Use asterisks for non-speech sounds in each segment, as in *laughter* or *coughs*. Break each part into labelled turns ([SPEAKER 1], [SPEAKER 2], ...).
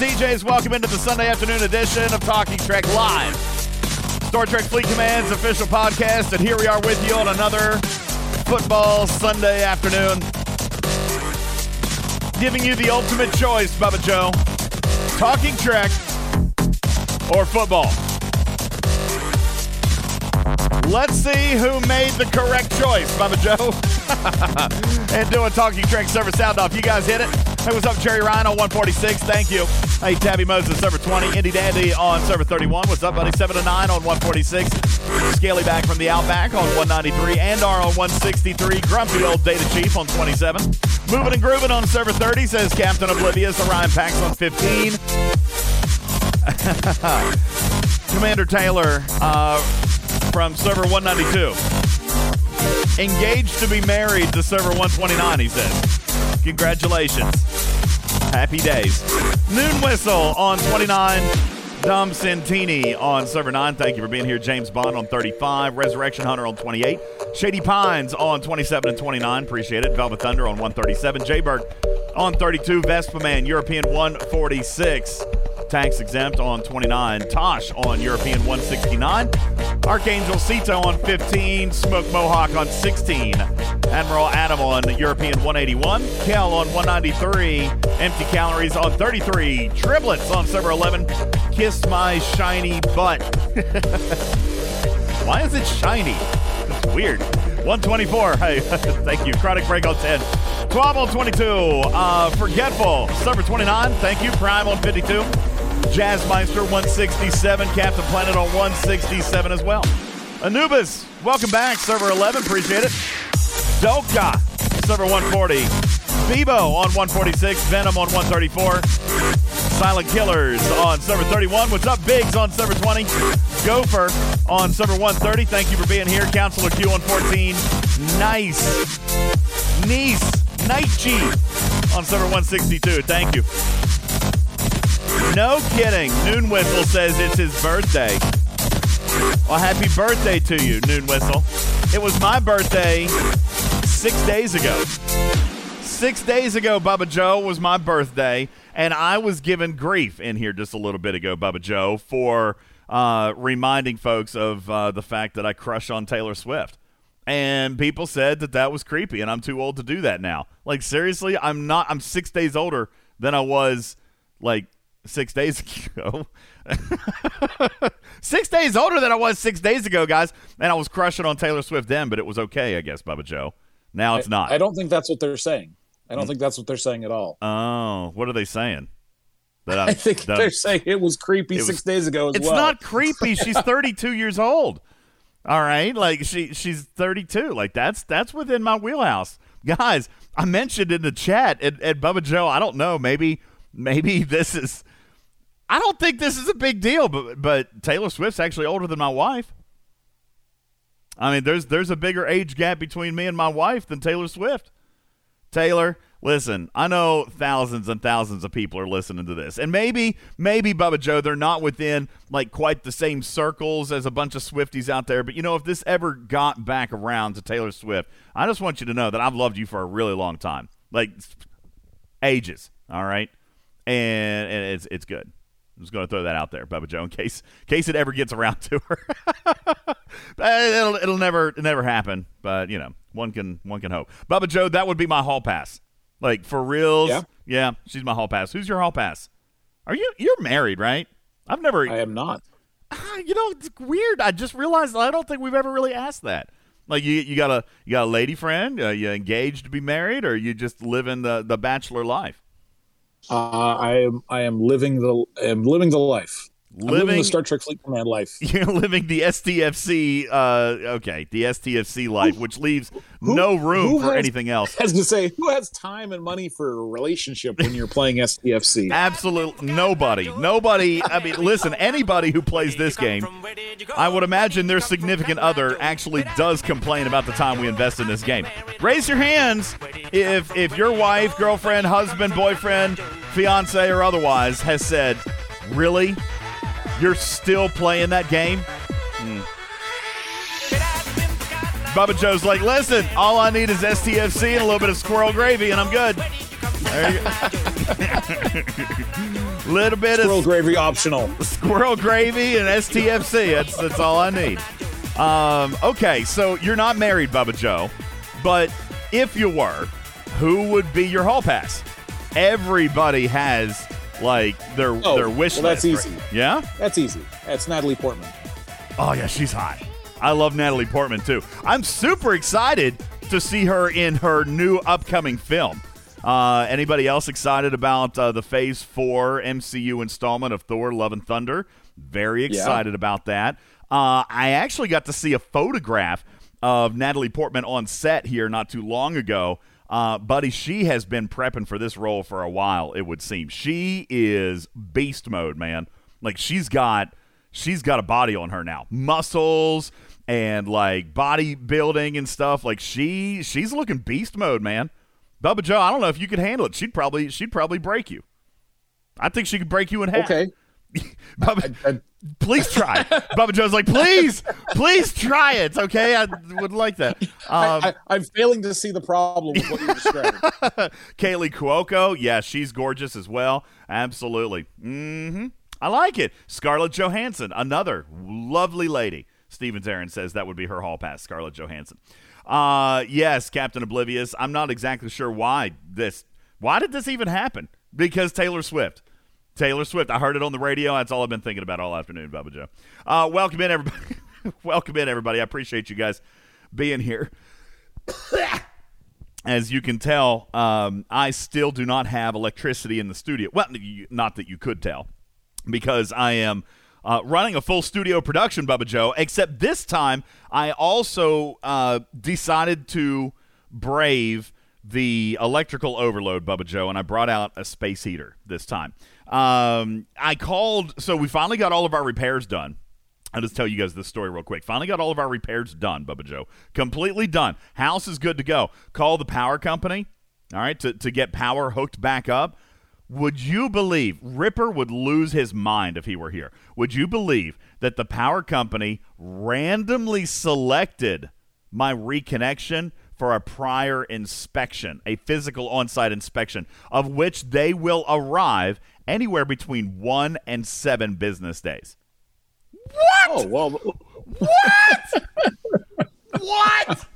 [SPEAKER 1] DJs. Welcome into the Sunday afternoon edition of Talking Trek Live. Star Trek Fleet Command's official podcast, and here we are with you on another football Sunday afternoon. Giving you the ultimate choice, Bubba Joe. Talking Trek or football. Let's see who made the correct choice, Bubba Joe. *laughs* and doing Talking Trek Service sound off. You guys hit it. Hey, what's up, Jerry Ryan on 146? Thank you. Hey, Tabby Moses, server 20. Indy Dandy on server 31. What's up, buddy? 7 to 9 on 146. Scaly back from the Outback on 193. Andar on 163. Grumpy old Data Chief on 27. Moving and grooving on server 30, says Captain Oblivious. Orion Pax on 15. *laughs* Commander Taylor uh, from server 192. Engaged to be married to server 129, he says. Congratulations. Happy days. Noon Whistle on 29. Dom Santini on server 9. Thank you for being here. James Bond on 35. Resurrection Hunter on 28. Shady Pines on 27 and 29. Appreciate it. Velvet Thunder on 137. Jayberg on 32. Vespa Man, European 146. Tax exempt on 29. Tosh on European 169. Archangel Cito on 15. Smoke Mohawk on 16. Admiral Adam on European 181. Kel on 193. Empty calories on 33. Triplets on server 11. Kiss my shiny butt. *laughs* Why is it shiny? It's weird. 124. Hey, *laughs* thank you. Chronic Break on 10. Twab on 22. Uh, Forgetful. Server 29. Thank you. Prime on 52. Jazzmeister 167. Captain Planet on 167 as well. Anubis, welcome back. Server 11. Appreciate it. Doka, server 140. Bebo on 146. Venom on 134. Silent Killers on server 31. What's up, Biggs on server 20? Gopher on server 130. Thank you for being here. Counselor Q on 14. Nice. Nice. G on server 162. Thank you. No kidding. Noon Whistle says it's his birthday. Well, happy birthday to you, Noon Whistle. It was my birthday six days ago. Six days ago, Bubba Joe was my birthday, and I was given grief in here just a little bit ago, Bubba Joe, for uh, reminding folks of uh, the fact that I crush on Taylor Swift. And people said that that was creepy, and I'm too old to do that now. Like, seriously, I'm not, I'm six days older than I was, like, six days *laughs* ago. six days older than I was six days ago, guys. And I was crushing on Taylor Swift then, but it was okay, I guess, Bubba Joe. Now it's
[SPEAKER 2] I,
[SPEAKER 1] not.
[SPEAKER 2] I don't think that's what they're saying. I don't mm. think that's what they're saying at all.
[SPEAKER 1] Oh, what are they saying?
[SPEAKER 2] That *laughs* I, I think that they're saying it was creepy it six was, days ago as
[SPEAKER 1] it's
[SPEAKER 2] well.
[SPEAKER 1] Not creepy. *laughs* She's 32 years old. All right, like she she's 32. Like that's that's within my wheelhouse, guys. I mentioned in the chat at, at Bubba Joe. I don't know. Maybe maybe *laughs* this is. I don't think this is a big deal, but but Taylor Swift's actually older than my wife. I mean, there's there's a bigger age gap between me and my wife than Taylor Swift. Taylor, listen, I know thousands and thousands of people are listening to this. And maybe, maybe, Bubba Joe, they're not within like quite the same circles as a bunch of Swifties out there. But you know, if this ever got back around to Taylor Swift, I just want you to know that I've loved you for a really long time. Like ages. All right. And, and it's it's good. I'm just going to throw that out there, Bubba Joe, in case in case it ever gets around to her. *laughs* it'll it'll never it'll never happen, but you know one can one can hope. Bubba Joe, that would be my hall pass. Like for reals.
[SPEAKER 2] Yeah.
[SPEAKER 1] Yeah, she's my hall pass. Who's your hall pass? Are you you're married, right? I've never
[SPEAKER 2] I am not.
[SPEAKER 1] Ah, *sighs* you know, it's weird. I just realized I don't think we've ever really asked that. Like you you got a you got a lady friend, uh, you engaged to be married or you just living the the bachelor life?
[SPEAKER 2] Uh, I am I am living the am living the life. Living the Star Trek Fleet Command life. *laughs*
[SPEAKER 1] You're living the STFC, uh, okay, the STFC life, which leaves who, no room for
[SPEAKER 2] has,
[SPEAKER 1] anything else. *laughs*
[SPEAKER 2] As to say, who has time and money for a relationship when you're playing STFC? *laughs*
[SPEAKER 1] Absolutely nobody. Nobody. I mean, listen, anybody who plays this game, I would imagine their significant other actually does complain about the time we invest in this game. Raise your hands if if your wife, girlfriend, husband, boyfriend, fiance, or otherwise has said, "Really." You're still playing that game? Mm. Bubba Joe's like, listen, all I need is STFC and a little bit of squirrel gravy, and I'm good. There you go. *laughs* little bit
[SPEAKER 2] squirrel of squirrel gravy optional.
[SPEAKER 1] Squirrel gravy and STFC. That's that's all I need. Um, okay, so you're not married, Bubba Joe, but if you were, who would be your hall pass? Everybody has like their oh, their wish
[SPEAKER 2] well, list. That's easy.
[SPEAKER 1] Right? Yeah,
[SPEAKER 2] that's easy. That's Natalie Portman.
[SPEAKER 1] Oh yeah, she's hot. I love Natalie Portman too. I'm super excited to see her in her new upcoming film. Uh, anybody else excited about uh, the Phase Four MCU installment of Thor: Love and Thunder? Very excited yeah. about that. Uh, I actually got to see a photograph of Natalie Portman on set here not too long ago. Uh, buddy, she has been prepping for this role for a while. It would seem she is beast mode, man. Like she's got she's got a body on her now, muscles and like bodybuilding and stuff. Like she she's looking beast mode, man. Bubba Joe, I don't know if you could handle it. She'd probably she'd probably break you. I think she could break you in half.
[SPEAKER 2] Okay. *laughs*
[SPEAKER 1] I, I, please try. *laughs* Bubba Joe's like, please, please try it. Okay, I would like that.
[SPEAKER 2] Um, I, am failing to see the problem with what you're describing.
[SPEAKER 1] Kaley Cuoco, yeah, she's gorgeous as well. Absolutely. Mm-hmm. I like it. Scarlett Johansson, another lovely lady. Stevens Aaron says that would be her hall pass, Scarlett Johansson. Uh, yes, Captain Oblivious. I'm not exactly sure why this. Why did this even happen? Because Taylor Swift. Taylor Swift. I heard it on the radio. That's all I've been thinking about all afternoon, Bubba Joe. Uh, welcome in, everybody. *laughs* welcome in, everybody. I appreciate you guys being here. *coughs* As you can tell, um, I still do not have electricity in the studio. Well, not that you could tell, because I am uh, running a full studio production, Bubba Joe, except this time I also uh, decided to brave the electrical overload, Bubba Joe, and I brought out a space heater this time. Um, I called, so we finally got all of our repairs done. I'll just tell you guys this story real quick. Finally got all of our repairs done, Bubba Joe. Completely done. House is good to go. Call the power company, all right, to, to get power hooked back up. Would you believe Ripper would lose his mind if he were here? Would you believe that the power company randomly selected my reconnection for a prior inspection, a physical on site inspection, of which they will arrive anywhere between one and seven business days. What?
[SPEAKER 2] Oh, well.
[SPEAKER 1] What? what?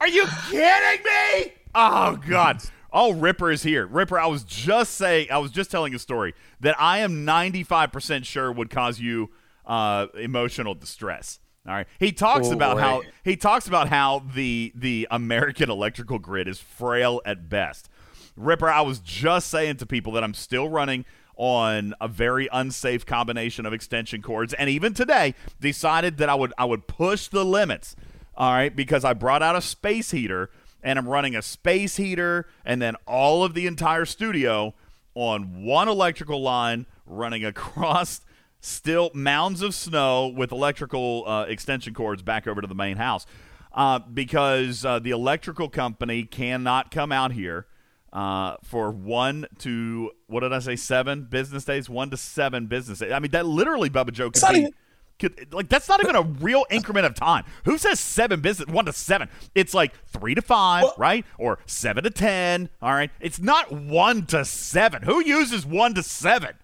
[SPEAKER 1] Are you kidding me? Oh, God. Oh, Ripper is here. Ripper, I was just saying, I was just telling a story that I am 95% sure would cause you uh, emotional distress. All right. He talks oh, about boy. how he talks about how the the American electrical grid is frail at best. Ripper, I was just saying to people that I'm still running on a very unsafe combination of extension cords and even today decided that I would I would push the limits. All right, because I brought out a space heater and I'm running a space heater and then all of the entire studio on one electrical line running *laughs* across still mounds of snow with electrical uh, extension cords back over to the main house. Uh, because uh, the electrical company cannot come out here uh, for one to what did I say? Seven business days? One to seven business days. I mean that literally Bubba Joe could be, could, like that's not even a real increment of time. Who says seven business one to seven? It's like three to five well, right? Or seven to ten all right? It's not one to seven. Who uses one to seven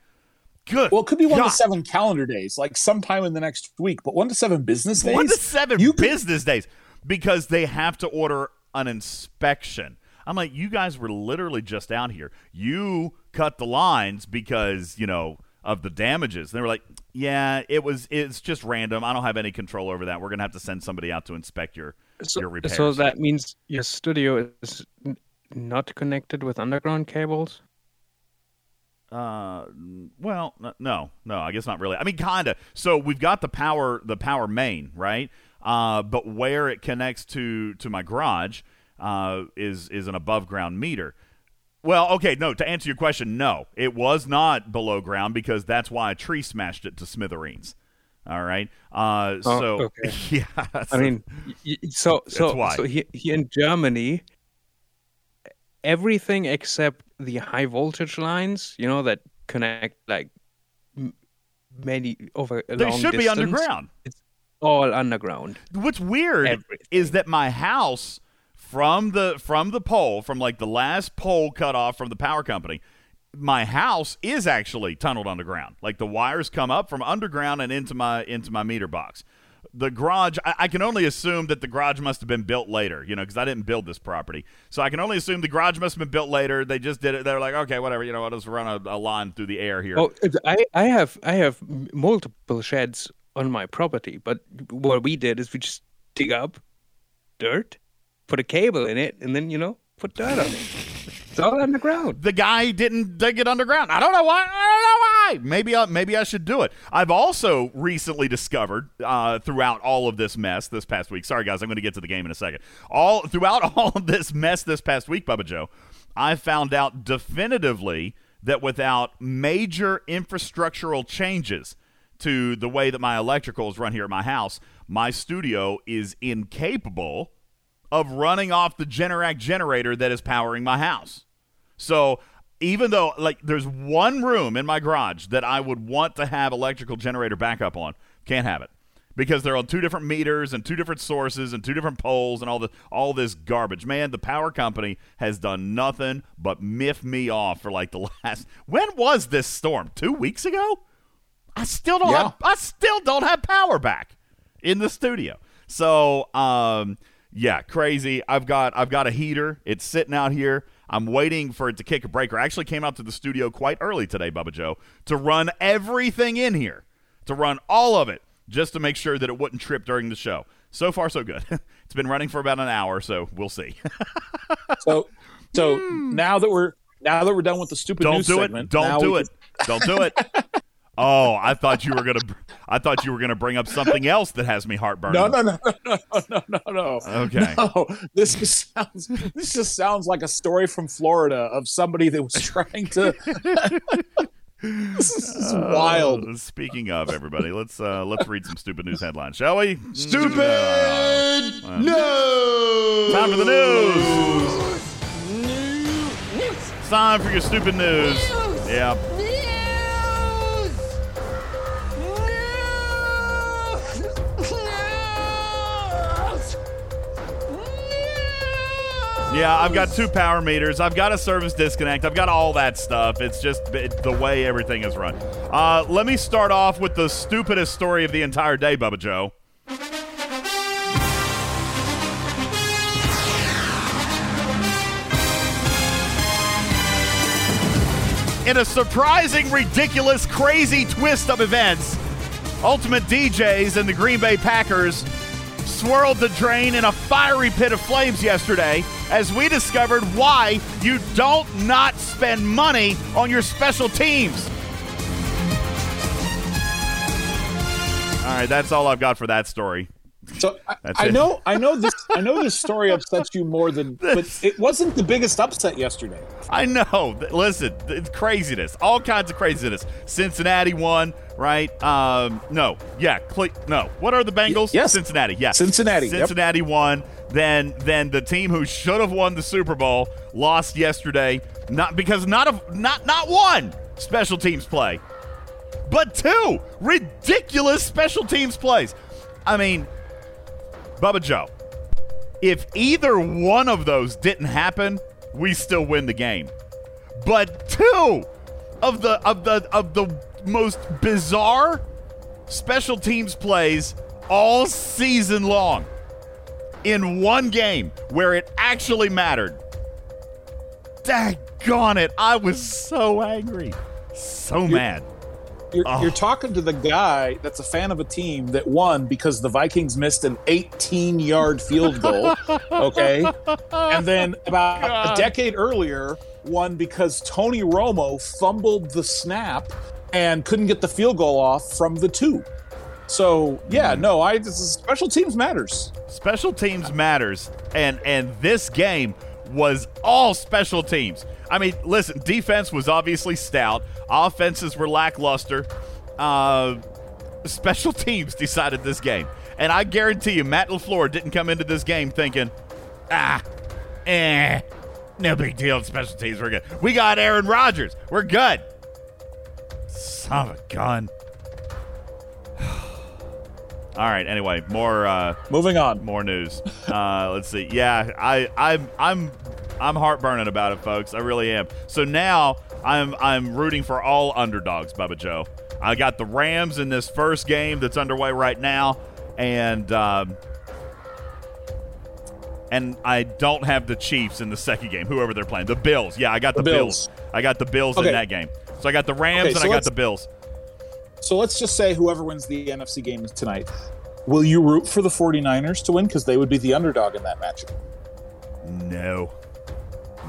[SPEAKER 1] Good.
[SPEAKER 2] Well, it could be one God. to seven calendar days, like sometime in the next week, but one to seven business days.
[SPEAKER 1] One to seven you business could... days because they have to order an inspection. I'm like, you guys were literally just out here. You cut the lines because you know of the damages. And they were like, yeah, it was. It's just random. I don't have any control over that. We're gonna have to send somebody out to inspect your
[SPEAKER 3] so,
[SPEAKER 1] your repairs.
[SPEAKER 3] So that means your studio is not connected with underground cables.
[SPEAKER 1] Uh, well, no, no, I guess not really. I mean, kinda. So we've got the power, the power main, right? Uh, but where it connects to to my garage uh, is is an above ground meter. Well, okay, no. To answer your question, no, it was not below ground because that's why a tree smashed it to smithereens. All right. Uh,
[SPEAKER 3] Oh,
[SPEAKER 1] so
[SPEAKER 3] okay. *laughs*
[SPEAKER 1] yeah.
[SPEAKER 3] I mean, so so
[SPEAKER 1] why.
[SPEAKER 3] so here, here in Germany, everything except the high voltage lines, you know, that connect like m- many over a
[SPEAKER 1] they
[SPEAKER 3] long
[SPEAKER 1] should be underground.
[SPEAKER 3] It's all underground.
[SPEAKER 1] What's weird
[SPEAKER 3] Everything.
[SPEAKER 1] is that my house from the from the pole, from like the last pole cut off from the power company, my house is actually tunneled underground. Like the wires come up from underground and into my into my meter box. The garage, I, I can only assume that the garage must have been built later, you know, because I didn't build this property. So I can only assume the garage must have been built later. They just did it. They're like, okay, whatever, you know, I'll just run a, a line through the air here.
[SPEAKER 3] Oh, I I have I have multiple sheds on my property, but what we did is we just dig up dirt, put a cable in it, and then you know put dirt on it. It's all underground.
[SPEAKER 1] the guy didn't dig it underground. I don't know why. I don't know why. Maybe I, maybe I should do it. I've also recently discovered uh, throughout all of this mess this past week. Sorry guys, I'm going to get to the game in a second. All throughout *laughs* all of this mess this past week, Bubba Joe, I found out definitively that without major infrastructural changes to the way that my electrical is run here at my house, my studio is incapable of running off the Generac generator that is powering my house. So even though like there's one room in my garage that I would want to have electrical generator backup on, can't have it. Because they're on two different meters and two different sources and two different poles and all the all this garbage. Man, the power company has done nothing but miff me off for like the *laughs* last when was this storm? Two weeks ago? I still don't
[SPEAKER 2] Yeah.
[SPEAKER 1] have I still don't have power back in the studio. So, um yeah, crazy. I've got I've got a heater. It's sitting out here. I'm waiting for it to kick a breaker. I actually came out to the studio quite early today, Bubba Joe, to run everything in here. To run all of it just to make sure that it wouldn't trip during the show. So far so good. *laughs* it's been running for about an hour, so we'll see. *laughs*
[SPEAKER 2] So, so hmm. now that we're now that we're done with the stupid.
[SPEAKER 1] Don't do
[SPEAKER 2] segment,
[SPEAKER 1] it. Don't do it. Don't do it. Oh, I thought you were gonna. I thought you were gonna bring up something else that has me heartburn.
[SPEAKER 2] No, no, no, no, no, no, no, no.
[SPEAKER 1] Okay.
[SPEAKER 2] No, this just sounds. This just sounds like a story from Florida of somebody that was trying to. *laughs* this is, this wild.
[SPEAKER 1] Uh, speaking of everybody, let's uh, let's read some stupid news headlines, shall we?
[SPEAKER 4] Stupid
[SPEAKER 1] Uh,
[SPEAKER 4] news.
[SPEAKER 1] Time for the news. It's time for your stupid news. Yeah. Yeah, I've got two power meters. I've got a service disconnect. I've got all that stuff. It's just it, the way everything is run. Uh, let me start off with the stupidest story of the entire day, Bubba Joe. In a surprising, ridiculous, crazy twist of events, Ultimate DJs and the Green Bay Packers swirled the drain in a fiery pit of flames yesterday as we discovered why you don't not spend money on your special teams. All right, that's all I've got for that story.
[SPEAKER 2] So I, I know, I know this, I know this *laughs* story upsets you more than, but it wasn't the biggest upset yesterday.
[SPEAKER 1] I know. Listen, it's craziness. All kinds of craziness. Cincinnati won, right? Um, no, yeah, Cle- no. What are the Bengals?
[SPEAKER 2] yes.
[SPEAKER 1] Cincinnati. Yeah,
[SPEAKER 2] Cincinnati, yep.
[SPEAKER 1] Cincinnati won. Then, then the team who should have won the Super Bowl lost yesterday. Not because not of not not one special teams play, but two ridiculous special teams plays. I mean, Bubba Joe, if either one of those didn't happen, we still win the game. But two of the of the of the most bizarre special teams plays all season long in one game where it actually mattered. Daggone it. I was so angry. So mad.
[SPEAKER 2] You're,
[SPEAKER 1] Oh.
[SPEAKER 2] you're talking to the guy that's a fan of a team that won because the Vikings missed an 18 yard field goal. *laughs* Okay. And then about
[SPEAKER 1] God.
[SPEAKER 2] a decade earlier, won because Tony Romo fumbled the snap and couldn't get the field goal off from the two. So, yeah, hmm. no, I this is, special teams matters.
[SPEAKER 1] Special teams matters, and and this game was all special teams. I mean, listen, defense was obviously stout. Offenses were lackluster. Uh, special *laughs* teams decided this game, and I guarantee you, Matt LaFleur didn't come into this game thinking, ah, eh, no big deal. Special teams, we're good. We got Aaron Rodgers, we're good. Son of a gun. *sighs* All right. Anyway, more. Uh,
[SPEAKER 2] Moving on.
[SPEAKER 1] more news. Uh, let's see. Yeah, I, I'm, I'm, I'm heartburning about it, folks. I really am. So now I'm, I'm rooting for all underdogs, Bubba Joe. I got the Rams in this first game that's underway right now, and um, and I don't have the Chiefs in the second game. Whoever they're playing, the Bills. Yeah, I got the,
[SPEAKER 2] The
[SPEAKER 1] Bills.
[SPEAKER 2] Bills.
[SPEAKER 1] I got the Bills
[SPEAKER 2] Okay.
[SPEAKER 1] in that game. So I got the Rams
[SPEAKER 2] Okay,
[SPEAKER 1] and
[SPEAKER 2] so
[SPEAKER 1] I got the Bills.
[SPEAKER 2] So let's just say whoever wins the NFC game tonight. Will you root for the 49ers to win? Because they would be the underdog in that matchup.
[SPEAKER 1] No.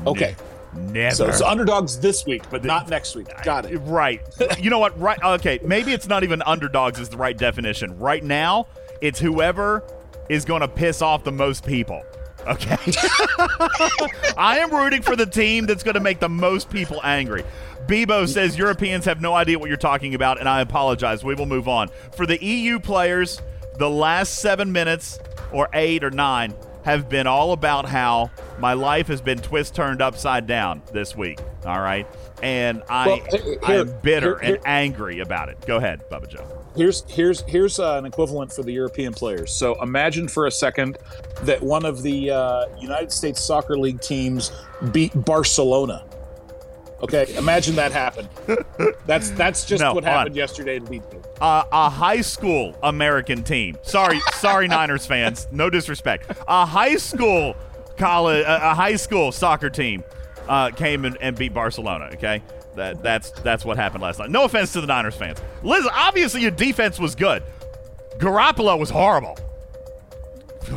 [SPEAKER 2] Okay.
[SPEAKER 1] Ne- never.
[SPEAKER 2] So it's underdogs this week, but not next week. Got it.
[SPEAKER 1] Right. you know what? Right. Okay. Maybe it's not even underdogs is the right definition. Right now, it's whoever is going to piss off the most people. Okay. *laughs* I am rooting for the team that's going to make the most people angry. Bebo says Europeans have no idea what you're talking about, and I apologize. We will move on. For the EU players, the last seven minutes, or eight or nine, have been all about how my life has been twist turned upside down this week. All right. And I,
[SPEAKER 2] Well, here-
[SPEAKER 1] I am bitter
[SPEAKER 2] here-
[SPEAKER 1] and angry about it. Go ahead, Bubba Joe.
[SPEAKER 2] Here's here's here's uh, an equivalent for the European players. So imagine for a second that one of the uh, United States Soccer League teams beat Barcelona. Okay, imagine that happened. That's that's just
[SPEAKER 1] No,
[SPEAKER 2] what
[SPEAKER 1] hold on.
[SPEAKER 2] happened yesterday beat
[SPEAKER 1] uh, a high school American team. Sorry, sorry, *laughs* Niners fans. No disrespect. A high school college, a, a high school soccer team uh, came and, and beat Barcelona. Okay, that that's that's what happened last night. No offense to the Niners fans. Liz, obviously your defense was good. Garoppolo was horrible. *sighs*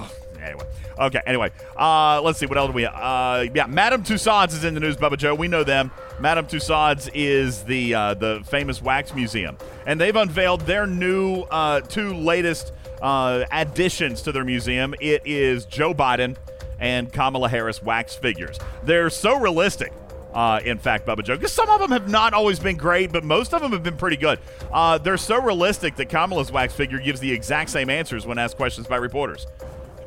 [SPEAKER 1] anyway. Okay, anyway. Uh, let's see. What else do we uh, Yeah, Madame Tussauds is in the news, Bubba Joe. We know them. Madame Tussauds is the uh, the famous wax museum. And they've unveiled their new uh, two latest uh, additions to their museum. It is Joe Biden and Kamala Harris wax figures. They're so realistic. Uh, in fact, Bubba Joe, because some of them have not always been great, but most of them have been pretty good. Uh, they're so realistic that Kamala's wax figure gives the exact same answers when asked questions by reporters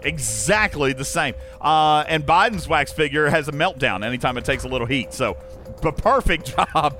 [SPEAKER 1] exactly the same. Uh, and Biden's wax figure has a meltdown anytime it takes a little heat. So, the perfect *laughs* job.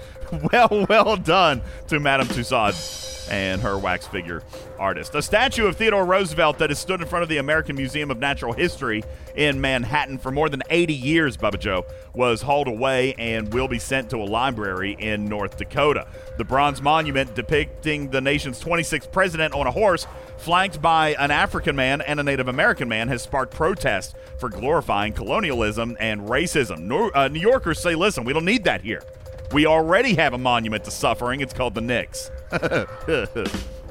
[SPEAKER 1] Well, well done to Madame Tussauds and her wax figure artist. A statue of Theodore Roosevelt that has stood in front of the American Museum of Natural History in Manhattan for more than 80 years, Bubba Joe, was hauled away and will be sent to a library in North Dakota. The bronze monument depicting the nation's 26th president on a horse, flanked by an African man and a Native American man, has sparked protests for glorifying colonialism and racism. Uh, New Yorkers say, listen, we don't need that here. We already have a monument to suffering. It's called the Knicks. *laughs*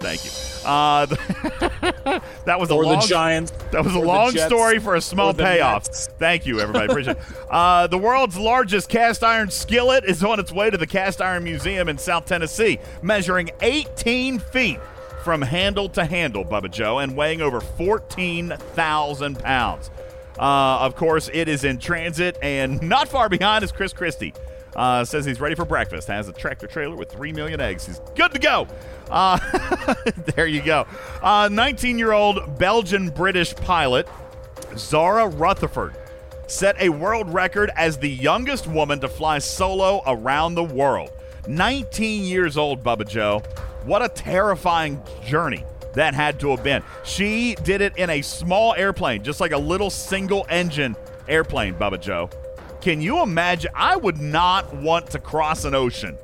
[SPEAKER 1] Thank you. Uh, *laughs* that was a long
[SPEAKER 2] the Giants.
[SPEAKER 1] that was a long
[SPEAKER 2] Jets,
[SPEAKER 1] story for a small payoff.
[SPEAKER 2] Mets.
[SPEAKER 1] Thank you, everybody. Appreciate it. *laughs* Uh, the world's largest cast iron skillet is on its way to the Cast Iron Museum in South Tennessee, measuring 18 feet from handle to handle, Bubba Joe, and weighing over 14,000 pounds. Uh, of course, it is in transit, and not far behind is Chris Christie. Uh, says he's ready for breakfast. Has a tractor trailer with three million eggs. He's good to go. Uh, *laughs* there you go. 19 year old Belgian British pilot Zara Rutherford set a world record as the youngest woman to fly solo around the world. 19 years old, Bubba Joe. What a terrifying journey that had to have been. She did it in a small airplane, just like a little single engine airplane, Bubba Joe. Can you imagine? I would not want to cross an ocean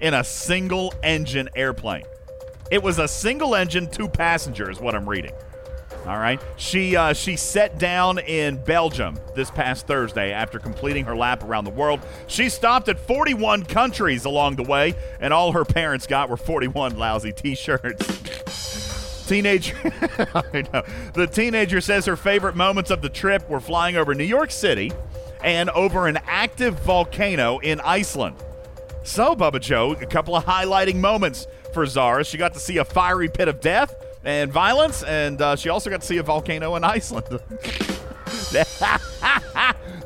[SPEAKER 1] in a single engine airplane. It was a single engine, two passengers, what I'm reading. All right. She uh, she set down in Belgium this past Thursday after completing her lap around the world. She stopped at 41 countries along the way, and all her parents got were 41 lousy T-shirts. *laughs* Teenager, *laughs* I know. The teenager says her favorite moments of the trip were flying over New York City and over an active volcano in Iceland. So, Bubba Joe, a couple of highlighting moments for Zara. She got to see a fiery pit of death and violence, and uh, she also got to see a volcano in Iceland. *laughs*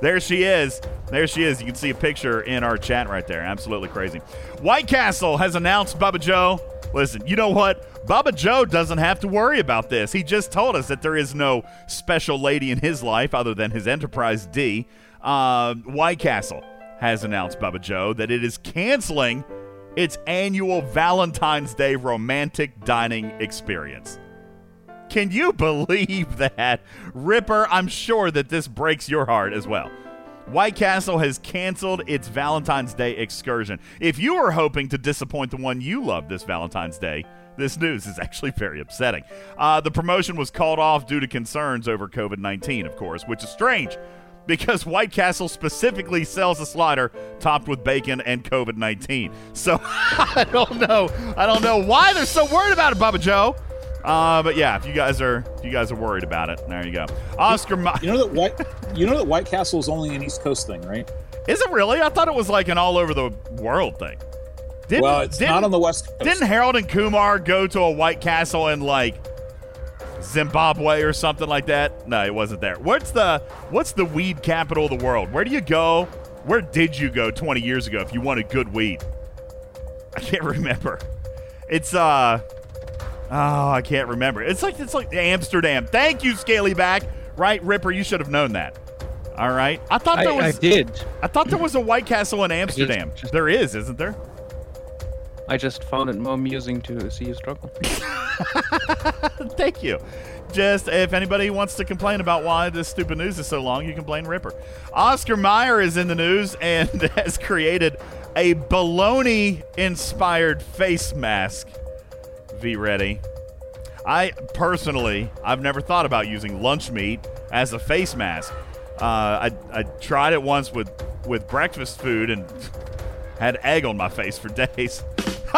[SPEAKER 1] there she is. There she is. You can see a picture in our chat right there. Absolutely crazy. White Castle has announced Bubba Joe. Listen, you know what? Bubba Joe doesn't have to worry about this. He just told us that there is no special lady in his life other than his Enterprise D. Uh, White Castle has announced, Bubba Joe, that it is canceling its annual Valentine's Day romantic dining experience. Can you *laughs* believe that? Ripper, I'm sure that this breaks your heart as well. White Castle has canceled its Valentine's Day excursion. If you were hoping to disappoint the one you love this Valentine's Day, this news is *laughs* actually very upsetting. Uh, the promotion was called off due to concerns over COVID 19, of course, which is strange because White Castle specifically sells a slider topped with bacon and COVID 19. So *laughs* I don't know. I don't know why they're so worried about it, Bubba Joe. Uh, but yeah, if you guys are if you guys are worried about it, there you go. Oscar,
[SPEAKER 2] you know that White, you know that White Castle is only an East Coast thing, right?
[SPEAKER 1] Is it really? I thought it was like an all over the world thing.
[SPEAKER 2] Didn't, well, it's not on the West Coast.
[SPEAKER 1] Didn't Harold and Kumar go to a White Castle in like Zimbabwe or something like that? No, it wasn't there. What's the what's the weed capital of the world? Where do you go? Where did you go 20 years ago if you wanted good weed? I can't *laughs* remember. It's uh Oh, I can't remember. It's like it's like Amsterdam. Thank you, Scaly Back. Right, Ripper, you should have known that. All right. I thought there
[SPEAKER 3] I,
[SPEAKER 1] was
[SPEAKER 3] I did.
[SPEAKER 1] I thought there was a White Castle in Amsterdam. There is, isn't there?
[SPEAKER 3] I just found it more amusing to see you struggle. *laughs*
[SPEAKER 1] Thank you. Just if anybody wants to complain about why this stupid news is so long, you can blame Ripper. Oscar Mayer is in the news and *laughs* has created a baloney inspired face mask. V ready. I personally, I've never thought about using lunch meat as a face mask. Uh, I, I tried it once with, with breakfast food and *laughs* had egg on my face for days. *laughs*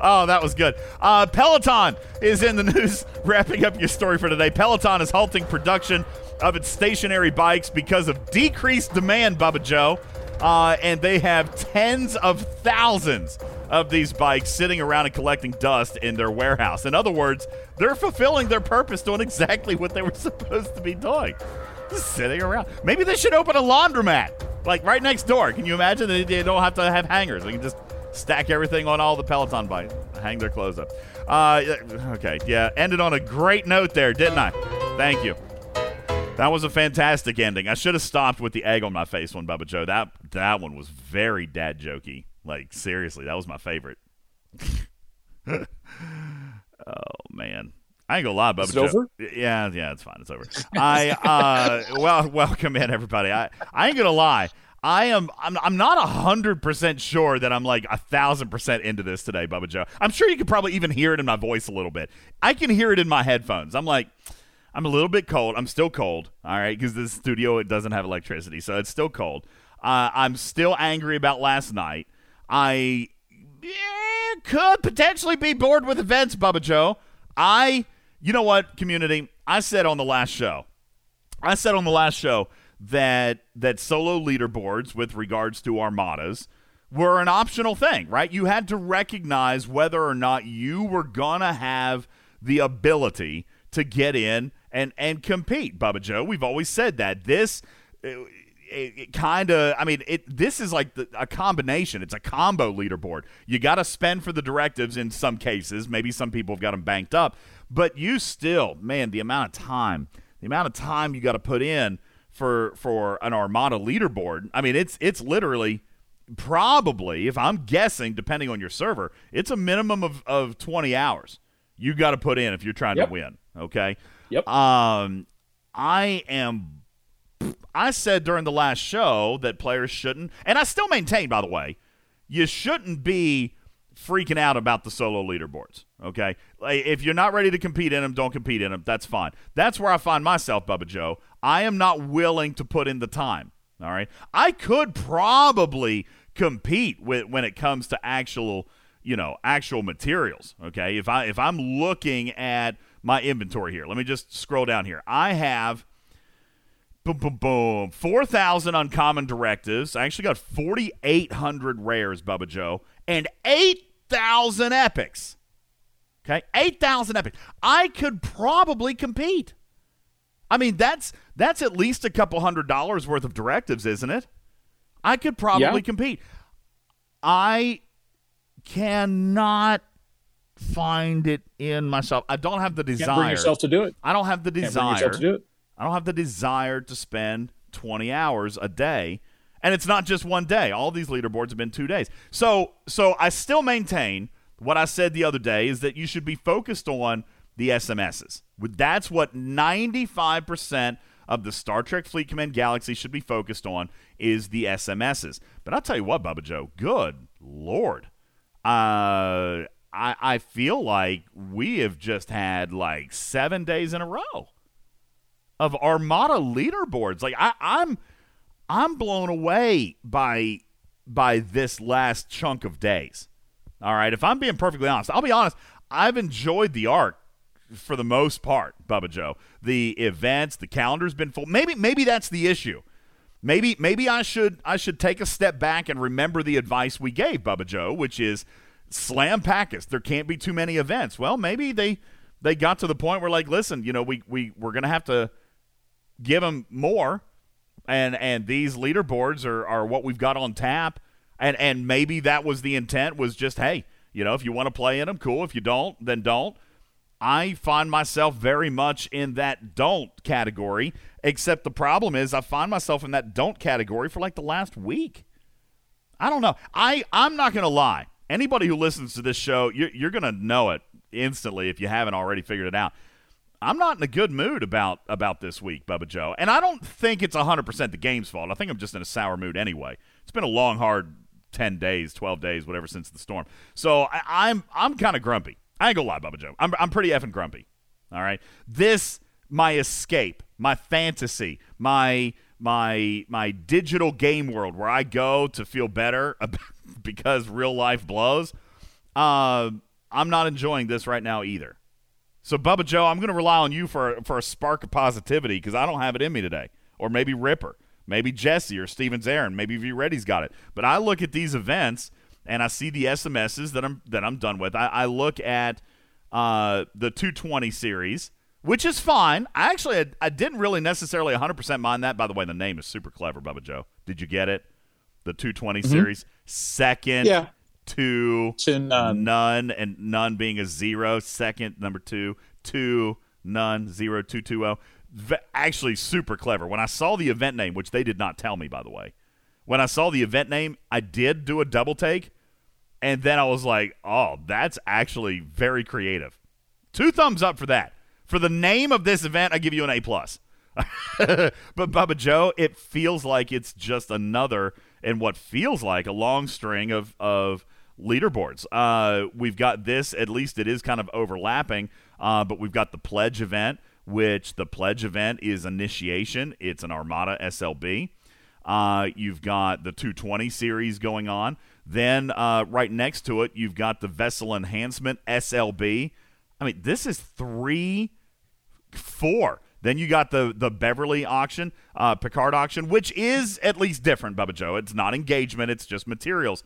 [SPEAKER 1] oh, that was good. Uh, Peloton is in the *laughs* news, wrapping up your story for today. Peloton is halting production of its stationary bikes because of decreased demand, Bubba Joe. Uh, and they have tens of thousands of these bikes sitting around and collecting dust in their warehouse. In other words, they're fulfilling their purpose, doing exactly what they were *laughs* supposed to be doing. Just sitting around. Maybe they should open a laundromat like right next door. Can you imagine? They, they don't have to have hangers. They can just stack everything on all the Peloton bikes, hang their clothes up. Uh, okay, yeah, ended on a great note there, didn't I? Thank you. That was a fantastic ending. I should have stopped with the egg on my face one, Bubba Joe. That that one was very dad jokey. Like seriously, that was my favorite. *laughs* oh man. I ain't gonna lie, Bubba.
[SPEAKER 2] Is it over?
[SPEAKER 1] Yeah, yeah, it's fine. It's over. I uh, *laughs* well, welcome in everybody. I I ain't gonna lie. I am I'm I'm not a hundred percent sure that I'm like a thousand percent into this today, Bubba Joe. I'm sure you could probably even hear it in my voice a little bit. I can hear it in my headphones. I'm like, I'm a little bit cold. I'm still cold. All right, because this studio it doesn't have electricity, so it's still cold. Uh, I'm still angry about last night. I yeah, could potentially be bored with events, Bubba Joe. I you know what, community? I said on the last show, I said on the last show that that solo leaderboards with regards to armadas were an optional thing, right? You had to recognize whether or not you were gonna have the ability to get in and and compete. Bubba Joe, we've always said that this. It, it kind of i mean it this is like the, a combination it's a combo leaderboard you got to spend for the directives in some cases maybe some people have got them banked up but you still, man, the amount of time, the amount of time you got to put in for for an Armada leaderboard. I mean, it's it's literally probably, if I'm guessing, depending on your server, it's a minimum of, of 20 hours you got to put in if you're trying
[SPEAKER 2] yep.
[SPEAKER 1] to win. Okay.
[SPEAKER 2] Yep.
[SPEAKER 1] Um, I am. I said during the last show that players shouldn't, and I still maintain, by the way, you shouldn't be freaking out about the solo leaderboards. Okay, if you're not ready to compete in them, don't compete in them. That's fine. That's where I find myself, Bubba Joe. I am not willing to put in the time. All right, I could probably compete with when it comes to actual, you know, actual materials. Okay, if I if I'm looking at my inventory here, let me just scroll down here. I have boom, boom, boom. 4,000 uncommon directives. I actually got 4,800 rares, Bubba Joe, and 8,000 epics. Okay, 8,000 epics. I could probably compete. I mean, that's that's at least a couple hundred dollars worth of directives, isn't it? I could probably
[SPEAKER 2] Yeah.
[SPEAKER 1] compete. I cannot find it in myself. I don't have the
[SPEAKER 2] Can't
[SPEAKER 1] desire.
[SPEAKER 2] bring yourself to do it.
[SPEAKER 1] I don't have the
[SPEAKER 2] Can't bring yourself to do it.
[SPEAKER 1] I don't have the desire to spend 20 hours a day. And it's not just one day. All these leaderboards have been 2 days. So so I still maintain what I said the other day is that you should be focused on the SMSs. That's what 95% of the Star Trek Fleet Command Galaxy should be focused on is the SMSs. But I'll tell you what, Bubba Joe, good lord. Uh I I feel like we have just had like 7 days in a row of Armada leaderboards. Like I, I'm I'm blown away by by this last chunk of days. All right, if I'm being perfectly honest, I'll be honest. I've enjoyed the arc for the most part, Bubba Joe. The events, the calendar's been full. Maybe maybe that's the issue. Maybe maybe I should I should take a step back and remember the advice we gave Bubba Joe, which is slam packets. There can't be too many events. Well, maybe they they got to the point where like, listen, you know, we we we're gonna have to give them more and and these leaderboards are, are what we've got on tap and and maybe that was the intent was just hey you know if you want to play in them cool if you don't then don't i find myself very much in that don't category except the problem is i find myself in that don't category for like the last week I don't know. I I'm not gonna lie. Anybody who listens to this show, you're, you're gonna know it instantly if you haven't already figured it out. I'm not in a good mood about about this week, Bubba Joe, and I don't think it's 100 percent the game's fault. I think I'm just in a sour mood anyway. It's been a long, hard 10 days, 12 days, whatever since the storm. So I, I'm I'm kind of grumpy. I ain't gonna lie, Bubba Joe. I'm I'm pretty effing grumpy. All right, this my escape, my fantasy, my my my digital game world where I go to feel better *laughs* because real life blows. Uh, I'm not enjoying this right now either. So Bubba Joe, I'm going to rely on you for for a spark of positivity because I don't have it in me today, or maybe Ripper, maybe Jesse or Stevens Aaron, maybe V Reddy's got it. But I look at these events and I see the SMSs that I'm that I'm done with. I, I look at uh, the 220 series, which is fine. I actually I, I didn't really necessarily 100% mind that. By the way, the name is super clever, Bubba Joe. Did you get it? The 220 series, second
[SPEAKER 2] Yeah.
[SPEAKER 1] To
[SPEAKER 2] To none.
[SPEAKER 1] none, and none being a zero second number two, two, none, zero, two, two, oh. V- actually, super clever. When I saw the event name, which they did not tell me, by the way, when I saw the event name, I did do a double take, and then I was like, oh, that's actually very creative. Two thumbs up for that. For the name of this event, I give you an A plus. *laughs* but Bubba Joe, it feels like it's just another and what feels like a long string of of leaderboards. Uh, we've got this, at least it is kind of overlapping, uh, but we've got the pledge event, which the pledge event is initiation. It's an Armada SLB. Uh, you've got the 220 series going on. Then uh, right next to it, you've got the vessel enhancement SLB. I mean, this is three four. Then you got the the Beverly auction, uh, Picard auction, which is at least different, Bubba Joe. It's not engagement; it's just materials.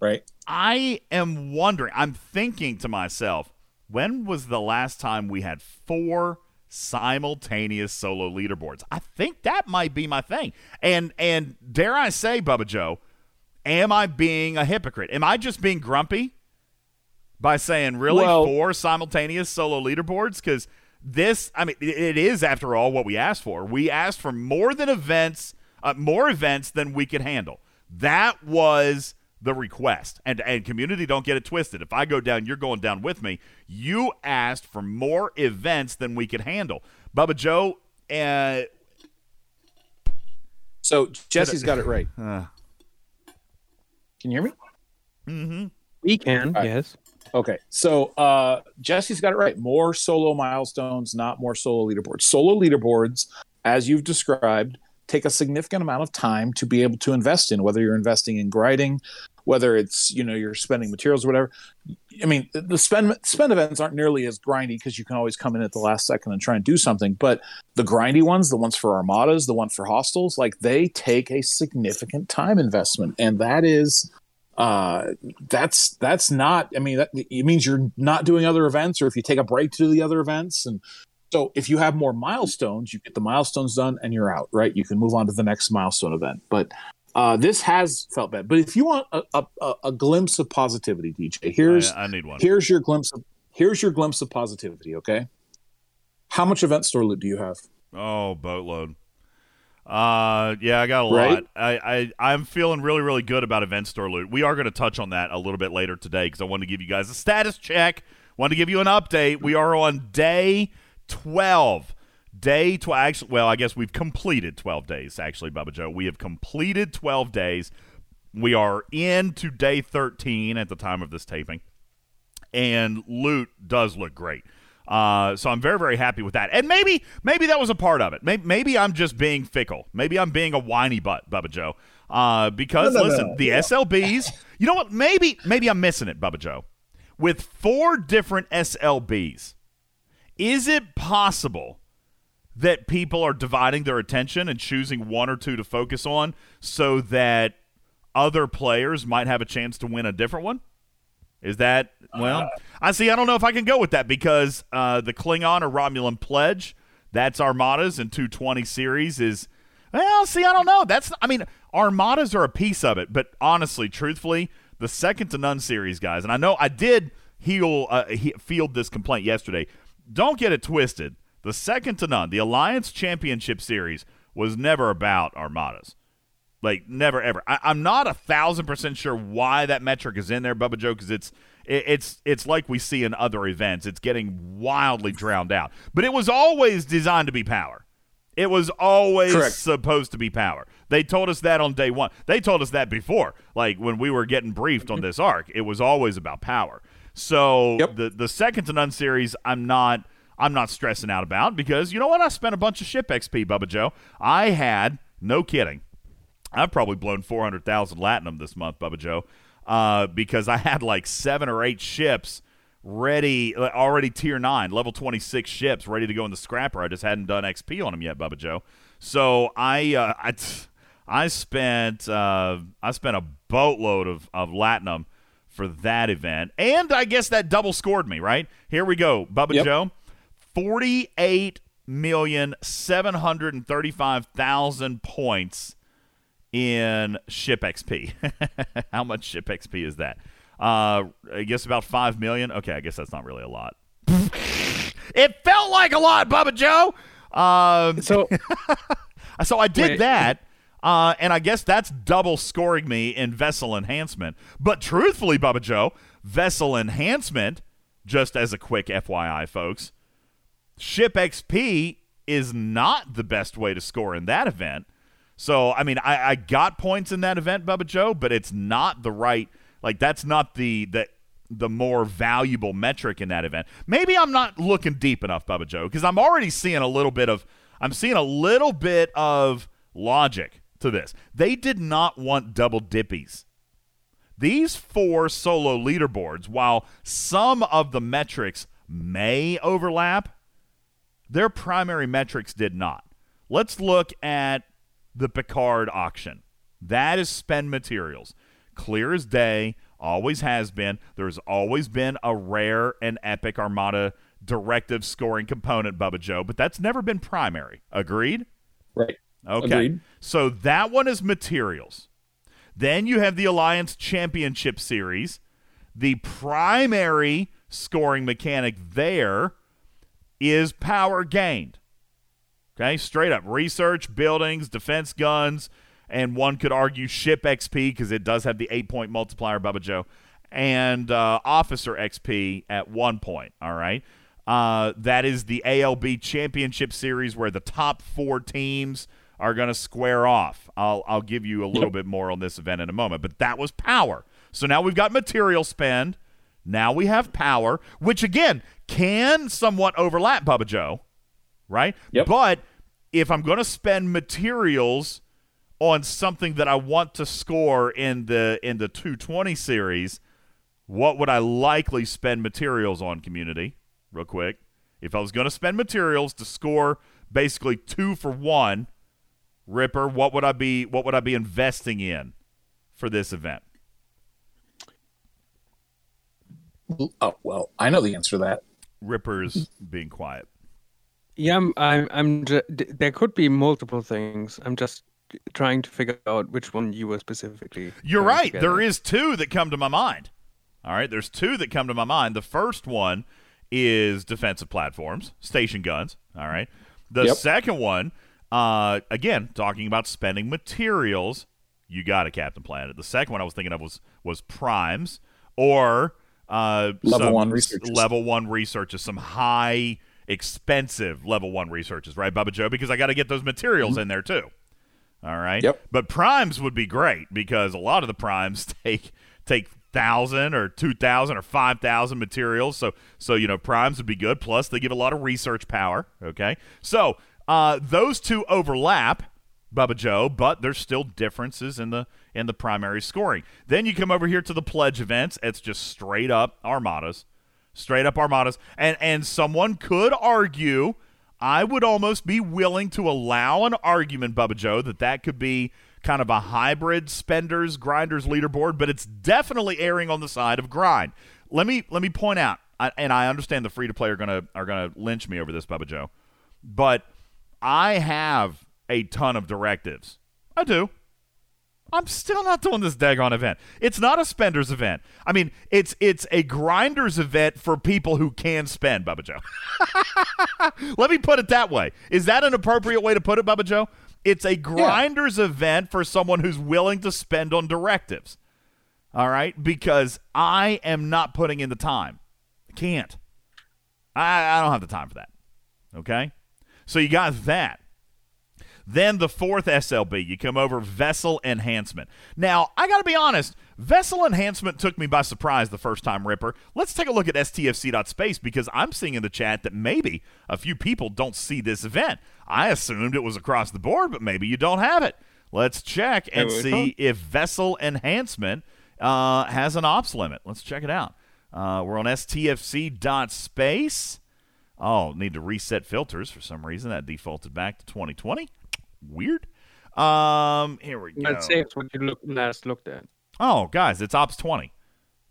[SPEAKER 2] Right.
[SPEAKER 1] I am wondering. I'm thinking to myself, when was the last time we had four simultaneous solo leaderboards? I think that might be my thing. And and dare I say, Bubba Joe, am I being a hypocrite? Am I just being grumpy by saying really
[SPEAKER 2] Well-
[SPEAKER 1] four simultaneous solo leaderboards? Because this, I mean, it- it is after all what we asked for. We asked for more than events, uh, more events than we could handle. That was the request. And and community, don't get it twisted. If I go down, you're going down with me. You asked for more events than we could handle. Bubba Joe, uh,
[SPEAKER 2] So Jesse's got it right. *laughs*
[SPEAKER 1] Uh.
[SPEAKER 2] Can you hear me? Mm-hmm.
[SPEAKER 3] We can,
[SPEAKER 2] All right.
[SPEAKER 3] yes.
[SPEAKER 2] Okay, so uh, Jesse's got it right. More solo milestones, not more solo leaderboards. Solo leaderboards, as you've described, take a significant amount of time to be able to invest in. Whether you're investing in grinding, whether it's you know you're spending materials or whatever. I mean, the- spend spend events aren't nearly as grindy because you can always come in at the last second and try and do something. But the grindy ones, the ones for armadas, the one for hostiles, like they take a significant time investment, and that is uh that's that's not i mean that it means you're not doing other events or if you take a break to do the other events and so if you have more milestones you get the milestones done and you're out right? You can move on to the next milestone event. But uh this has felt bad. But if you want a, a, a- glimpse of positivity dj here's
[SPEAKER 1] I, I need one.
[SPEAKER 2] here's your glimpse of here's your glimpse of positivity okay? How much event store loot do you have?
[SPEAKER 1] Oh, boatload. Uh, yeah, I got a
[SPEAKER 2] Right?
[SPEAKER 1] lot. I, I, I'm feeling really, really good about event store loot. We are going to touch on that a little bit later today because I wanted to give you guys a status check. Want to give you an update. We are on day 12. Day 12. Actually, well, I guess we've completed 12 days, actually, Bubba Joe. We have completed 12 days. We are into day 13 at the time of this taping and loot does look great. Uh, so I'm very, very happy with that. And maybe, maybe that was a part of it. Maybe, maybe I'm just being fickle. Maybe I'm being a whiny butt, Bubba Joe. Uh, because
[SPEAKER 2] No, no, no,
[SPEAKER 1] listen, the SLBs. You know what? Maybe, maybe I'm missing it, Bubba Joe. With four different SLBs, is it possible that people are dividing their attention and choosing one or two to focus on so that other players might have a chance to win a different one? Is that well? I see. I don't know if I can go with that because uh, the Klingon or Romulan pledge, that's Armadas and 220 series is. Well, see, I don't know. That's. I mean, Armadas are a piece of it, but honestly, truthfully, the second to none series, guys, and I know I did heal uh, he, field this complaint yesterday. Don't get it twisted. The second to none, the Alliance Championship Series was never about Armadas. Like never ever. I, I'm not a thousand percent sure why that metric is in there, Bubba Joe, because it's it, it's it's like we see in other events. It's getting wildly drowned out. But it was always designed to be power. It was always
[SPEAKER 2] Correct.
[SPEAKER 1] supposed to be power. They told us that on day one. They told us that before, like when we were getting briefed on this arc. It was always about power. So
[SPEAKER 2] Yep.
[SPEAKER 1] the the second to none series, I'm not I'm not stressing out about because you know what? I spent a bunch of ship XP, Bubba Joe. I had no kidding. I've probably blown 400,000 Latinum this month, Bubba Joe, uh, because I had like seven or eight ships ready, already tier 9, level 26 ships ready to go in the scrapper. I just hadn't done XP on them yet, Bubba Joe. So I, uh, I, I spent, uh, I spent a boatload of, of Latinum for that event. And I guess that double scored me, right? Here we go, Bubba
[SPEAKER 2] Yep.
[SPEAKER 1] Joe. Forty-eight million seven hundred and thirty-five thousand points in ship XP. *laughs* How much ship XP is that? Uh, I guess about five million. Okay, I guess that's not really a lot. *laughs* it felt like a lot, Bubba Joe. Um,
[SPEAKER 3] So *laughs*
[SPEAKER 1] so I did
[SPEAKER 3] Wait.
[SPEAKER 1] that, uh, and I guess that's double scoring me in vessel enhancement. But truthfully, Bubba Joe, vessel enhancement, just as a quick FYI, folks, ship XP is not the best way to score in that event. So I mean, I, I got points in that event, Bubba Joe, but it's not the right like that's not the the the more valuable metric in that event. Maybe I'm not looking deep enough, Bubba Joe, because I'm already seeing a little bit of I'm seeing a little bit of logic to this. They did not want double dippies. These four solo leaderboards, while some of the metrics may overlap, their primary metrics did not. Let's look at the Picard auction. That is spend materials. Clear as day, always has been. There's always been a rare and epic Armada directive scoring component, Bubba Joe, but that's never been primary. Agreed?
[SPEAKER 2] right
[SPEAKER 1] Okay.
[SPEAKER 2] Agreed.
[SPEAKER 1] So that one is materials. Then you have the Alliance Championship Series. The primary scoring mechanic there is power gained. Okay, straight up research, buildings, defense guns, and one could argue ship XP because it does have the eight point multiplier, Bubba Joe, and uh, officer XP at one point. All right. Uh, that is the ALB Championship Series where the top four teams are going to square off. I'll, I'll give you a little bit more on this event in a moment, but that was power. So now we've got material spend. Now we have power, which again can somewhat overlap, Bubba Joe, right?
[SPEAKER 2] Yep.
[SPEAKER 1] But if I'm going to spend materials on something that I want to score in the in the 220 series, what would I likely spend materials on community? Real quick. If I was going to spend materials to score basically 2 for 1, Ripper, what would I be what would I be investing in for this event?
[SPEAKER 2] Oh well, I know the answer to that.
[SPEAKER 1] Ripper's being quiet.
[SPEAKER 3] Yeah, I'm. I'm. I'm ju- there could be multiple things. I'm just trying to figure out which one you were specifically.
[SPEAKER 1] You're right.
[SPEAKER 3] get
[SPEAKER 1] There two that come to my mind. All right, there's two that come to my mind. The first one is defensive platforms, station guns. All right. The
[SPEAKER 2] Yep.
[SPEAKER 1] second one, uh, again, talking about spending materials. You got it, Captain Planet. The second one I was thinking of was was primes or uh,
[SPEAKER 2] Level one researches.
[SPEAKER 1] Level one researches, some high expensive level one researches, right, Bubba Joe? Because I got to get those materials in there too. All right.
[SPEAKER 2] Mm-hmm. Yep.
[SPEAKER 1] But primes would be great because a lot of the primes *laughs* take take thousand or two thousand or five thousand materials. So so you know primes would be good. Plus they give a lot of research power. Okay. So uh, those two overlap, Bubba Joe, but there's still differences in the in the primary scoring. Then you come over here to the pledge events. It's just straight up armadas, straight up armadas, and and someone could argue. I would almost be willing to allow an argument, Bubba Joe, that that could be kind of a hybrid spenders grinders leaderboard, but it's definitely erring on the side of grind. Let me let me point out, I, and I understand the free to play are gonna are gonna lynch me over this, Bubba Joe, but I have a ton of directives. I do. I'm still not doing this daggone event. It's not a spenders event. I mean, it's it's a grinders event for people who can spend, Bubba Joe. *laughs* Let me put it that way. Is that an appropriate way to put it, Bubba Joe? It's a grinders event for someone who's willing to spend on directives. All right? Because I am not putting in the time. I can't. I, I don't have the time for that. Okay? So you got that. Then the fourth SLB, you come over vessel enhancement. Now, I got to be honest, vessel enhancement took me by surprise the first time, Ripper. Let's take a look at STFC.space because I'm seeing in the chat that maybe a few people don't see this event. I assumed it was across the board, but maybe you don't have it. Let's check and see if vessel enhancement uh, has an ops limit. Let's check it out. Uh, we're on STFC.space. Oh, need to reset filters for some reason. That defaulted back to 2020. Weird. Um, here we go.
[SPEAKER 3] Let's say what you look, last looked at.
[SPEAKER 1] Oh, guys, it's Ops 20.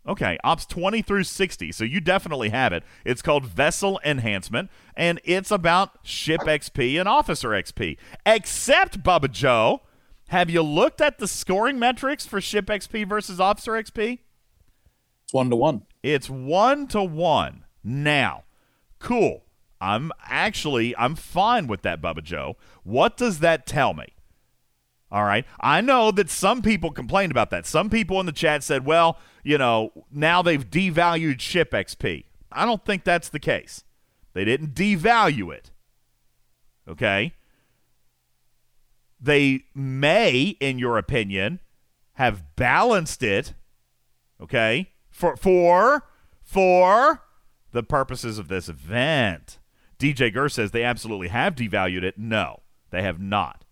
[SPEAKER 1] Okay, Ops 20 through 60. So you definitely have it. It's called Vessel Enhancement, and it's about ship XP and officer XP. Except, Bubba Joe, have you looked at the scoring metrics for ship XP versus officer XP?
[SPEAKER 2] It's one to one.
[SPEAKER 1] It's one to one. Now, cool. I'm actually I'm fine with that, Bubba Joe. What does that tell me? All right. I know that some people complained about that. Some people in the chat said, well, you know, now they've devalued ship XP. I don't think that's the case. They didn't devalue it. Okay. They may, in your opinion, have balanced it. Okay. For for for the purposes of this event. DJ Gurr says they absolutely have devalued it. No, they have not.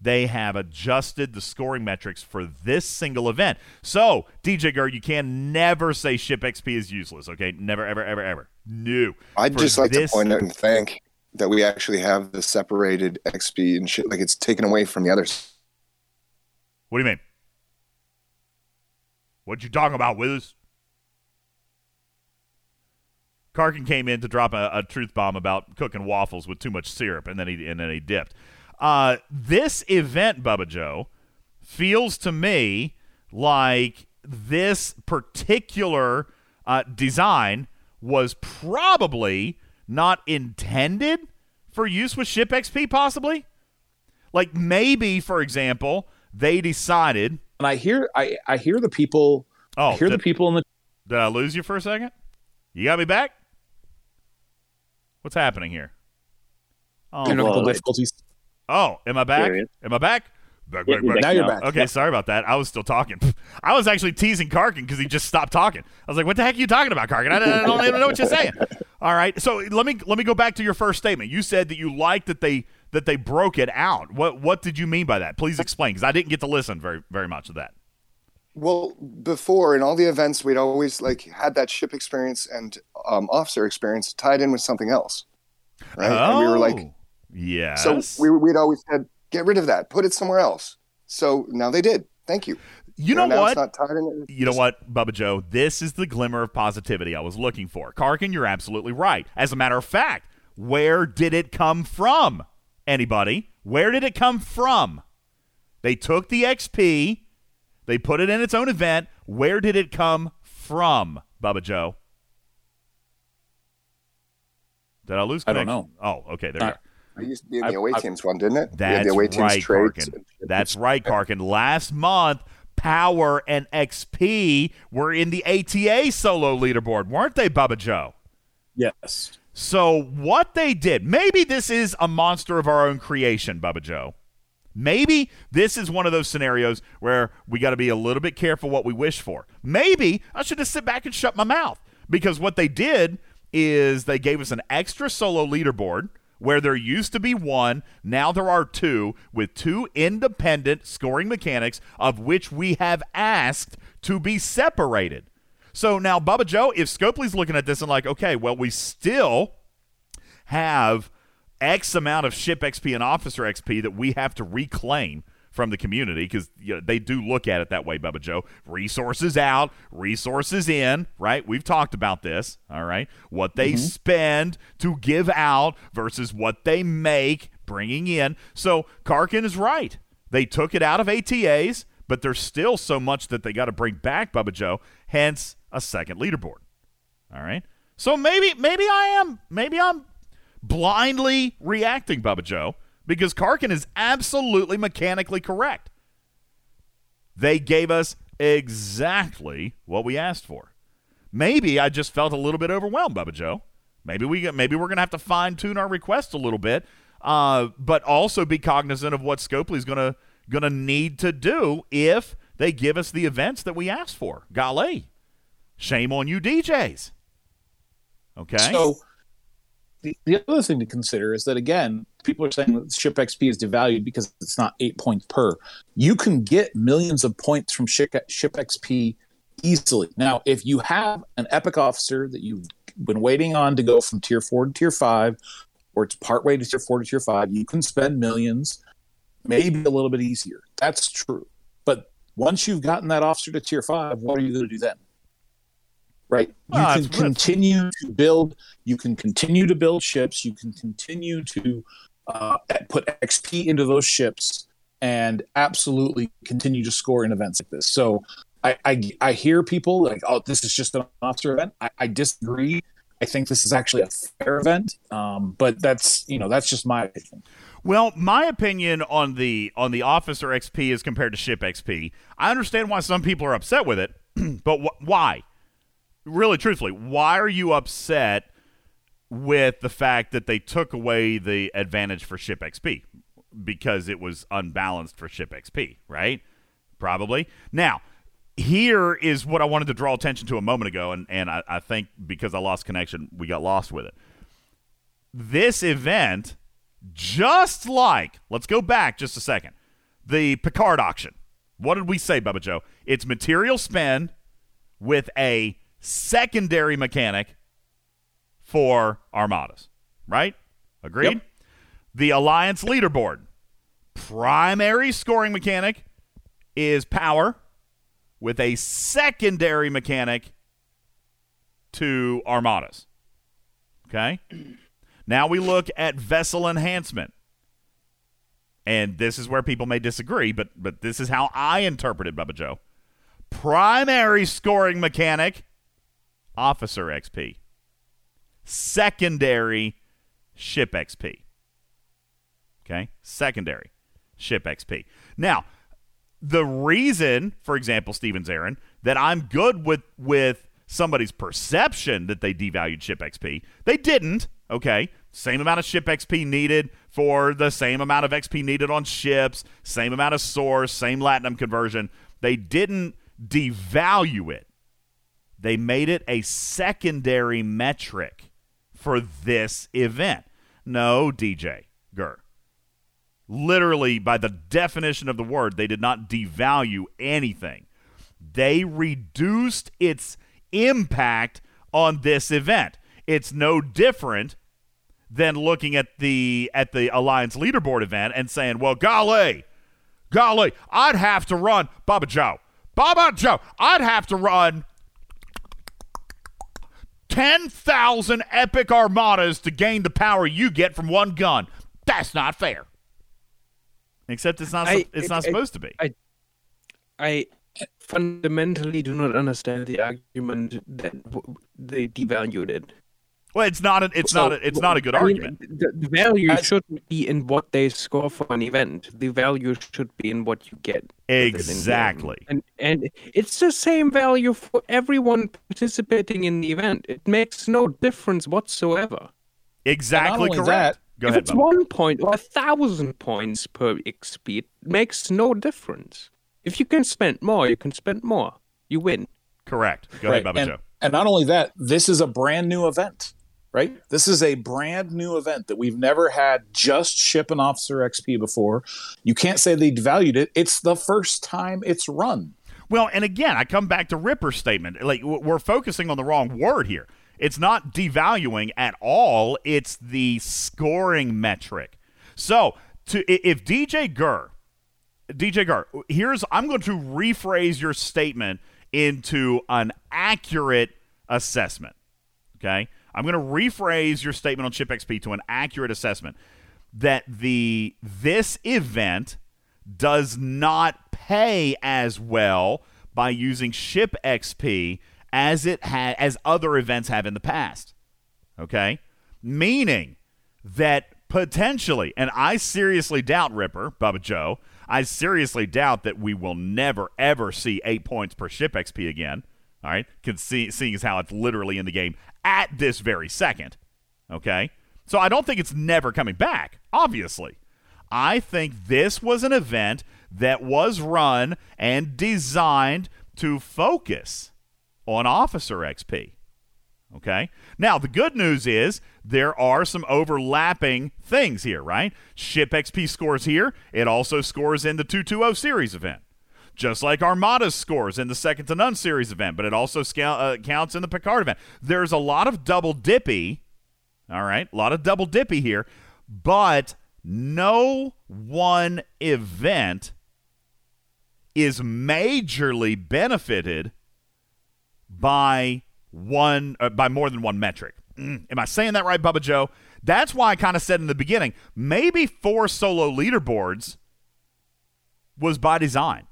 [SPEAKER 1] They have adjusted the scoring metrics for this single event. So, DJ Gurr, you can never say ship XP is useless, okay? Never, ever, ever, ever. No.
[SPEAKER 4] I'd
[SPEAKER 1] For
[SPEAKER 4] just like
[SPEAKER 1] this-
[SPEAKER 4] to point out and thank that we actually have the separated XP and shit. Like it's taken away from the others.
[SPEAKER 1] What do you mean? What you talking about, Wiz? Karkin came in to drop a, a truth bomb about cooking waffles with too much syrup, and then he and then he dipped. Uh, this event, Bubba Joe, feels to me like this particular uh, design was probably not intended for use with ship XP, possibly. Like maybe, for example, they decided.
[SPEAKER 2] And I hear I, I hear the people
[SPEAKER 1] Oh,
[SPEAKER 2] I hear the people in the
[SPEAKER 1] did I lose you for a second? You got me back? What's happening here? Oh,
[SPEAKER 3] You're not
[SPEAKER 2] technical difficulties.
[SPEAKER 1] oh, am I back?
[SPEAKER 5] Period.
[SPEAKER 1] Am I back? Back, back, back.
[SPEAKER 2] now you're back.
[SPEAKER 1] Okay,
[SPEAKER 2] Yep.
[SPEAKER 1] sorry about that. I was still talking. *laughs* I was actually teasing Karkin because he just stopped talking. I was like, "What the heck are you talking about, Karkin? I don't, I don't even know what you're saying." *laughs* All right, so let me let me go back to your first statement. You said that you liked that they that they broke it out. What what did you mean by that? Please explain because I didn't get to listen very very much of that.
[SPEAKER 4] Well, before in all the events, we'd always like had that ship experience and um, officer experience tied in with something else, right? And we were like,
[SPEAKER 1] yeah.
[SPEAKER 4] so we we'd always said, get rid of that, put it somewhere else. So now they did. Thank you.
[SPEAKER 1] you know
[SPEAKER 4] now
[SPEAKER 1] what?
[SPEAKER 4] It's not tied in.
[SPEAKER 1] You know what, Bubba Joe? This is the glimmer of positivity I was looking for. Karkin, you're absolutely right. As a matter of fact, where did it come from? Anybody? Where did it come from? They took the XP, they put it in its own event. Where did it come from, Bubba Joe? Did I lose?
[SPEAKER 2] I don't
[SPEAKER 1] connection? Oh, okay. There you are.
[SPEAKER 4] It used to be in the
[SPEAKER 2] I-
[SPEAKER 4] away
[SPEAKER 2] I-
[SPEAKER 4] teams one, didn't it?
[SPEAKER 1] That's
[SPEAKER 4] the away teams
[SPEAKER 1] right,
[SPEAKER 4] trades
[SPEAKER 1] Karkin. That's right, Karkin. Last month, Power and XP were in the ATA solo leaderboard, weren't they, Bubba Joe?
[SPEAKER 2] Yes.
[SPEAKER 1] So what they did, maybe this is a monster of our own creation, Bubba Joe. Maybe this is one of those scenarios where we got to be a little bit careful what we wish for. Maybe I should just sit back and shut my mouth because what they did is they gave us an extra solo leaderboard where there used to be one, now there are two with two independent scoring mechanics of which we have asked to be separated. So now Bubba Joe, if Scopely's looking at this and like, okay, well we still have X amount of ship XP and officer XP that we have to reclaim from the community because you know, they do look at it that way, Bubba Joe. Resources out, resources in, right? We've talked about this, all right? What they mm-hmm. spend to give out versus what they make bringing in. So Karkin is right. They took it out of ATAs, but there's still so much that they got to bring back, Bubba Joe, hence a second leaderboard. All right. So maybe maybe I am maybe I'm blindly reacting, Bubba Joe, because Karkin is absolutely mechanically correct. They gave us exactly what we asked for. Maybe I just felt a little bit overwhelmed, Bubba Joe. Maybe we maybe we're gonna have to fine tune our request a little bit, uh, but also be cognizant of what Scopely's gonna gonna need to do if they give us the events that we asked for. Golly, shame on you, DJs. Okay.
[SPEAKER 2] So the, the other thing to consider is that again, people are saying that ship XP is devalued because it's not eight points per. You can get millions of points from ship, ship XP easily. Now, if you have an epic officer that you've been waiting on to go from tier four to tier five, or it's partway to tier four to tier five, you can spend millions, maybe a little bit easier. That's true. But once you've gotten that officer to tier five, what are you going to do then? Right. You can
[SPEAKER 1] that's- that's-
[SPEAKER 2] continue to build. You can continue to build ships. You can continue to uh, put XP into those ships and absolutely continue to score in events like this. So I, I, I hear people like, oh, this is just an officer event. I, I disagree. I think this is actually a fair event. Um, but that's you know that's just my opinion.
[SPEAKER 1] Well, my opinion on the on the officer XP is compared to ship XP, I understand why some people are upset with it, *clears throat* but wh- why? Really, truthfully, why are you upset with the fact that they took away the advantage for ship XP because it was unbalanced for ship XP, right? Probably. Now, here is what I wanted to draw attention to a moment ago, and, and I, I think because I lost connection, we got lost with it. This event just like let's go back just a second the picard auction what did we say bubba joe it's material spend with a secondary mechanic for armadas right agreed
[SPEAKER 2] Yep.
[SPEAKER 1] the alliance leaderboard primary scoring mechanic is power with a secondary mechanic to armadas okay *clears throat* now we look at vessel enhancement. And this is where people may disagree, but but this is how I interpret it, Bubba Joe. Primary scoring mechanic, officer XP. Secondary ship XP. Okay? Secondary ship XP. Now, the reason, for example, Stevens Aaron, that I'm good with with somebody's perception that they devalued ship XP, they didn't. Okay, same amount of ship XP needed for the same amount of XP needed on ships, same amount of source, same latinum conversion. They didn't devalue it. They made it a secondary metric for this event. No, DJ Gur. Literally, by the definition of the word, they did not devalue anything. They reduced its impact on this event. It's no different than looking at the at the Alliance leaderboard event and saying, "Well, golly, golly, I'd have to run Bubba Joe, Bubba Joe, I'd have to run." 10,000 epic armadas to gain the power you get from one gun. That's not fair. Except it's not.
[SPEAKER 3] I-
[SPEAKER 1] it's
[SPEAKER 3] I-
[SPEAKER 1] not
[SPEAKER 3] I-
[SPEAKER 1] supposed to be.
[SPEAKER 3] I- I fundamentally do not understand the argument that w- they devalued it.
[SPEAKER 1] Well, it's not. A, it's
[SPEAKER 2] So,
[SPEAKER 1] not. A, it's not a good
[SPEAKER 3] I
[SPEAKER 1] argument.
[SPEAKER 3] the, the value
[SPEAKER 2] As-
[SPEAKER 3] shouldn't be in what they score for an event. The value should be in what you get. with it in the game.
[SPEAKER 1] Exactly.
[SPEAKER 3] And and it's the same value for everyone participating in the event. It makes no difference whatsoever.
[SPEAKER 1] Exactly correct.
[SPEAKER 2] that,
[SPEAKER 1] Go
[SPEAKER 3] if
[SPEAKER 1] ahead.
[SPEAKER 3] it's
[SPEAKER 1] Bubba.
[SPEAKER 3] one point or a thousand points per XP, it makes no difference. If you can spend more, you can spend more. You win.
[SPEAKER 1] Correct. Go
[SPEAKER 2] right.
[SPEAKER 1] ahead, Bubba
[SPEAKER 2] and,
[SPEAKER 1] Joe.
[SPEAKER 2] and not only that, this is a brand new event, right? This is a brand new event that we've never had just ship an officer XP before. You can't say they devalued it. It's the first time it's run.
[SPEAKER 1] Well, and again, I come back to Ripper's statement. Like we're focusing on the wrong word here. It's not devaluing at all. It's the scoring metric. So, to if DJ Gurr, DJ Gurr, here's I'm going to rephrase your statement into an accurate assessment. Okay, I'm going to rephrase your statement on ship XP to an accurate assessment that the this event does not pay as well by using ship XP as it as other events have in the past. Okay? Meaning that potentially, and I seriously doubt Ripper, Bubba Joe, I seriously doubt that we will never ever see eight points per ship XP again. All right, Can see, seeing as how it's literally in the game at this very second. Okay, so I don't think it's never coming back. Obviously, I think this was an event that was run and designed to focus on Officer XP. Okay. Now, the good news is there are some overlapping things here, right? Ship XP scores here. It also scores in the 220 series event. Just like Armada's scores in the Second to None series event, but it also sca- uh, counts in the Picard event. There's a lot of double dippy, all right? A lot of double dippy here, but no one event is majorly benefited by one uh, by more than one metric. Mm, am I saying that right, Bubba Joe? That's why I kind of said in the beginning, maybe four solo leaderboards was by design.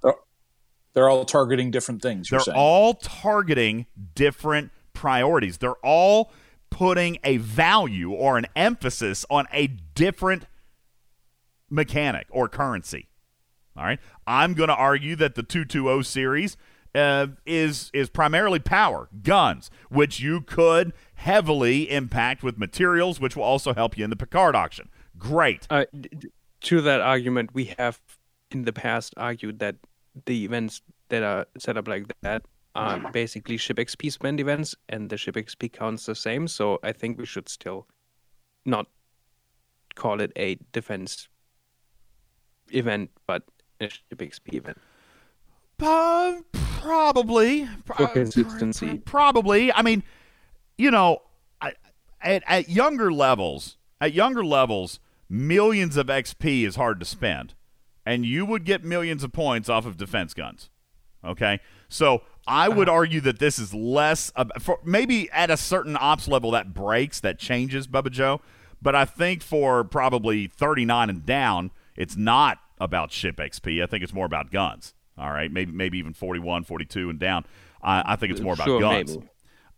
[SPEAKER 2] They're all targeting different things. You're
[SPEAKER 1] They're
[SPEAKER 2] saying.
[SPEAKER 1] all targeting different priorities. They're all putting a value or an emphasis on a different mechanic or currency. All right. I'm going to argue that the 220 series uh, is is primarily power, guns, which you could heavily impact with materials, which will also help you in the Picard auction. Great.
[SPEAKER 3] Uh, d- d- to that argument, we have in the past argued that the events that are set up like that are basically ship XP spend events, and the ship XP counts the same. So I think we should still not call it a defense event, but a ship XP event.
[SPEAKER 1] Uh, probably.
[SPEAKER 3] For
[SPEAKER 1] Uh,
[SPEAKER 3] consistency.
[SPEAKER 1] Probably. I mean, you know, I, at, at younger levels, at younger levels, millions of XP is hard to spend, and you would get millions of points off of defense guns. Okay, so I would argue that this is less ab- for maybe at a certain ops level that breaks, that changes, Bubba Joe. But I think for probably 39 and down, it's not about ship XP. I think it's more about guns. All right, maybe maybe even 41, 42 and down. I, I think it's more about
[SPEAKER 3] Sure,
[SPEAKER 1] guns.
[SPEAKER 3] maybe.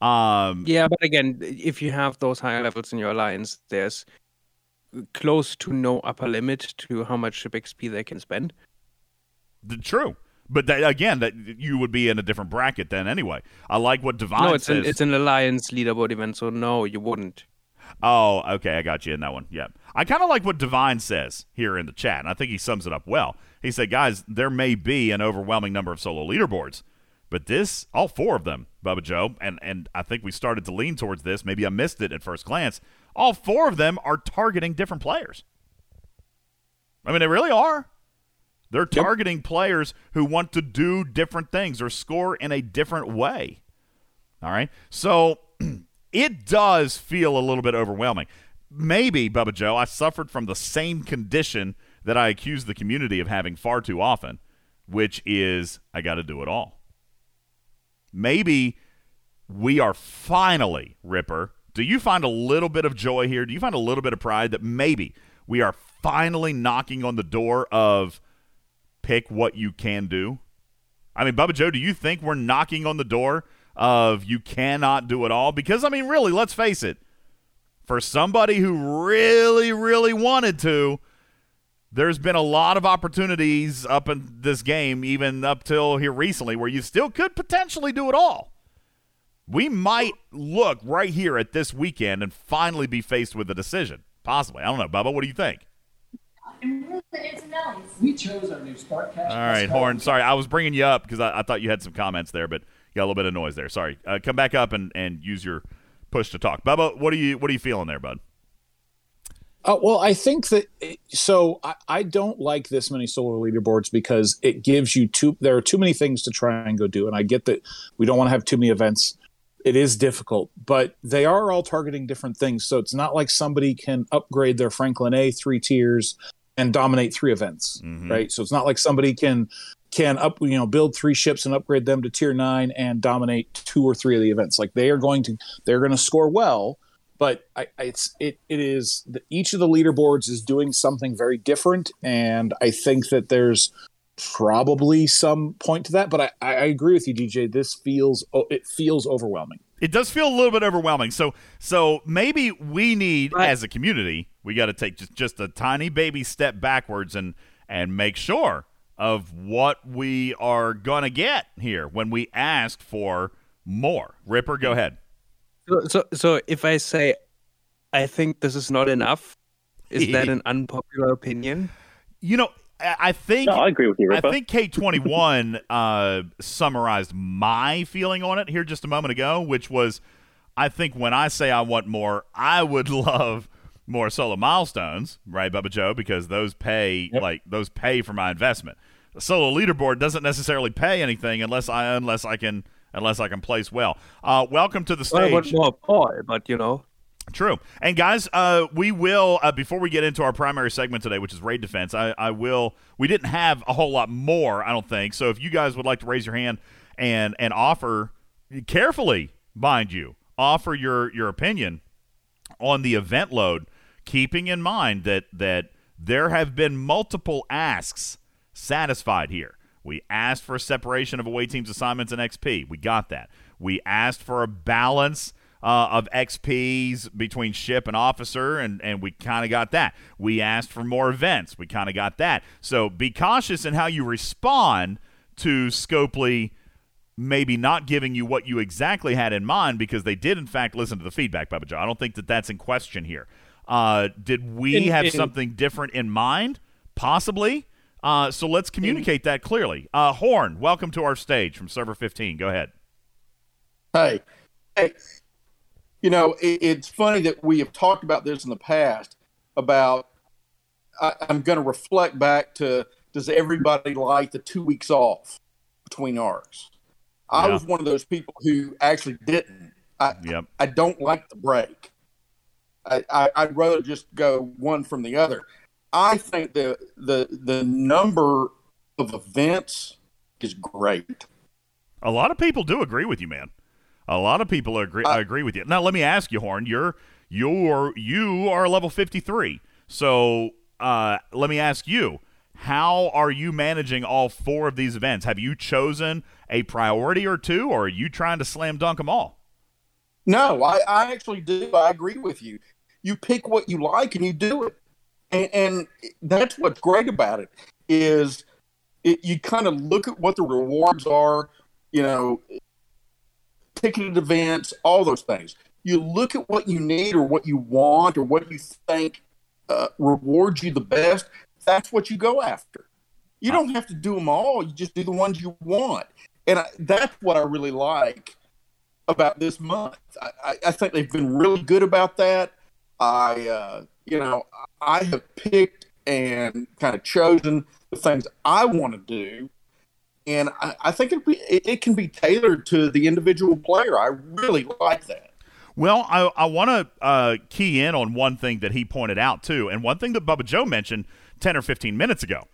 [SPEAKER 1] Um,
[SPEAKER 3] Yeah, but again, if you have those higher levels in your alliance, there's close to no upper limit to how much ship XP they can spend.
[SPEAKER 1] true. But that, again, that you would be in a different bracket then anyway. I like what Divine
[SPEAKER 3] no, it's
[SPEAKER 1] says.
[SPEAKER 3] an, it's an alliance leaderboard event, so no, you wouldn't.
[SPEAKER 1] Oh, okay, I got you in that one. Yeah. I kind of like what Divine says here in the chat, and I think he sums it up well. He said, guys, there may be an overwhelming number of solo leaderboards, but this, all four of them, Bubba Joe, and, and I think we started to lean towards this. Maybe I missed it at first glance. All four of them are targeting different players. I mean, they really are. They're targeting yep. players who want to do different things or score in a different way. All right. So *clears throat* it does feel a little bit overwhelming. Maybe, Bubba Joe, I suffered from the same condition that I accuse the community of having far too often, which is I got to do it all. Maybe we are finally, Ripper. Do you find a little bit of joy here? Do you find a little bit of pride that maybe we are finally knocking on the door of pick what you can do? I mean, Bubba Joe, do you think we're knocking on the door of you cannot do it all? Because, I mean, really, let's face it. For somebody who really, really wanted to, there's been a lot of opportunities up in this game, even up till here recently, where you still could potentially do it all. We might look right here at this weekend and finally be faced with a decision. Possibly. I don't know. Bubba, what do you think?
[SPEAKER 5] We chose our new SparkCast.
[SPEAKER 1] All right, Horn. Sorry, I was bringing you up because I, I, thought you had some comments there, but you got a little bit of noise there. Sorry. Uh, come back up and, and use your push to talk. Bubba, what are you what are you feeling there, bud?
[SPEAKER 2] Uh, well, I think that so I, I, don't like this many solo leaderboards because it gives you too. There are too many things to try and go do, and I get that we don't want to have too many events. It is difficult, but they are all targeting different things. So it's not like somebody can upgrade their Franklin A three tiers and dominate three events, mm-hmm. right? So it's not like somebody can can up you know build three ships and upgrade them to tier nine and dominate two or three of the events. Like they are going to they're going to score well but I, it's it it is the, each of the leaderboards is doing something very different, and I think that there's probably some point to that. But I, I agree with you, DJ. This feels it feels overwhelming.
[SPEAKER 1] It does feel a little bit overwhelming. So so maybe we need right. as a community we got to take just just a tiny baby step backwards and and make sure of what we are gonna get here when we ask for more. Ripper, go ahead.
[SPEAKER 3] So, so, so if I say, I think this is not enough, is that *laughs* an unpopular opinion?
[SPEAKER 1] You know, I think
[SPEAKER 6] no, I agree with you. Ripper.
[SPEAKER 1] I think K twenty one *laughs* uh, summarized my feeling on it here just a moment ago, which was, I think when I say I want more, I would *laughs* love more solo milestones, right, Bubba Joe, because those pay yep. like those pay for my investment. The solo leaderboard doesn't necessarily pay anything unless I unless I can unless I can place well. Uh, welcome to the stage.
[SPEAKER 3] Well, more pie, but you know.
[SPEAKER 1] True. And guys, uh, we will uh, before we get into our primary segment today, which is raid defense. I, I will. We didn't have a whole lot more, I don't think. So if you guys would like to raise your hand and and offer carefully, mind you, offer your your opinion on the event load, keeping in mind that that there have been multiple asks satisfied here. We asked for a separation of away teams assignments and XP. We got that. We asked for a balance uh, of XPs between ship and officer, and, and we kind of got that. We asked for more events. We kind of got that. So be cautious in how you respond to Scopely maybe not giving you what you exactly had in mind because they did, in fact, listen to the feedback, Bubba Joe. I don't think that that's in question here. Uh, did we in, have in, something different in mind? Possibly. Uh, so let's communicate that clearly. Uh, Horn, welcome to our stage from Server 15. Go ahead.
[SPEAKER 7] Hey, hey you know, it, it's funny that we have talked about this in the past about. I, I'm going to reflect back to does everybody like the two weeks off between arcs? I was one of those people who actually didn't. I, yep. I don't like the break. I, I, would rather just go one from the other. I think the the the number of events is great.
[SPEAKER 1] A lot of people do agree with you, man. A lot of people agree uh, agree with you. Now, let me ask you, Horn. You're you're you are level fifty three. So uh, let me ask you, how are you managing all four of these events? Have you chosen a priority or two, or are you trying to slam dunk them all?
[SPEAKER 7] No, I, I actually do. I agree with you. You pick what you like and you do it and, and that's what's great about it is it, you kind of look at what the rewards are, you know, ticketed events, all those things. you look at what you need or what you want or what you think uh, rewards you the best. That's what you go after. You don't have to do them all. You just do the ones you want, and I, that's what I really like about this month. I, I, think they've been really good about that. I, uh, you know, I have picked and kind of chosen the things I want to do, and I, I think it, be, it, can be tailored to the individual player. I really like that.
[SPEAKER 1] Well, I, I want to uh, key in on one thing that he pointed out, too. And one thing that Bubba Joe mentioned 10 or 15 minutes ago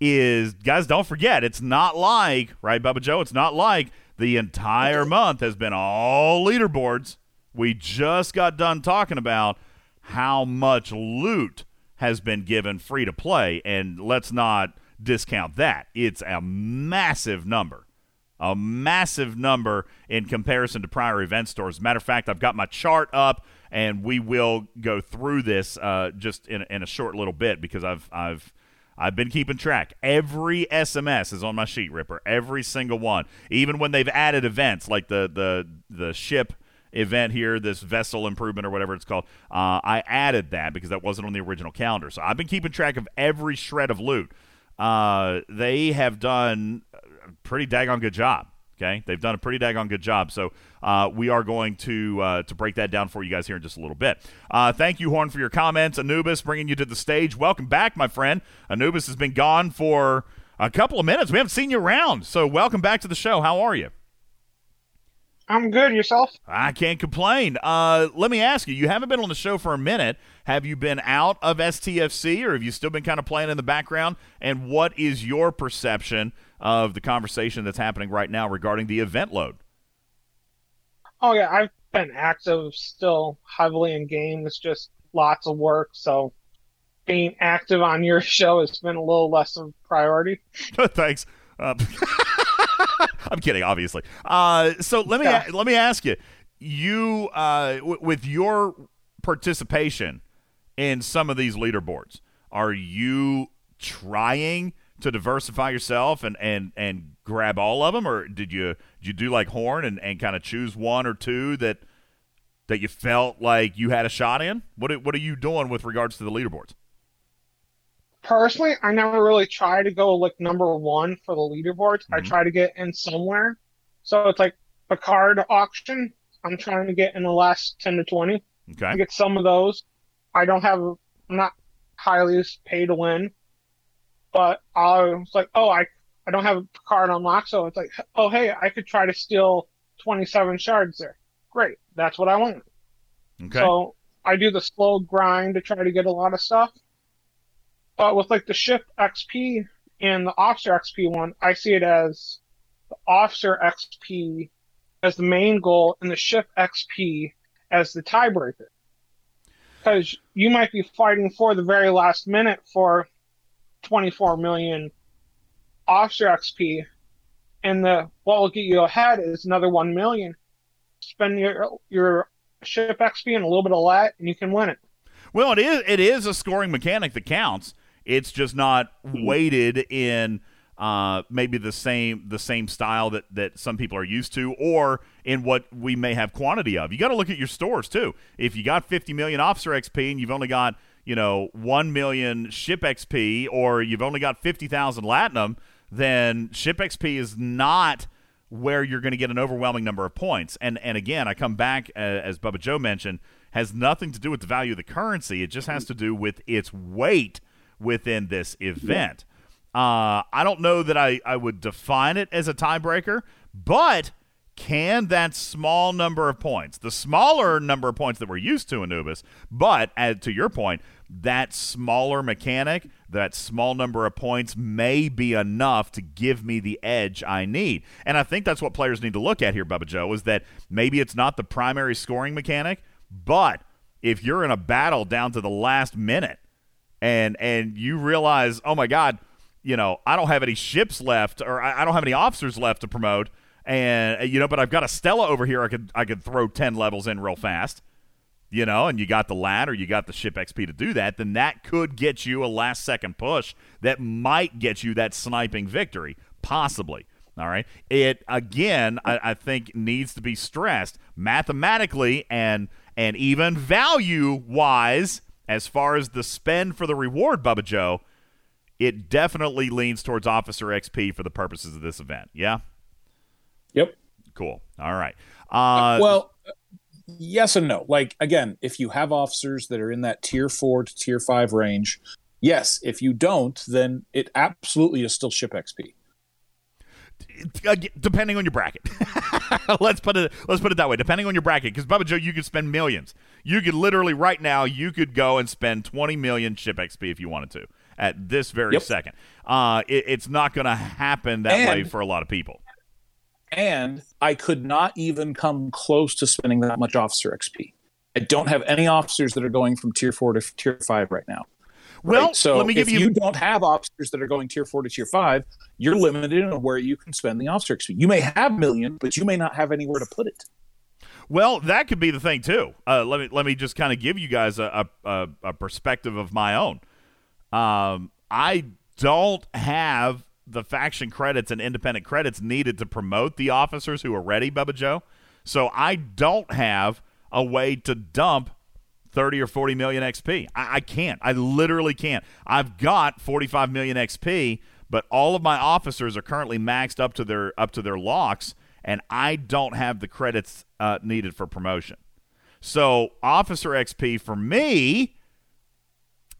[SPEAKER 1] is, guys, don't forget, it's not like, right, Bubba Joe? It's not like the entire month has been all leaderboards. We just got done talking about how much loot has been given free to play. And let's not discount that. It's a massive number a massive number in comparison to prior event stores. matter of fact, I've got my chart up, and we will go through this uh, just in, in a short little bit because I've I've I've been keeping track. Every SMS is on my sheet, Ripper. Every single one. Even when they've added events like the the the ship event here, this vessel improvement or whatever it's called, uh, I added that because that wasn't on the original calendar. So I've been keeping track of every shred of loot. Uh, they have done a pretty daggone good job. Okay, they've done a pretty daggone good job. So uh, we are going to uh, to break that down for you guys here in just a little bit. Uh, thank you, Horn, for your comments. Anubis, bringing you to the stage. Welcome back, my friend. Anubis has been gone for a couple of minutes. We haven't seen you around, so welcome back to the show. How are you?
[SPEAKER 6] I'm good. Yourself?
[SPEAKER 1] I can't complain. Uh, let me ask you: You haven't been on the show for a minute. Have you been out of STFC, or have you still been kind of playing in the background? And what is your perception of the conversation that's happening right now regarding the event load?
[SPEAKER 6] Oh yeah, I've been active, still heavily in game. It's just lots of work, so being active on your *laughs* show has been a little less of a priority. *laughs*
[SPEAKER 1] Thanks. Uh, *laughs* *laughs* I'm kidding, obviously. Uh, so let me yeah. let me ask you: you uh, w- with your participation in some of these leaderboards, are you trying to diversify yourself and and and grab all of them, or did you did you do like Horn and, and kind of choose one or two that that you felt like you had a shot in? What what are you doing with regards to the leaderboards?
[SPEAKER 6] Personally, I never really try to go like number one for the leaderboards. Mm-hmm. I try to get in somewhere. So it's like Picard auction. I'm trying to get in the last ten to twenty.
[SPEAKER 1] Okay. I
[SPEAKER 6] get some of those. I don't have. I'm not highly paid to win but I was like, oh, I I don't have a card unlocked, so it's like, oh, hey, I could try to steal 27 shards there. Great, that's what I want.
[SPEAKER 1] Okay.
[SPEAKER 6] So I do the slow grind to try to get a lot of stuff. But with like the ship XP and the officer XP one, I see it as the officer XP as the main goal and the ship XP as the tiebreaker. Because you might be fighting for the very last minute for 24 million officer XP, and the what will get you ahead is another 1 million. Spend your your ship XP and a little bit of that, and you can win it.
[SPEAKER 1] Well, it is it is a scoring mechanic that counts. It's just not weighted in uh, maybe the same the same style that that some people are used to, or in what we may have quantity of. You got to look at your stores too. If you got 50 million officer XP and you've only got you know, 1 million ship XP or you've only got 50,000 Latinum, then ship XP is not where you're going to get an overwhelming number of points. And and again, I come back uh, as Bubba Joe mentioned, has nothing to do with the value of the currency. It just has to do with its weight within this event. Uh, I don't know that I, I would define it as a tiebreaker, but can that small number of points, the smaller number of points that we're used to Anubis, but add to your point, that smaller mechanic, that small number of points may be enough to give me the edge I need. And I think that's what players need to look at here, Bubba Joe, is that maybe it's not the primary scoring mechanic, but if you're in a battle down to the last minute and and you realize, oh my God, you know, I don't have any ships left or I, I don't have any officers left to promote and you know, but I've got a Stella over here. I could I could throw ten levels in real fast, you know, and you got the ladder, you got the ship XP to do that. Then that could get you a last second push that might get you that sniping victory, possibly. All right. It again, I, I think needs to be stressed mathematically and and even value wise, as far as the spend for the reward, Bubba Joe, it definitely leans towards Officer XP for the purposes of this event. Yeah.
[SPEAKER 2] Yep.
[SPEAKER 1] Cool. All right. Uh,
[SPEAKER 2] well, yes and no. Like again, if you have officers that are in that tier four to tier five range, yes. If you don't, then it absolutely is still ship XP
[SPEAKER 1] depending on your bracket. *laughs* let's put it let's put it that way. Depending on your bracket, because Bubba Joe, you could spend millions. You could literally right now, you could go and spend twenty million ship XP if you wanted to at this very yep. second. Uh, it, it's not going to happen that and, way for a lot of people.
[SPEAKER 2] And I could not even come close to spending that much officer XP. I don't have any officers that are going from tier four to tier five right now.
[SPEAKER 1] Well,
[SPEAKER 2] right? so
[SPEAKER 1] let me give
[SPEAKER 2] if
[SPEAKER 1] you.
[SPEAKER 2] you don't have officers that are going tier four to tier five, you're limited on where you can spend the officer XP. You may have million, but you may not have anywhere to put it.
[SPEAKER 1] Well, that could be the thing too. Uh, let me let me just kind of give you guys a, a, a perspective of my own. Um, I don't have the faction credits and independent credits needed to promote the officers who are ready, Bubba Joe. So I don't have a way to dump 30 or 40 million XP. I, I can't. I literally can't. I've got 45 million XP, but all of my officers are currently maxed up to their up to their locks, and I don't have the credits uh, needed for promotion. So officer XP for me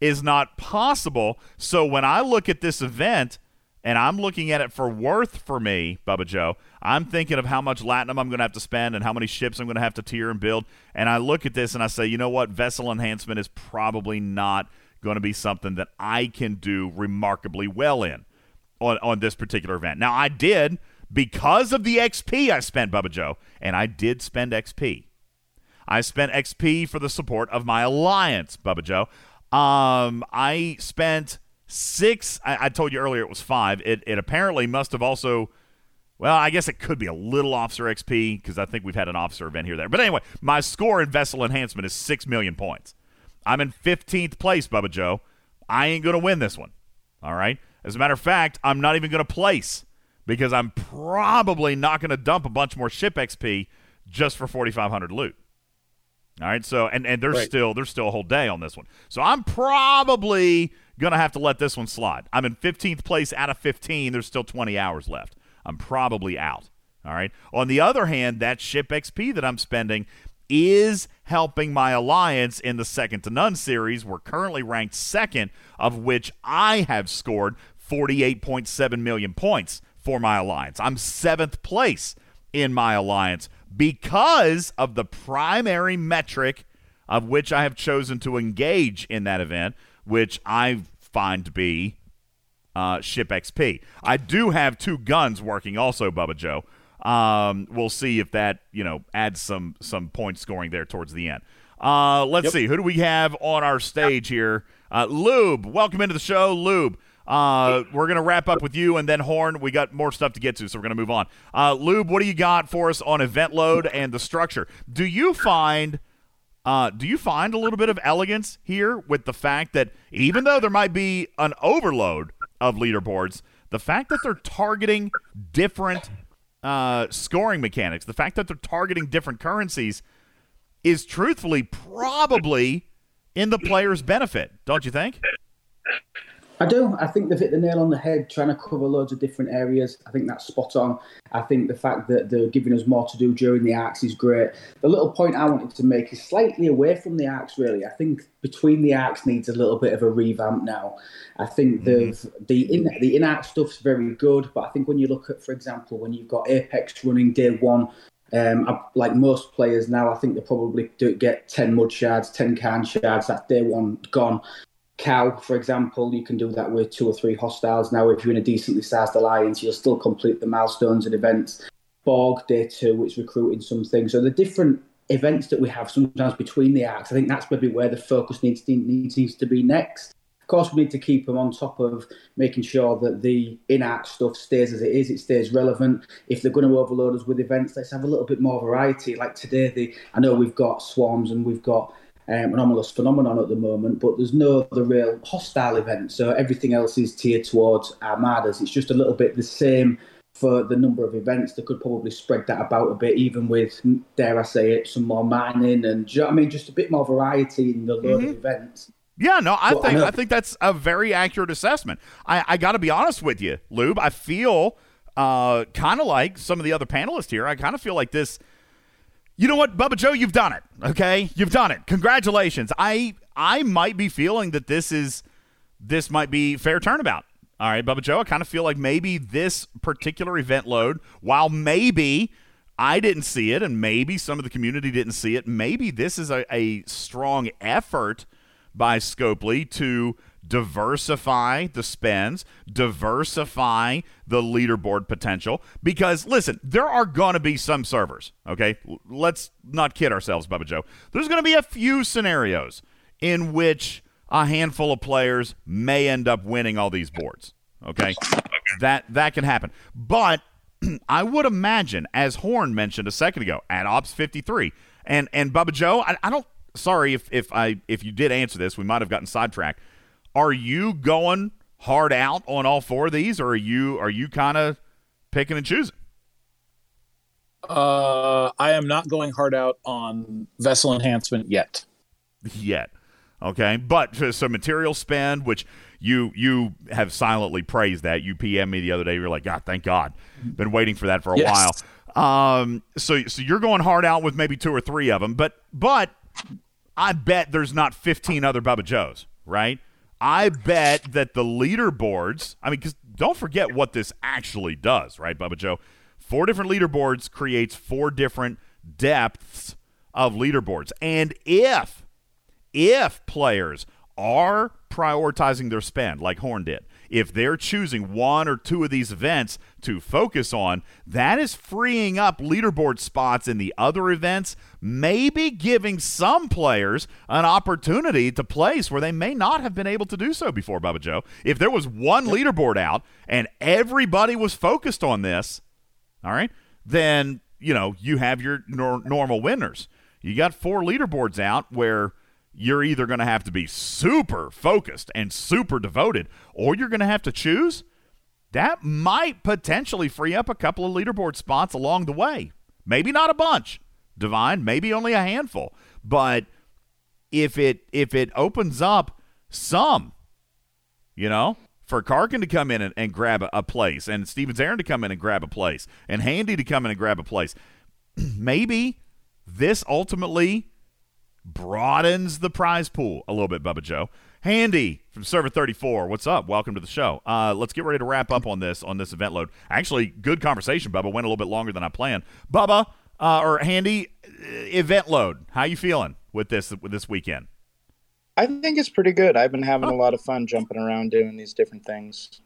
[SPEAKER 1] is not possible. So when I look at this event and I'm looking at it for worth for me, Bubba Joe, I'm thinking of how much latinum I'm going to have to spend and how many ships I'm going to have to tier and build. And I look at this and I say, you know what? Vessel enhancement is probably not going to be something that I can do remarkably well in on, on this particular event. Now, I did because of the XP I spent, Bubba Joe, and I did spend XP. I spent XP for the support of my alliance, Bubba Joe. Um, I spent Six, I, I told you earlier it was five. It, it apparently must have also, well, I guess it could be a little officer XP because I think we've had an officer event here there. But anyway, my score in vessel enhancement is six million points. I'm in 15th place, Bubba Joe. I ain't to win this one. All right. As a matter of fact, I'm not even to place because I'm probably not going to dump a bunch more ship XP just for 4,500 loot. All right, so and and there's right. still there's still a whole day on this one. So I'm probably Gonna have to let this one slide. I'm in 15th place out of 15. There's still 20 hours left. I'm probably out. All right. On the other hand, that ship XP that I'm spending is helping my alliance in the second to none series. We're currently ranked second, of which I have scored 48.7 million points for my alliance. I'm seventh place in my alliance because of the primary metric of which I have chosen to engage in that event, which I find to be uh, ship XP. I do have two guns working also, Bubba Joe. Um, we'll see if that you know adds some some point scoring there towards the end. Uh, let's yep. see who do we have on our stage here. Uh, Lube, welcome into the show, Lube. Uh, we're gonna wrap up with you and then Horn. We got more stuff to get to, so we're gonna move on. Uh, Lube, what do you got for us on event load and the structure? Do you find uh, do you find a little bit of elegance here with the fact that even though there might be an overload of leaderboards, the fact that they're targeting different uh, scoring mechanics, the fact that they're targeting different currencies, is truthfully probably in the player's benefit, don't you think?
[SPEAKER 8] I do. I think they've hit the nail on the head trying to cover loads of different areas. I think that's spot on. I think the fact that they're giving us more to do during the arcs is great. The little point I wanted to make is slightly away from the arcs, really. I think between the arcs needs a little bit of a revamp now. I think mm-hmm. the in the in arc stuff's very good, but I think when you look at, for example, when you've got Apex running day one um, like most players now, I think they probably do get 10 mud shards, 10 can shards. That's day one gone. Cow, for example, you can do that with two or three hostiles. Now, if you're in a decently sized alliance, you'll still complete the milestones and events. Borg, day two, which recruiting something. So the different events that we have sometimes between the acts, I think that's maybe where the focus needs to, needs, needs to be next. Of course, we need to keep them on top of making sure that the in-arc stuff stays as it is. It stays relevant. If they're going to overload us with events, let's have a little bit more variety. Like today, the I know we've got swarms and we've got um, anomalous phenomenon at the moment, but there's no other real hostile event. So everything else is tiered towards armadas. It's just a little bit the same for the number of events, they could probably spread that about a bit, even with, dare I say it, some more mining and, you know I mean, just a bit more variety in the load
[SPEAKER 1] Mhm.
[SPEAKER 8] of events.
[SPEAKER 1] Yeah, no, I
[SPEAKER 8] I
[SPEAKER 1] think
[SPEAKER 8] know-
[SPEAKER 1] I think that's a very accurate assessment. I, I got to be honest with you, Lube. I feel uh, kind of like some of the other panelists here. I kind of feel like this. You know what, Bubba Joe, you've done it. Okay, you've done it. Congratulations. I I might be feeling that this is this might be fair turnabout. All right, Bubba Joe, I kind of feel like maybe this particular event load, while maybe I didn't see it and maybe some of the community didn't see it, maybe this is a, a strong effort by Scopely to diversify the spends, diversify the leaderboard potential. Because, listen, there are going to be some servers, okay? Let's not kid ourselves, Bubba Joe. There's going to be a few scenarios in which a handful of players may end up winning all these boards, okay? That, that can happen. But *clears throat* I would imagine, as Horn mentioned a second ago, at Ops 53, and and Bubba Joe, I, I don't. Sorry if if I if you did answer this, we might have gotten sidetracked. Are you going hard out on all four of these, or are you are you kind of picking and choosing?
[SPEAKER 2] Uh, I am not going hard out on vessel enhancement yet.
[SPEAKER 1] yet. Okay, but so- material spend, which you you have silently praised that. You PM me the other day. You're like, God, thank God. Been waiting for that for a
[SPEAKER 2] Yes.
[SPEAKER 1] while. Um, so so you're going hard out with maybe two or three of them, but but I bet there's not 15 other Bubba Joes, right? I bet that the leaderboards. I mean, because don't forget what this actually does, right, Bubba Joe? Four different leaderboards creates four different depths of leaderboards, and if if players are prioritizing their spend like Horn did, if they're choosing one or two of these events to focus on, that is freeing up leaderboard spots in the other events, maybe giving some players an opportunity to place where they may not have been able to do so before, Bubba Joe. If there was one leaderboard out and everybody was focused on this, all right, then, you know, you have your nor- normal winners. You got four leaderboards out where you're either going to have to be super focused and super devoted, or you're going to have to choose. That might potentially free up a couple of leaderboard spots along the way. Maybe not a bunch, Divine, maybe only a handful. But if it if it opens up some, you know, for Karkin to come in and, and grab a, a place, and Stevens Aaron to come in and grab a place, and Handy to come in and grab a place, *clears throat* maybe this ultimately broadens the prize pool a little bit, Bubba Joe. Handy from Server 34, what's up? Welcome to the show. Uh, let's get ready to wrap up on this on this event load. Actually, good conversation, Bubba. Went a little bit longer than I planned. Bubba uh, or Handy, uh, event load. How you feeling with this with this weekend?
[SPEAKER 9] I think it's pretty good. I've been having a lot of fun jumping around doing these different things.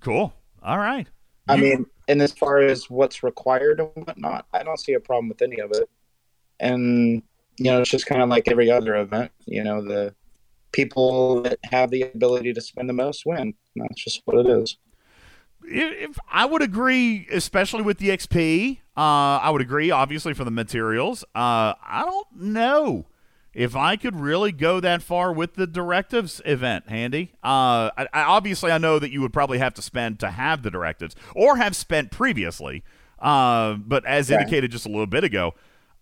[SPEAKER 1] Cool. All right.
[SPEAKER 9] I mean, and as far as what's required and whatnot, I don't see a problem with any of it. And you know, it's just kind of like every other event. You know, the people that have the ability to spend the most win. That's just what it is.
[SPEAKER 1] if I would agree, especially with the XP, uh, I would agree, obviously, for the materials. Uh, I don't know if I could really go that far with the directives event, Handy. Uh, I, I, obviously, I know that you would probably have to spend to have the directives or have spent previously. Uh, but as
[SPEAKER 9] Right.
[SPEAKER 1] indicated just a little bit ago,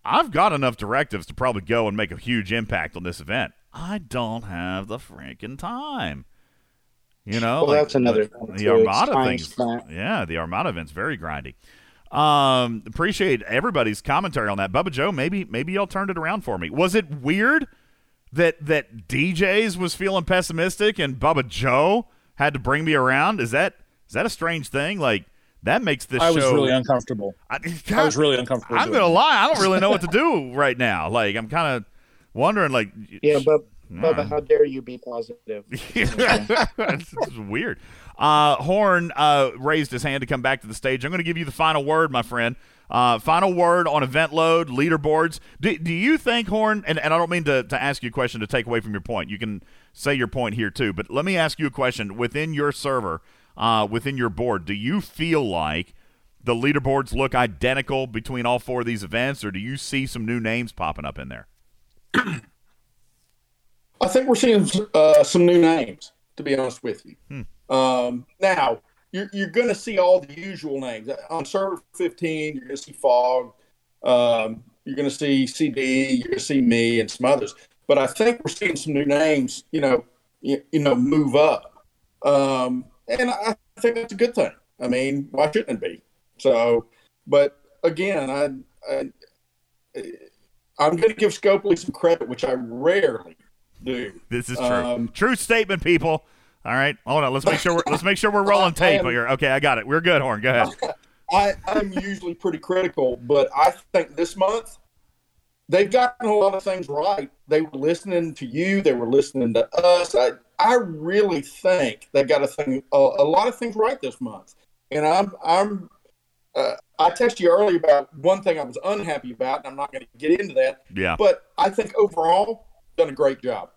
[SPEAKER 1] I've got enough directives to probably go and make a huge impact on this event. I don't have the freaking time. You know,
[SPEAKER 9] Well, that's another
[SPEAKER 1] the, the Armada
[SPEAKER 9] time
[SPEAKER 1] things. Yeah, the Armada event's very grindy. Um, appreciate everybody's commentary on that. Bubba Joe, maybe maybe y'all turned it around for me. Was it weird that that DJs was feeling pessimistic and Bubba Joe had to bring me around? Is that is that a strange thing? Like that makes this
[SPEAKER 2] I was
[SPEAKER 1] show
[SPEAKER 2] really uncomfortable.
[SPEAKER 1] I,
[SPEAKER 2] I was really uncomfortable.
[SPEAKER 1] I'm gonna
[SPEAKER 2] it.
[SPEAKER 1] lie, I don't really know what to *laughs* do right now. Like I'm kind of wondering, like,
[SPEAKER 9] Yeah, but
[SPEAKER 1] Alright.
[SPEAKER 9] Bubba, how dare you be positive? *laughs*
[SPEAKER 1] it's just weird. Uh, Horn uh, raised his hand to come back to the stage. I'm going to give you the final word, my friend. Uh, final word on event load, leaderboards. Do, do you think, Horn, and, and I don't mean to, to ask you a question to take away from your point. You can say your point here, too. But let me ask you a question. Within your server, uh, within your board, do you feel like the leaderboards look identical between all four of these events, or do you see some new names popping up in there?
[SPEAKER 7] I think we're seeing uh, some new names, to be honest with you. Um, now, you're, you're going to see all the usual names on server 15. You're going to see Fog. Um, you're going to see CD. You're going to see me and some others. But I think we're seeing some new names. You know, you, you know, move up, um, and I think that's a good thing. I mean, why shouldn't it be? So, but again, I, I I'm going to give Scopely some credit, which I rarely do.
[SPEAKER 1] This is true. Um, true statement, people. All right, hold on. Let's make sure we're let's make sure we're *laughs* rolling tape am, here. Okay, I got it. We're good, Horn. Go ahead. *laughs*
[SPEAKER 7] I, I'm usually pretty critical, but I think this month they've gotten a lot of things right. They were listening to you. They were listening to us. I I really think they got a thing a, a lot of things right this month, and I'm I'm. Uh, I texted you earlier about one thing I was unhappy about, and I'm not going to get into that.
[SPEAKER 1] Yeah.
[SPEAKER 7] But I think overall, done a great job.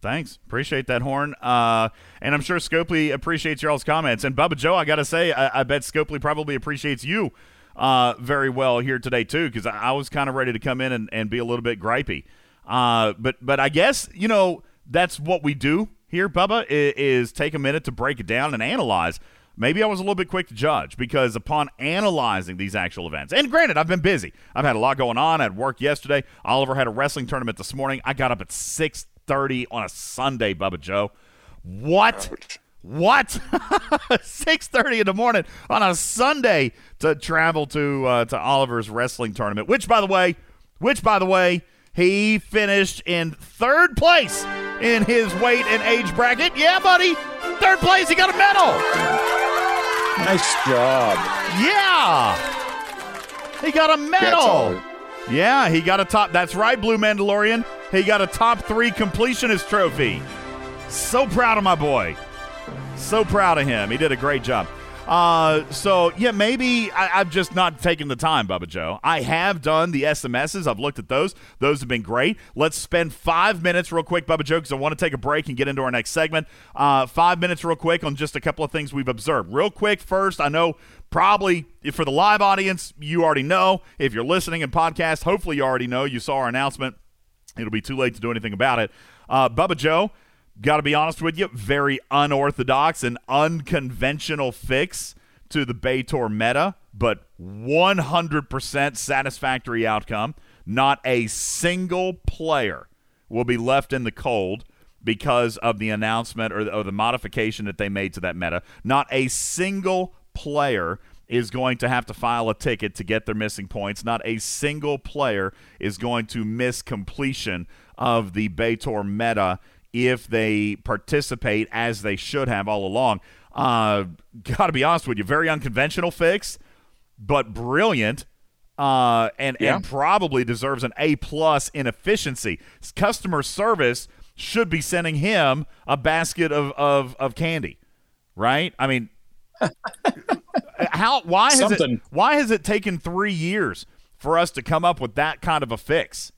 [SPEAKER 1] Thanks. Appreciate that, Horn. Uh, and I'm sure Scopely appreciates y'all's comments. And Bubba Joe, I got to say, I, I, bet Scopely probably appreciates you uh, very well here today, too, because I, I, was kind of ready to come in and, and be a little bit gripey. Uh, but, but I guess, you know, that's what we do here, Bubba, is, take a minute to break it down and analyze maybe I was a little bit quick to judge because upon analyzing these actual events, and granted, I've been busy. I've had a lot going on. I had work yesterday. Oliver had a wrestling tournament this morning. I got up at 6.30 on a Sunday, Bubba Joe. What? What? *laughs* 6:30 in the morning on a Sunday to travel to uh, to Oliver's wrestling tournament, which by the way, which by the way, he finished in third place in his weight and age bracket. Yeah, buddy. Third place, he got a medal.
[SPEAKER 2] Nice job.
[SPEAKER 1] Yeah. He got a medal. Yeah, he got a top. That's right, Blue Mandalorian. He got a top three completionist trophy. So proud of my boy. So proud of him. He did a great job. Uh, so yeah, maybe I, have just not taken the time, Bubba Joe. I have done the SMSs. I've looked at those. Those have been great. Let's spend five minutes real quick, Bubba Joe, because I want to take a break and get into our next segment. Uh, five minutes real quick on just a couple of things we've observed. Real quick, first, I know probably for the live audience, you already know. If you're listening in podcast, hopefully you already know. You saw our announcement It'll be too late to do anything about it. Uh, Bubba Joe, got to be honest with you, very unorthodox and unconventional fix to the B'Etor meta, but 100% satisfactory outcome. Not a single player will be left in the cold because of the announcement or the, or the modification that they made to that meta. Not a single player is going to have to file a ticket to get their missing points. Not a single player is going to miss completion of the B'Etor meta if they participate as they should have all along. Uh, Got to be honest with you, very unconventional fix, but brilliant. Uh, and yeah. and probably deserves an A plus in efficiency. Customer service should be sending him a basket of, of, of candy, right? I mean, *laughs* how why has Something. it why has it taken three years for us to come up with that kind of a fix?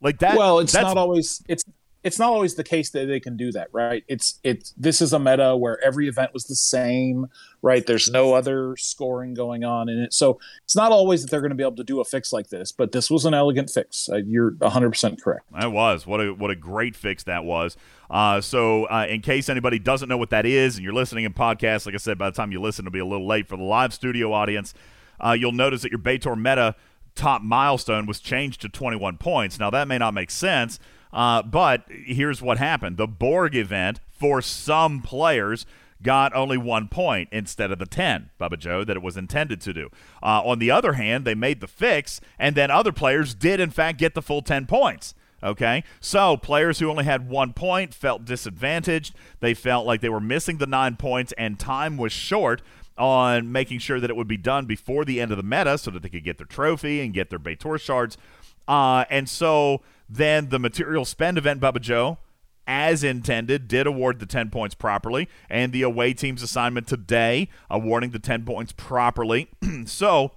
[SPEAKER 1] Like that.
[SPEAKER 2] Well, it's not always it's it's not always the case that they can do that, right? It's it's this is a meta where every event was the same, right? There's no other scoring going on in it, so it's not always that they're going to be able to do a fix like this. But this was an elegant fix. Uh, you're 100 percent correct.
[SPEAKER 1] That was what a what a great fix that was. Uh, so, uh, in case anybody doesn't know what that is, and you're listening in podcast, like I said, by the time you listen, it'll be a little late for the live studio audience. Uh, you'll notice that your B'Etor meta top milestone was changed to 21 points. Now, that may not make sense, uh, but here's what happened: the Borg event for some players got only one point instead of the 10, Bubba Joe, that it was intended to do. Uh, on the other hand, they made the fix, and then other players did, in fact, get the full 10 points. Okay, so players who only had one point felt disadvantaged. They felt like they were missing the nine points, and time was short on making sure that it would be done before the end of the meta so that they could get their trophy and get their B'Etor shards. Uh, and so then the material spend event, Bubba Joe, as intended, did award the 10 points properly, and the away team's assignment today, awarding the 10 points properly. *clears throat* so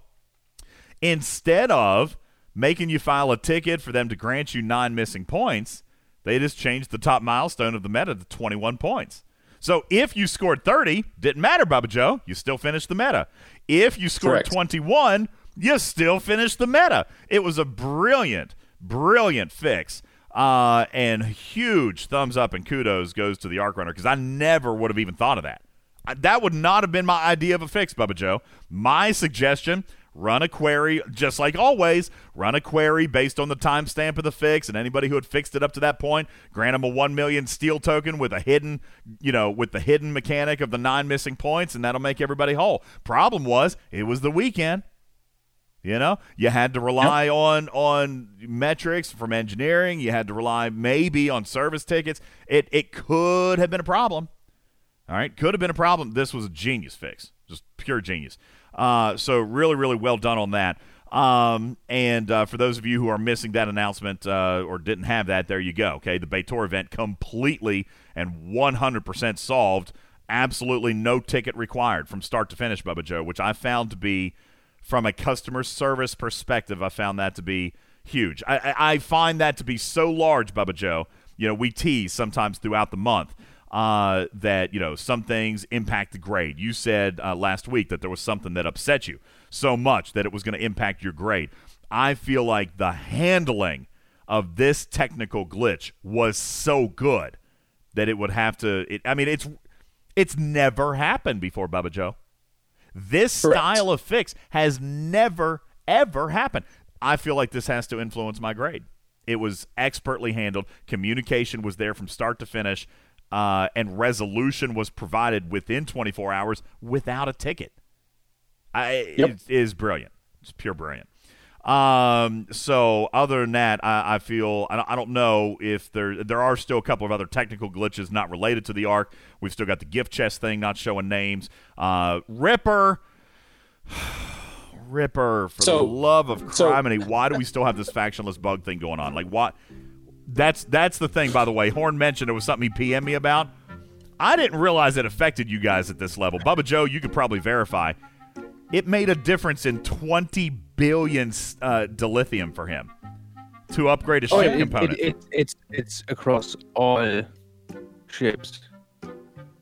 [SPEAKER 1] instead of making you file a ticket for them to grant you nine missing points, they just changed the top milestone of the meta to 21 points. So if you scored 30, didn't matter, Bubba Joe, you still finished the meta. If you scored Correct. 21, you still finished the meta. It was a brilliant, brilliant fix. Uh, and huge thumbs up and kudos goes to the Arc Runner because I never would have even thought of that. That would not have been my idea of a fix, Bubba Joe. My suggestion run a query, just like always, run a query based on the timestamp of the fix, and anybody who had fixed it up to that point, grant them a one million steel token with a hidden, you know, with the hidden mechanic of the nine missing points, and that'll make everybody whole. Problem was, it was the weekend. You know, you had to rely yep. on on metrics from engineering. You had to rely maybe on service tickets. It it could have been a problem. All right, could have been a problem. This was a genius fix, just pure genius. Uh, so really, really well done on that. Um, and uh, for those of you who are missing that announcement uh, or didn't have that, there you go. Okay, the B'Etor event completely and 100% solved. Absolutely no ticket required from start to finish, Bubba Joe, which I found to be from a customer service perspective, I found that to be huge. I, I find that to be so large, Bubba Joe. You know, we tease sometimes throughout the month uh, that, you know, some things impact the grade. You said uh, last week that there was something that upset you so much that it was going to impact your grade. I feel like the handling of this technical glitch was so good that it would have to. It, I mean, it's it's never happened before, Bubba Joe. This Correct. style of fix has never, ever happened. I feel like this has to influence my grade. It was expertly handled. Communication was there from start to finish, uh, and resolution was provided within 24 hours without a ticket. I, yep. It is brilliant. It's pure brilliant. Um, so other than that, I, I feel I don't, I don't, know if there there are still a couple of other technical glitches not related to the arc. We've still got the gift chest thing not showing names. Uh, Ripper. *sighs* Ripper, for so, the love of criminy, so, why do we still have this factionless bug thing going on? Like, what? That's that's the thing. By the way, Horn mentioned it was something he PM me about. I didn't realize it affected you guys at this level. Bubba Joe, you could probably verify. It made a difference in 20 billion uh, dilithium for him to upgrade a ship oh, it, component.
[SPEAKER 3] It, it, it's it's across all ships.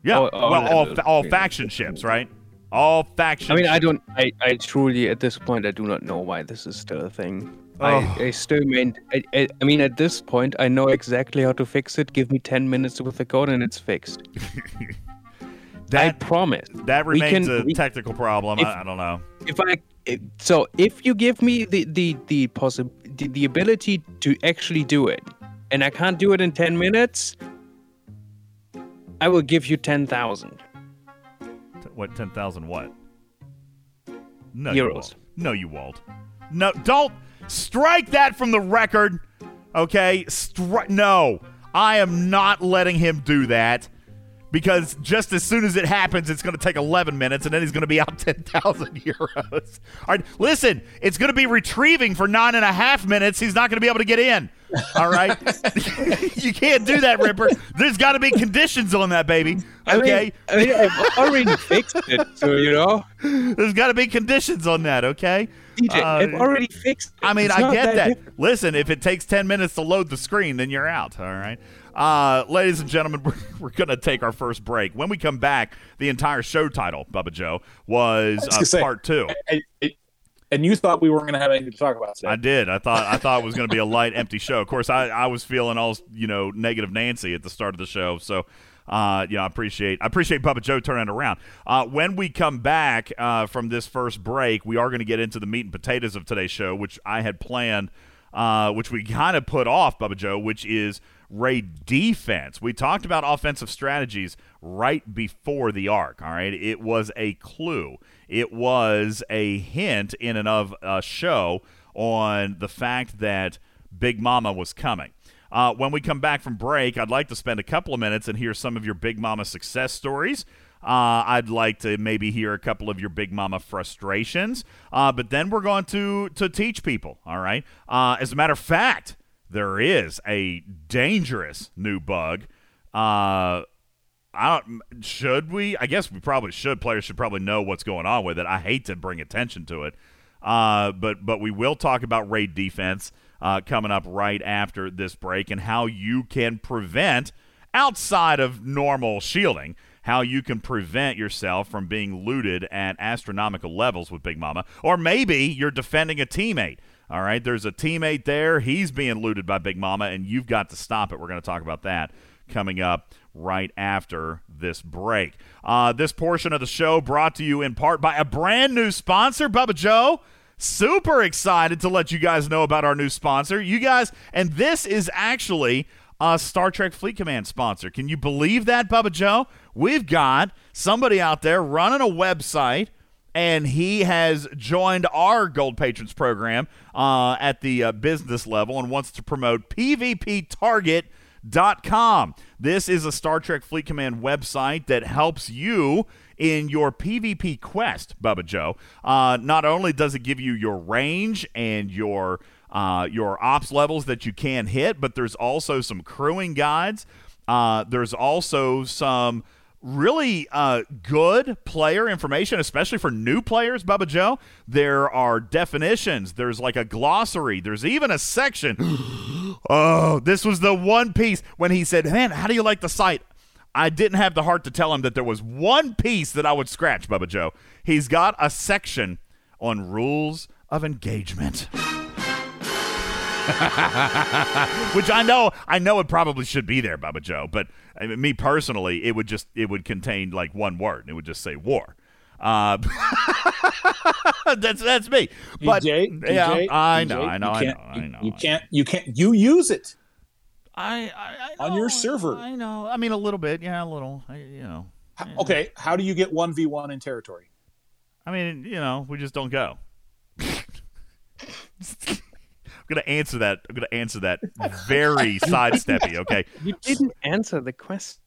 [SPEAKER 1] Yeah, all, all well, all, all faction ships, right? All faction.
[SPEAKER 3] I mean, I don't. I, I truly, at this point, I do not know why this is still a thing. Oh. I, I still mean, I, I, I, mean, at this point, I know exactly how to fix it. Give me ten minutes with the code, and it's fixed. *laughs* That, I promise.
[SPEAKER 1] That remains can, a we, technical problem. If, I, I, don't know.
[SPEAKER 3] If I so, if you give me the the the possi- the, the ability to actually do it, and I can't do it in ten minutes, I will give you ten thousand.
[SPEAKER 1] What ten thousand? What? No,
[SPEAKER 3] euros.
[SPEAKER 1] You. No, you won't. No, don't strike that from the record. Okay, Stri- no, I am not letting him do that because just as soon as it happens, it's going to take 11 minutes, and then he's going to be out *laughs* 10,000 euros. All right, listen, it's going to be retrieving for nine and a half minutes. He's not going to be able to get in. All right, *laughs* you can't do that, Ripper. There's got to be conditions on that, baby. Okay,
[SPEAKER 3] I mean, I mean I've already fixed it, so you know.
[SPEAKER 1] There's got to be conditions on that. Okay.
[SPEAKER 3] DJ, uh, I've already fixed. It.
[SPEAKER 1] I mean, it's I get that. that. Listen, if it takes 10 minutes to load the screen, then you're out. All right. Uh, ladies and gentlemen, *laughs* we're, we're going to take our first break. When we come back, the entire show title, Bubba Joe, was, was uh, say, part two.
[SPEAKER 2] I, I, and you thought we weren't going to have anything to talk about today.
[SPEAKER 1] I did. I thought I thought it was going to be a light, empty show. Of course, I, I was feeling all you know negative Nancy at the start of the show. So, uh, you know, I appreciate I appreciate Bubba Joe turning around. Uh, when we come back uh, from this first break, we are going to get into the meat and potatoes of today's show, which I had planned, uh, which we kind of put off, Bubba Joe, which is raid defense. We talked about offensive strategies right before the arc, all right? It was a clue, it was a hint in and of a show on the fact that Big Mama was coming. Uh, when we come back from break, I'd like to spend a couple of minutes and hear some of your Big Mama success stories. Uh, I'd like to maybe hear a couple of your Big Mama frustrations. Uh, but then we're going to to teach people. All right. Uh, as a matter of fact, there is a dangerous new bug. Uh, I don't. Should we? I guess we probably should. Players should probably know what's going on with it. I hate to bring attention to it, uh, but but we will talk about raid defense uh, coming up right after this break and how you can prevent outside of normal shielding how you can prevent yourself from being looted at astronomical levels with Big Mama, or maybe you're defending a teammate all right, there's a teammate there. He's being looted by Big Mama, and you've got to stop it. We're going to talk about that coming up right after this break. Uh, this portion of the show brought to you in part by a brand new sponsor, Bubba Joe. Super excited to let you guys know about our new sponsor. You guys, and this is actually a Star Trek Fleet Command sponsor. Can you believe that, Bubba Joe? We've got somebody out there running a website and he has joined our Gold Patrons program uh, at the uh, business level and wants to promote PvPTarget.com. This is a Star Trek Fleet Command website that helps you in your PvP quest, Bubba Joe. Uh, not only does it give you your range and your uh, your ops levels that you can hit, but there's also some crewing guides. Uh, there's also some really uh, good player information, especially for new players, Bubba Joe. There are definitions. There's like a glossary. There's even a section. *gasps* oh, this was the one piece when he said, Man, how do you like the site? I didn't have the heart to tell him that there was one piece that I would scratch, Bubba Joe. He's got a section on rules of engagement. *laughs* Which I know, I know it probably should be there, Bubba Joe. But I mean, me personally, it would just it would contain like one word. and It would just say war. Uh, *laughs* that's that's me. But
[SPEAKER 2] DJ,
[SPEAKER 1] yeah,
[SPEAKER 2] DJ,
[SPEAKER 1] I
[SPEAKER 2] DJ,
[SPEAKER 1] know, I know,
[SPEAKER 2] you
[SPEAKER 1] I know, I know.
[SPEAKER 2] You can't. You can't. You use it
[SPEAKER 1] I, I, I
[SPEAKER 2] on your server.
[SPEAKER 1] I know. I mean, a little bit. Yeah, a little. I, you know.
[SPEAKER 2] Okay. How do you get one v one in territory?
[SPEAKER 1] I mean, you know, we just don't go. *laughs* I'm gonna answer that. I'm gonna answer that *laughs* very sidesteppy. Okay. *laughs*
[SPEAKER 3] You didn't answer the question.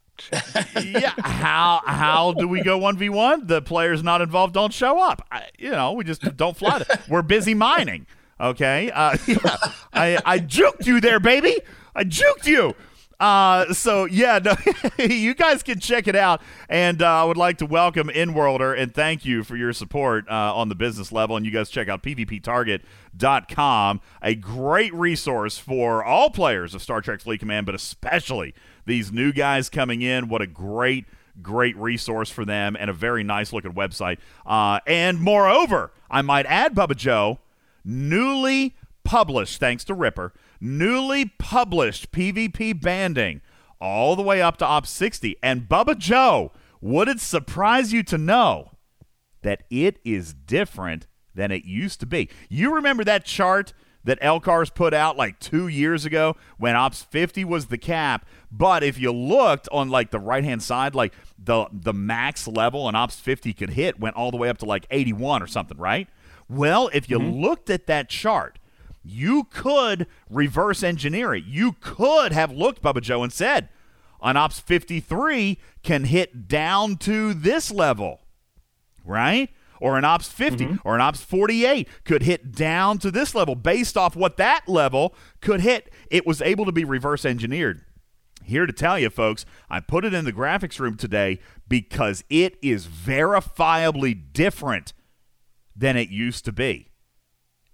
[SPEAKER 1] yeah. How how do we go one v one? The players not involved don't show up. I, you know, we just don't fly. The, we're busy mining. Okay. Uh, *laughs* yeah. I I juked you there, baby. I juked you. Uh, so yeah, no, *laughs* you guys can check it out, and uh, I would like to welcome InWorlder and thank you for your support uh, on the business level. And you guys check out PvPTarget.com, a great resource for all players of Star Trek Fleet Command, but especially these new guys coming in. What a great great resource for them and a very nice looking website. Uh, and moreover, I might add, Bubba Joe, newly published, thanks to Ripper, newly published PvP banding all the way up to Op 60. And Bubba Joe, would it surprise you to know that it is different than it used to be? You remember that chart that Elcars put out like two years ago when Ops 50 was the cap. But if you looked on like the right hand side, like the the max level an Ops 50 could hit went all the way up to like 81 or something, right? Well, if you mm-hmm. looked at that chart, you could reverse engineer it. You could have looked, Bubba Joe, and said, on Ops 53 can hit down to this level, right? Or an Ops 50 mm-hmm. or an Ops 48 could hit down to this level based off what that level could hit. It was able to be reverse engineered. Here to tell you, folks, I put it in the graphics room today because it is verifiably different than it used to be.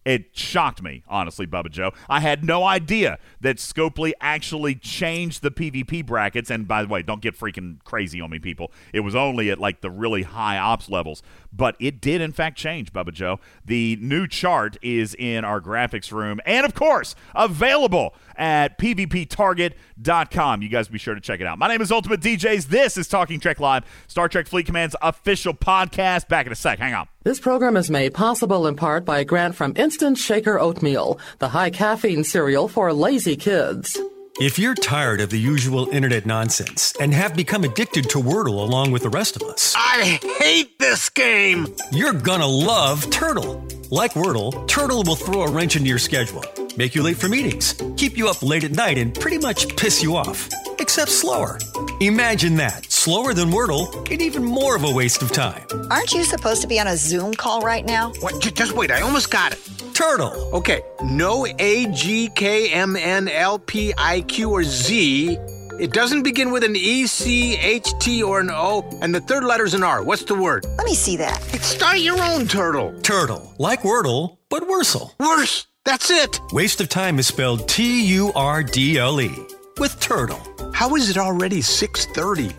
[SPEAKER 1] It shocked me, honestly, Bubba Joe. I had no idea that Scopely actually changed the PvP brackets. And by the way, don't get freaking crazy on me, people. It was only at like the really high ops levels, but it did in fact change, Bubba Joe. The new chart is in our graphics room and, of course, available at PvPTarget.com. You guys be sure to check it out. My name is Ultimate DJs. This is Talking Trek Live, Star Trek Fleet Command's official podcast. Back in a sec. Hang on.
[SPEAKER 10] This program is made possible in part by a grant from Instant Shaker Oatmeal, the high caffeine cereal for lazy kids.
[SPEAKER 11] If you're tired of the usual internet nonsense and have become addicted to Wordle along with the rest of us,
[SPEAKER 12] I hate this game!
[SPEAKER 11] you're gonna love Turdle. Like Wordle, Turdle will throw a wrench into your schedule, make you late for meetings, keep you up late at night, and pretty much piss you off. Except slower. Imagine that. Slower than Wordle and even more of a waste of time.
[SPEAKER 13] Aren't you supposed to be on a Zoom call right now?
[SPEAKER 12] What? J- Just wait, I almost got it.
[SPEAKER 11] Turdle.
[SPEAKER 12] Okay, no A, G, K, M, N, L, P, I, Q, or Z. It doesn't begin with an E, C, H, T, or an O, and the third letter's an R. What's the word?
[SPEAKER 13] Let me see that.
[SPEAKER 12] Start your own turtle.
[SPEAKER 11] Turdle. Like Wordle, but Wursel.
[SPEAKER 12] Worse. That's it.
[SPEAKER 11] Waste of time is spelled T U R D L E. With Turdle.
[SPEAKER 12] How is it already 6:30?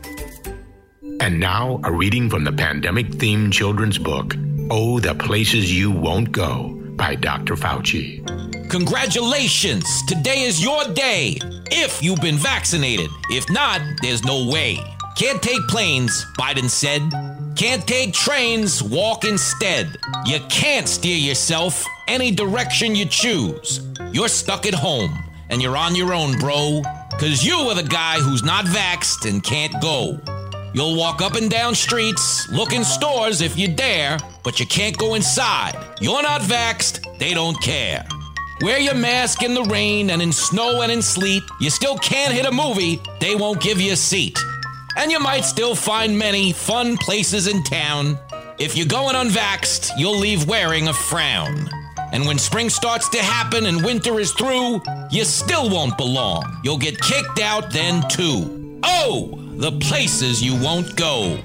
[SPEAKER 14] And now, a reading from the pandemic themed children's book, Oh, the Places You Won't Go, by Dr. Fauci.
[SPEAKER 15] Congratulations! Today is your day. If you've been vaccinated. If not, there's no way. Can't take planes, Biden said. Can't take trains, walk instead. You can't steer yourself any direction you choose. You're stuck at home, and you're on your own, bro. Cause you are the guy who's not vaxxed and can't go. You'll walk up and down streets, look in stores if you dare, but you can't go inside. You're not vaxxed, they don't care. Wear your mask in the rain and in snow and in sleet. You still can't hit a movie, they won't give you a seat. And you might still find many fun places in town. If you're going unvaxxed, you'll leave wearing a frown. And when spring starts to happen and winter is through, you still won't belong. You'll get kicked out then too. Oh, the places you won't go.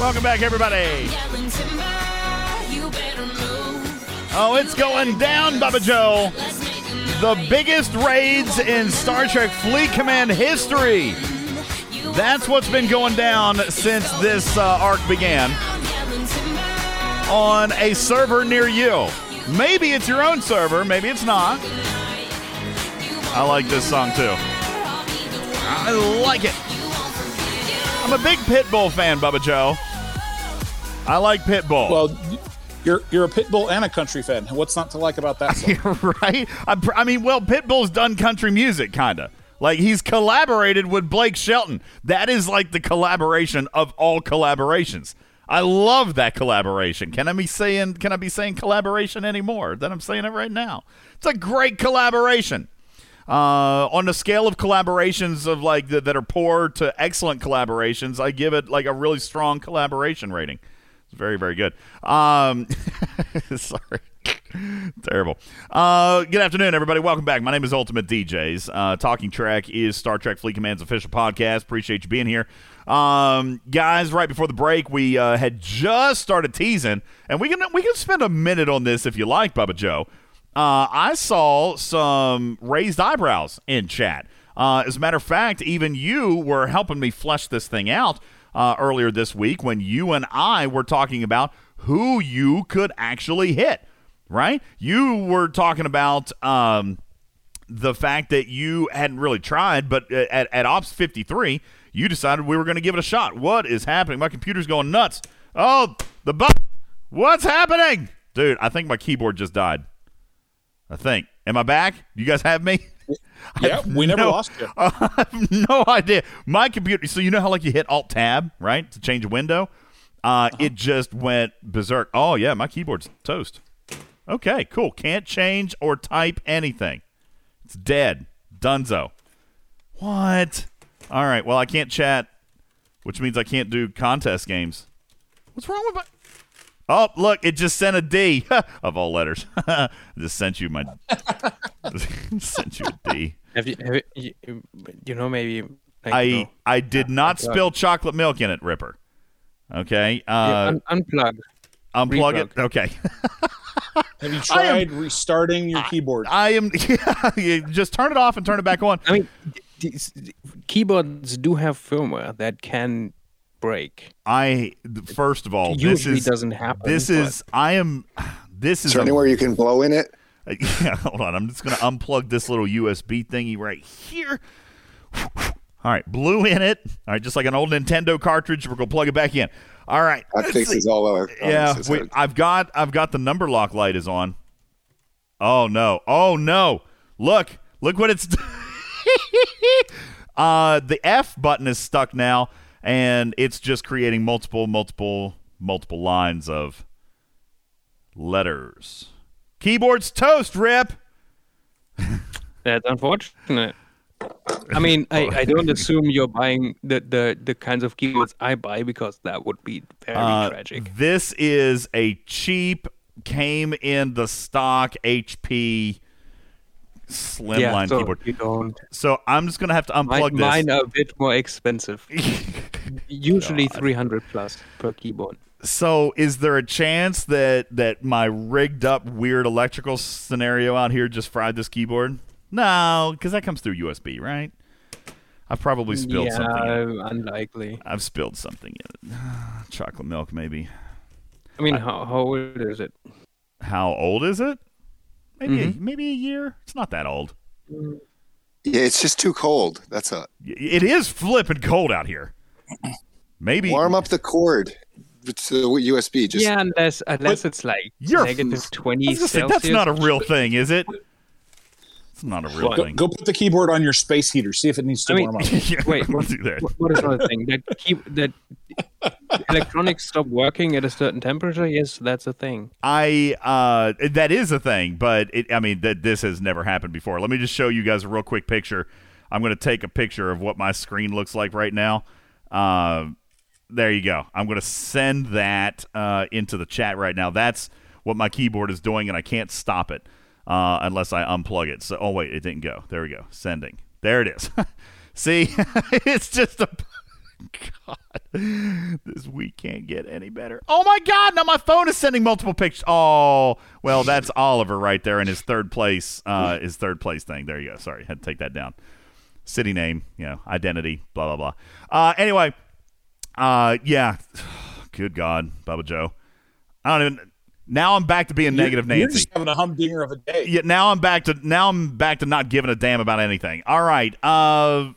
[SPEAKER 1] Welcome back, everybody.
[SPEAKER 16] Yelling timber. You better move.
[SPEAKER 1] Oh, it's going down, Bubba Joe. The biggest raids in Star Trek Fleet Command history. That's what's been going down since this uh, arc began on a server near you. Maybe it's your own server, maybe it's not. I like this song too. I like it. I'm a big Pitbull fan, Bubba Joe. I like Pitbull.
[SPEAKER 2] Well, you're you're a Pitbull and a country fan. What's not to like about that *laughs*
[SPEAKER 1] right? I'm I mean, well, Pitbull's done country music, kind of. Like he's collaborated with Blake Shelton. That is like the collaboration of all collaborations. I love that collaboration. Can I be saying can I be saying collaboration anymore than I'm saying it right now? It's a great collaboration. Uh, on the scale of collaborations of like the, that are poor to excellent collaborations, I give it like a really strong collaboration rating. It's very very good. Um, *laughs* sorry. Terrible. Uh, good afternoon, everybody. Welcome back. My name is Ultimate DJs. Uh, Talking Trek is Star Trek Fleet Command's official podcast. Appreciate you being here. Um, guys, right before the break, we uh, had just started teasing, and we can we can spend a minute on this if you like, Bubba Joe. Uh, I saw some raised eyebrows in chat. Uh, as a matter of fact, even you were helping me flesh this thing out uh, earlier this week when you and I were talking about who you could actually hit right? You were talking about um, the fact that you hadn't really tried, but at, at Ops 53, you decided we were going to give it a shot. What is happening? My computer's going nuts. Oh, the bu- What's happening? Dude, I think my keyboard just died. I think. Am I back? You guys have me? *laughs* *laughs*
[SPEAKER 2] Yeah, we never
[SPEAKER 1] no,
[SPEAKER 2] lost you. *laughs*
[SPEAKER 1] I have no idea. My computer. So you know how like you hit Alt Tab right to change a window. Uh, It just went berserk. Oh yeah, my keyboard's toast. Okay, cool. Can't change or type anything. It's dead. Dunzo. What? All right. Well, I can't chat, which means I can't do contest games. What's wrong with my? Oh, look! It just sent a D *laughs* of all letters. *laughs* just sent you my. *laughs* sent you a D.
[SPEAKER 3] Have you, have you, you, you know, maybe. Like,
[SPEAKER 1] I
[SPEAKER 3] no.
[SPEAKER 1] I did not
[SPEAKER 3] unplug.
[SPEAKER 1] spill chocolate milk in it, Ripper. Okay. Uh,
[SPEAKER 3] Yeah, un- unplug.
[SPEAKER 1] unplug it. Okay.
[SPEAKER 2] Have you
[SPEAKER 1] I am-
[SPEAKER 2] tried restarting your keyboard?
[SPEAKER 1] I am. Yeah, just turn it off and turn it back on.
[SPEAKER 3] I mean, these keyboards do have firmware that can break.
[SPEAKER 1] I first of all, this
[SPEAKER 3] Usually
[SPEAKER 1] is
[SPEAKER 3] doesn't happen,
[SPEAKER 1] This
[SPEAKER 3] but-
[SPEAKER 1] is I am. *sighs* This
[SPEAKER 4] Is
[SPEAKER 1] is
[SPEAKER 4] there
[SPEAKER 1] a-
[SPEAKER 4] anywhere you can blow in it? *laughs*
[SPEAKER 1] Yeah, hold on. I'm just gonna unplug this little USB thingy right here. *sighs* All right, blue in it. All right, just like an old Nintendo cartridge. We're gonna plug it back in. All right.
[SPEAKER 4] That
[SPEAKER 1] let's
[SPEAKER 4] fixes
[SPEAKER 1] see.
[SPEAKER 4] all our
[SPEAKER 1] Yeah,
[SPEAKER 4] problems.
[SPEAKER 1] wait, I've got I've got the number lock light is on. Oh no! Oh no! Look! Look what it's. *laughs* uh, the F button is stuck now, and it's just creating multiple, multiple, multiple lines of letters. Keyboard's toast. Rip.
[SPEAKER 3] That's unfortunate. I *laughs* mean, I, I don't assume you're buying the, the, the kinds of keyboards I buy because that would be very
[SPEAKER 1] Uh,
[SPEAKER 3] tragic.
[SPEAKER 1] This is a cheap, came in the stock HP slimline
[SPEAKER 3] Yeah, so
[SPEAKER 1] keyboard.
[SPEAKER 3] you don't-
[SPEAKER 1] So I'm just gonna have to unplug
[SPEAKER 3] Mine,
[SPEAKER 1] this.
[SPEAKER 3] mine are a bit more expensive. *laughs* Usually 300 plus per keyboard.
[SPEAKER 1] So is there a chance that that my rigged up weird electrical scenario out here just fried this keyboard? No, because that comes through USB, right? I've probably mm, spilled
[SPEAKER 3] yeah,
[SPEAKER 1] something. In it.
[SPEAKER 3] unlikely.
[SPEAKER 1] I've spilled something in it. *sighs* Chocolate milk, maybe.
[SPEAKER 3] I mean, how, how old is it?
[SPEAKER 1] How old is it? Maybe a,
[SPEAKER 3] Mhm.
[SPEAKER 1] maybe a year. It's not that old.
[SPEAKER 4] Yeah, it's just too cold. That's a
[SPEAKER 1] Y- It is flipping cold out here. Maybe
[SPEAKER 4] warm up the cord to the USB. Just
[SPEAKER 3] yeah, unless unless it's like
[SPEAKER 1] You're-
[SPEAKER 3] negative
[SPEAKER 1] I
[SPEAKER 3] 20
[SPEAKER 1] was say, that's not a real thing, is it? It's not a real
[SPEAKER 2] Go,
[SPEAKER 1] thing.
[SPEAKER 2] go put the keyboard on your space heater. See if it needs to
[SPEAKER 3] I mean,
[SPEAKER 2] warm up. *laughs*
[SPEAKER 3] yeah, wait,
[SPEAKER 1] Don't
[SPEAKER 3] what,
[SPEAKER 1] do *laughs* that.
[SPEAKER 3] what- what is another thing? That keep that *laughs* electronics stop working at a certain temperature? Yes, that's a thing.
[SPEAKER 1] I uh that is a thing, but it, I mean that this has never happened before. Let me just show you guys a real quick picture. I'm going to take a picture of what my screen looks like right now. Uh, there you go. I'm going to send that uh, into the chat right now. That's what my keyboard is doing, and I can't stop it uh, unless I unplug it. So, oh wait, it didn't go. There we go. Sending. There it is. *laughs* See, *laughs* it's just a. *laughs* God, this week can't get any better. Oh my God! Now my phone is sending multiple pictures. Oh, well, that's Oliver right there in his third place. Uh, his third place thing. There you go. Sorry, had to take that down. City name, you know, identity, blah blah blah. Uh, anyway, uh, yeah. *sighs* Good God, Bubba Joe. I don't even. Now I'm back to being negative Nancy.
[SPEAKER 2] You're just having a humdinger of a day.
[SPEAKER 1] Yeah, now I'm back to now I'm back to not giving a damn about anything. All right. Uh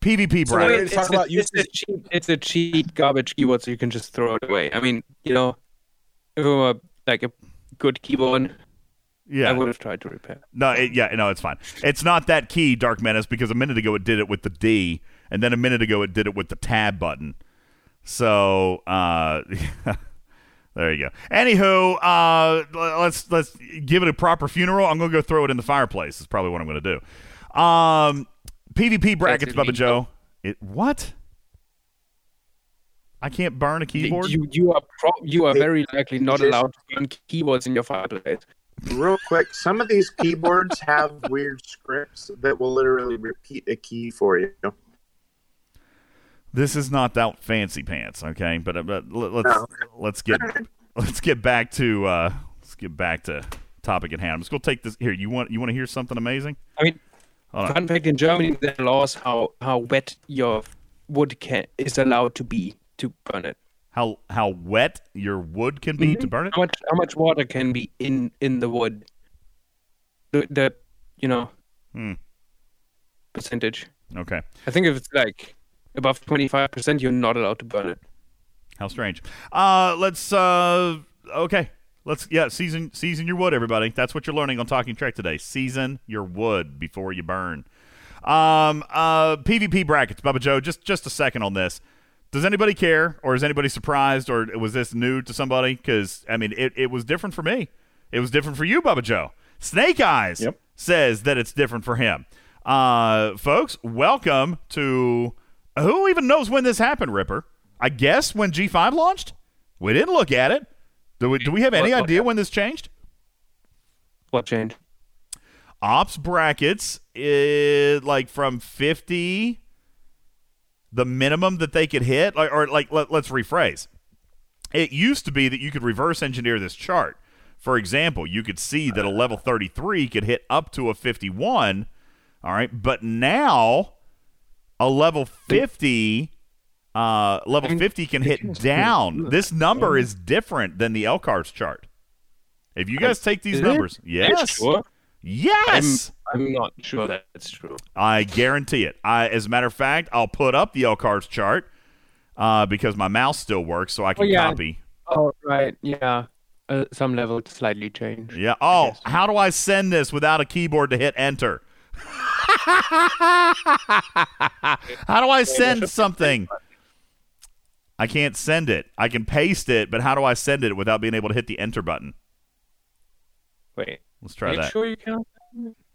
[SPEAKER 1] PvP
[SPEAKER 2] So
[SPEAKER 1] bracket.
[SPEAKER 2] wait, talk
[SPEAKER 3] it's,
[SPEAKER 2] about
[SPEAKER 3] a, it's, a cheap, it's a cheap garbage keyboard, so you can just throw it away. I mean, you know, if it were like a good keyboard,
[SPEAKER 1] Yeah.
[SPEAKER 3] I would have tried to repair.
[SPEAKER 1] No, it, yeah, no, it's fine. It's not that key, Dark Menace, because a minute ago it did it with the D, and then a minute ago it did it with the tab button. So, uh, *laughs* there you go. Anywho, uh, let's let's give it a proper funeral. I'm gonna go throw it in the fireplace. Is probably what I'm gonna do. Um, PvP brackets, Bubba
[SPEAKER 3] illegal.
[SPEAKER 1] Joe. It what? I can't burn a keyboard.
[SPEAKER 3] You you are pro- you are very likely not allowed to burn keyboards in your fireplace.
[SPEAKER 9] Real quick, some of these keyboards have weird scripts that will literally repeat a key for you.
[SPEAKER 1] This is not that fancy pants, okay? But, uh, but let's
[SPEAKER 9] No.
[SPEAKER 1] let's get *laughs* let's get back to uh, let's get back to topic at hand. I'm just gonna take this here. You want you want to hear something amazing?
[SPEAKER 3] I mean,
[SPEAKER 1] Hold on.
[SPEAKER 3] fun fact: in Germany, there are laws how how wet your wood can is allowed to be to burn it.
[SPEAKER 1] How how wet your wood can be to burn it?
[SPEAKER 3] How much how much water can be in in the wood? The, the you know
[SPEAKER 1] Hmm.
[SPEAKER 3] percentage.
[SPEAKER 1] Okay.
[SPEAKER 3] I think if it's like above twenty five percent, you're not allowed to burn it.
[SPEAKER 1] How strange. Uh, let's uh, okay. Let's yeah, season season your wood, everybody. That's what you're learning on Talking Trek today. Season your wood before you burn. Um, uh, PvP brackets, Bubba Joe. Just just a second on this. Does anybody care, or is anybody surprised, or was this new to somebody? Because I mean, it, it was different for me. It was different for you, Bubba Joe. Snake Eyes
[SPEAKER 2] Yep.
[SPEAKER 1] says that it's different for him. Uh, folks, welcome to who even knows when this happened, Ripper? I guess when G5 launched. We didn't look at it. Do we? Do we have any
[SPEAKER 3] What- what-
[SPEAKER 1] idea when this changed?
[SPEAKER 3] What changed?
[SPEAKER 1] Ops brackets is like from 50 the minimum that they could hit like, or like let, let's rephrase it used to be that you could reverse engineer this chart for example you could see that a level 33 could hit up to a 51 all right but now a level 50 uh, level 50 can hit down this number is different than the elcars chart if you guys take these numbers yes? Yes.
[SPEAKER 3] I'm, I'm not sure that's true.
[SPEAKER 1] I guarantee it. I, as a matter of fact, I'll put up the L cards chart uh, because my mouse still works, so I can
[SPEAKER 3] Oh, yeah.
[SPEAKER 1] copy.
[SPEAKER 3] Oh, right. Yeah. Uh, some level to slightly changed.
[SPEAKER 1] Yeah. Oh, how do I send this without a keyboard to hit enter? *laughs* how do I send something? I can't send it. I can paste it, but how do I send it without being able to hit the enter button?
[SPEAKER 3] Wait.
[SPEAKER 1] Let's try
[SPEAKER 3] Make
[SPEAKER 1] that.
[SPEAKER 3] sure you can.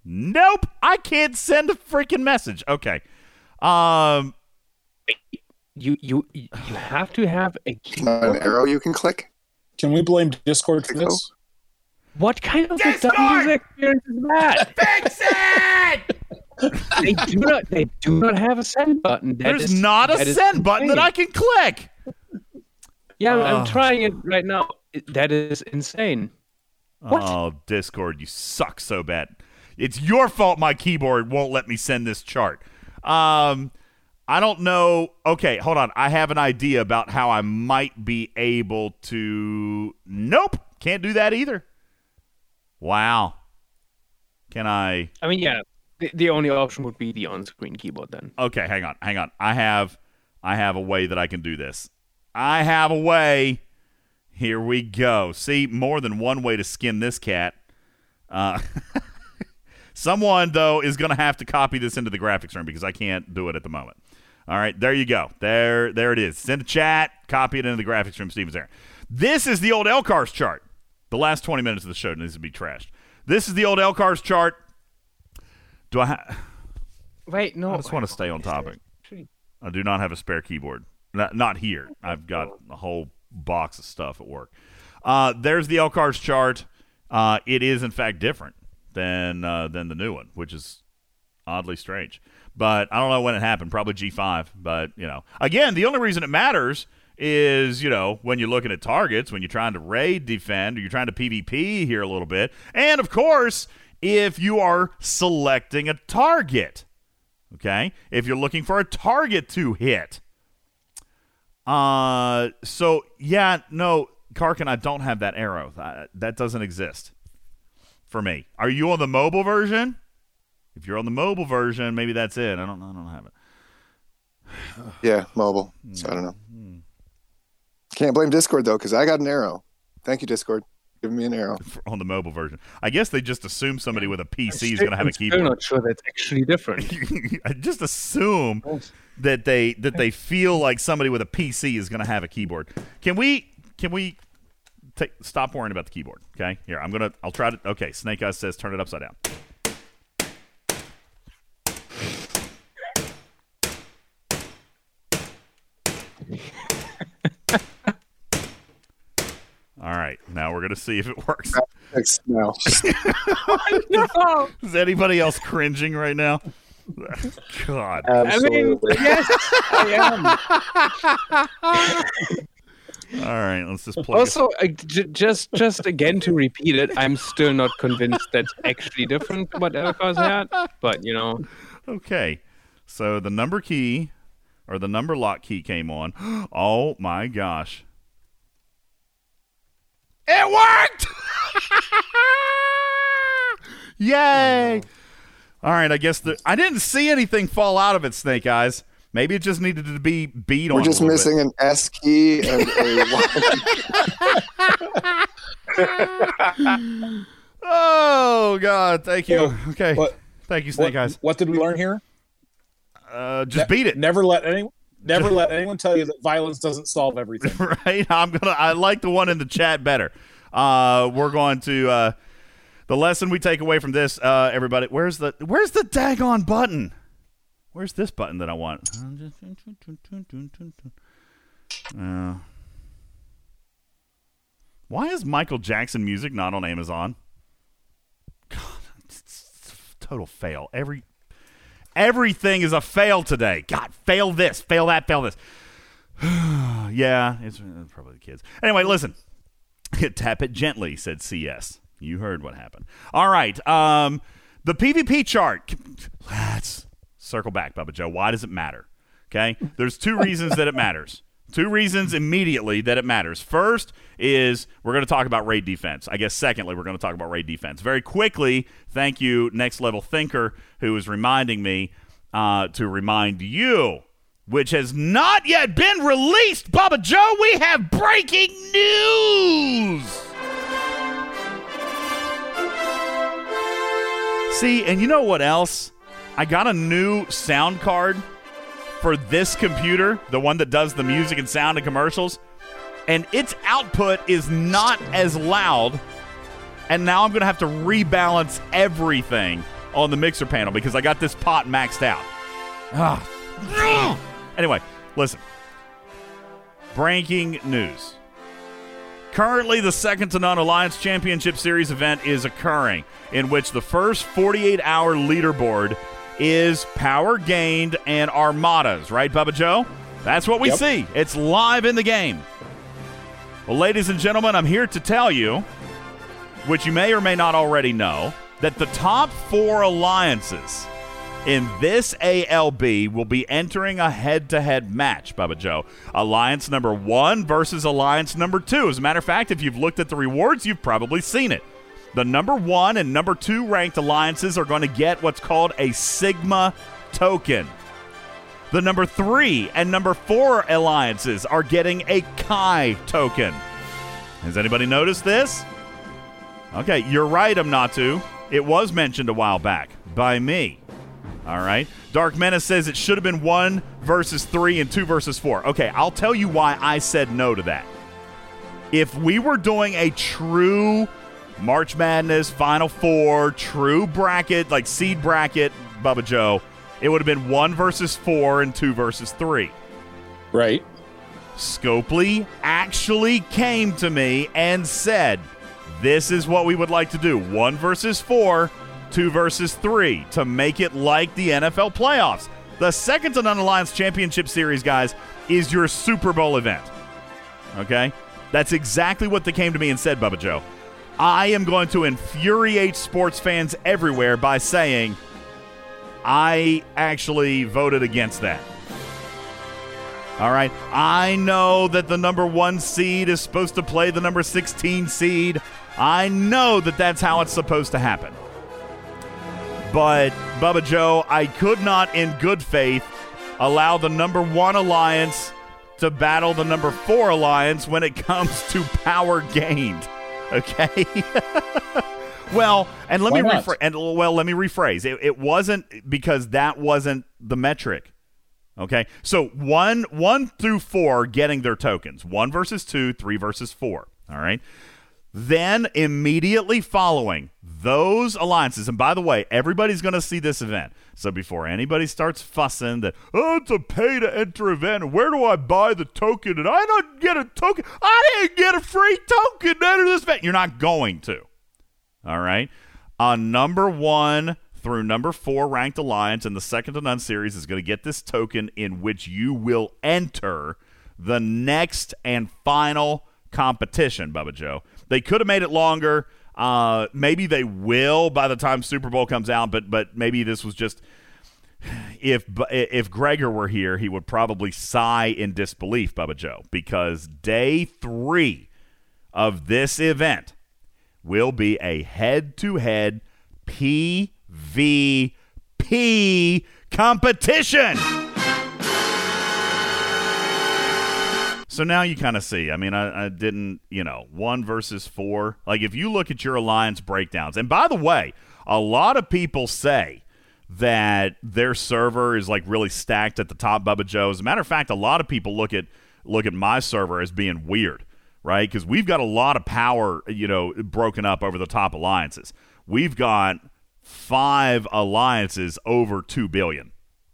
[SPEAKER 1] Nope, I can't send a freaking message. Okay. Um
[SPEAKER 3] You you you have to have a
[SPEAKER 4] Not an arrow you can click.
[SPEAKER 2] Can we blame Discord for this?
[SPEAKER 3] What kind of user experience is that? *laughs*
[SPEAKER 1] Fix it!
[SPEAKER 3] they do not. They do not have a send button. That
[SPEAKER 1] There's
[SPEAKER 3] is-
[SPEAKER 1] not a send button that. I can click.
[SPEAKER 3] Yeah, I'm,
[SPEAKER 1] Oh.
[SPEAKER 3] I'm trying it right now. That is insane. What?
[SPEAKER 1] Oh, Discord, you suck so bad. It's your fault my keyboard won't let me send this chart. Um I don't know. Okay, hold on. I have an idea about how I might be able to Nope, can't do that either. Wow. Can I
[SPEAKER 3] I mean, yeah. The, the only option would be the on-screen keyboard then.
[SPEAKER 1] Okay, hang on, hang on. I have I have a way that I can do this. I have a way. Here we go. See, more than one way to skin this cat. Uh, *laughs* someone though is going to have to copy this into the graphics room because I can't do it at the moment. All right, there you go. There, there it is. Send a chat. Copy it into the graphics room. Steven's there. This is the old Elcars chart. The last twenty minutes of the show needs to be trashed. This is the old Elcars chart. Do I? Ha-
[SPEAKER 3] Wait, no.
[SPEAKER 1] I just want to stay on topic. I do not have a spare keyboard. Not, not here. I've got a whole box of stuff at work. Uh, there's the Elcars chart. Uh, it is in fact different than uh, than the new one, which is oddly strange. But I don't know when it happened. Probably G5. But you know, again, the only reason it matters is you know when you're looking at targets, when you're trying to raid defend, or you're trying to PvP here a little bit, and of course if you are selecting a target. Okay, if you're looking for a target to hit. Uh, so yeah, no, Karkin, I don't have that arrow. That, doesn't exist for me. Are you on the mobile version? If you're on the mobile version, maybe that's it. I don't. Know, I don't have it. *sighs*
[SPEAKER 4] Yeah, mobile. So I don't know. Can't blame Discord though, because I got an arrow. Thank you, Discord, giving me an arrow.
[SPEAKER 1] on the mobile version. I guess they just assume somebody with a PC is going to have a
[SPEAKER 3] I'm still
[SPEAKER 1] keyboard.
[SPEAKER 3] not sure that's actually different. *laughs*
[SPEAKER 1] I just assume that they that they feel like somebody with a PC is going to have a keyboard. Can we can we take stop worrying about the keyboard? Okay, here I'm gonna I'll try to. Okay, Snake Eyes says turn it upside down. All right, now we're gonna see if it works.
[SPEAKER 4] No.
[SPEAKER 3] no. *laughs*
[SPEAKER 1] Is anybody else cringing right now? God.
[SPEAKER 3] I mean, yes, I am.
[SPEAKER 1] All right, let's just play.
[SPEAKER 3] Also, uh, j- just just again to repeat it, I'm still not convinced that's actually different to what Elcars had. But you know,
[SPEAKER 1] Okay. So the number key or the number lock key came on. *gasps* Oh my gosh. It worked! *laughs* Yay! All right, I guess the I didn't see anything fall out of it, Snake Eyes. Maybe it just needed to be beat on.
[SPEAKER 4] We're just
[SPEAKER 1] little
[SPEAKER 4] missing
[SPEAKER 1] bit.
[SPEAKER 4] an S key and a. *laughs*
[SPEAKER 1] Oh God! Thank you.
[SPEAKER 2] So,
[SPEAKER 1] okay.
[SPEAKER 2] what-
[SPEAKER 1] Thank you, Snake
[SPEAKER 2] what,
[SPEAKER 1] Eyes.
[SPEAKER 2] What did we learn here?
[SPEAKER 1] Uh, just
[SPEAKER 2] Ne-
[SPEAKER 1] beat it.
[SPEAKER 2] Never let anyone. Never *laughs* let anyone tell you that violence doesn't solve everything. *laughs*
[SPEAKER 1] right? I'm gonna. I like the one in the chat better. Uh, we're going to uh, the lesson we take away from this. Uh, everybody, where's the where's the daggone button? Where's this button that I want? Uh, why is Michael Jackson music not on Amazon? God, it's, *laughs* it's a total fail. Every everything is a fail today. God, fail this, fail that, fail this. *sighs* yeah, it's uh, probably the kids. Anyway, listen. *laughs* Tap it gently, said CS. You heard what happened. All right. Um, the PvP chart. Let's circle back, Bubba Joe. Why does it matter? Okay. There's two reasons that it matters. Two reasons immediately that it matters. First is we're going to talk about raid defense. I guess secondly, we're going to talk about raid defense. Very quickly, thank you, Next Level Thinker, who is reminding me uh, to remind you, which has not yet been released, Bubba Joe, we have breaking news. See, and you know what else? I got a new sound card for this computer, the one that does the music and sound and commercials, and its output is not as loud. And now I'm going to have to rebalance everything on the mixer panel because I got this pot maxed out. Ah. Anyway, listen. Breaking news. Currently, the second to none Alliance Championship Series event is occurring, in which the first 48 hour leaderboard is power gained and armadas, right, Bubba Joe? That's what we
[SPEAKER 2] Yep.
[SPEAKER 1] see. It's live in the game. Well, ladies and gentlemen, I'm here to tell you, which you may or may not already know, that the top four alliances in this ALB will be entering a head to head match, Bubba Joe. Alliance number one versus Alliance number two. As a matter of fact, if you've looked at the rewards, you've probably seen it. The number one and number two ranked alliances are going to get what's called a Sigma token. The number three and number four alliances are getting a Chi token. Has anybody noticed this? Okay, you're right, Amnatu. It was mentioned a while back by me. All right. Dark Menace says it should have been one versus three and two versus four. Okay, I'll tell you why I said no to that. If we were doing a true March Madness, Final Four, true bracket, like seed bracket, Bubba Joe, it would have been one versus four and two versus three.
[SPEAKER 2] Right.
[SPEAKER 1] Scopely actually came to me and said, This is what we would like to do one versus four, two versus three, to make it like the NFL playoffs. The second to none Alliance Championship Series, guys, is your Super Bowl event. Okay? That's exactly what they came to me and said, Bubba Joe. I am going to infuriate sports fans everywhere by saying, I actually voted against that. All right. I know that the number one seed is supposed to play the number 16 seed. I know that that's how it's supposed to happen. But, Bubba Joe, I could not, in good faith, allow the number one alliance to battle the number four alliance when it *laughs* comes to power gained. Okay? *laughs* well, and let
[SPEAKER 2] Why
[SPEAKER 1] me rephrase. And well, let me rephrase. It, it wasn't because that wasn't the metric. Okay, so one one through four getting their tokens. One versus two, three versus four. All right. Then immediately following those alliances, and by the way, everybody's going to see this event. So before anybody starts fussing that oh, it's a pay to enter event, where do I buy the token? And I don't get a token. I didn't get a free token to enter this event. You're not going to. All right. On number one through number four ranked alliance in the second to none series is going to get this token in which you will enter the next and final competition, Bubba Joe. They could have made it longer. Uh, maybe they will by the time Super Bowl comes out, but but maybe this was just if if Gregor were here, he would probably sigh in disbelief, Bubba Joe, because day three of this event will be a head-to-head PvP competition. So now you kind of see. I mean, I, I didn't, you know, one versus four. Like, if you look at your alliance breakdowns, and by the way, a lot of people say that their server is like really stacked at the top, Bubba Joe. As a matter of fact, a lot of people look at look at my server as being weird, right? Because we've got a lot of power, you know, broken up over the top alliances. We've got five alliances over two billion.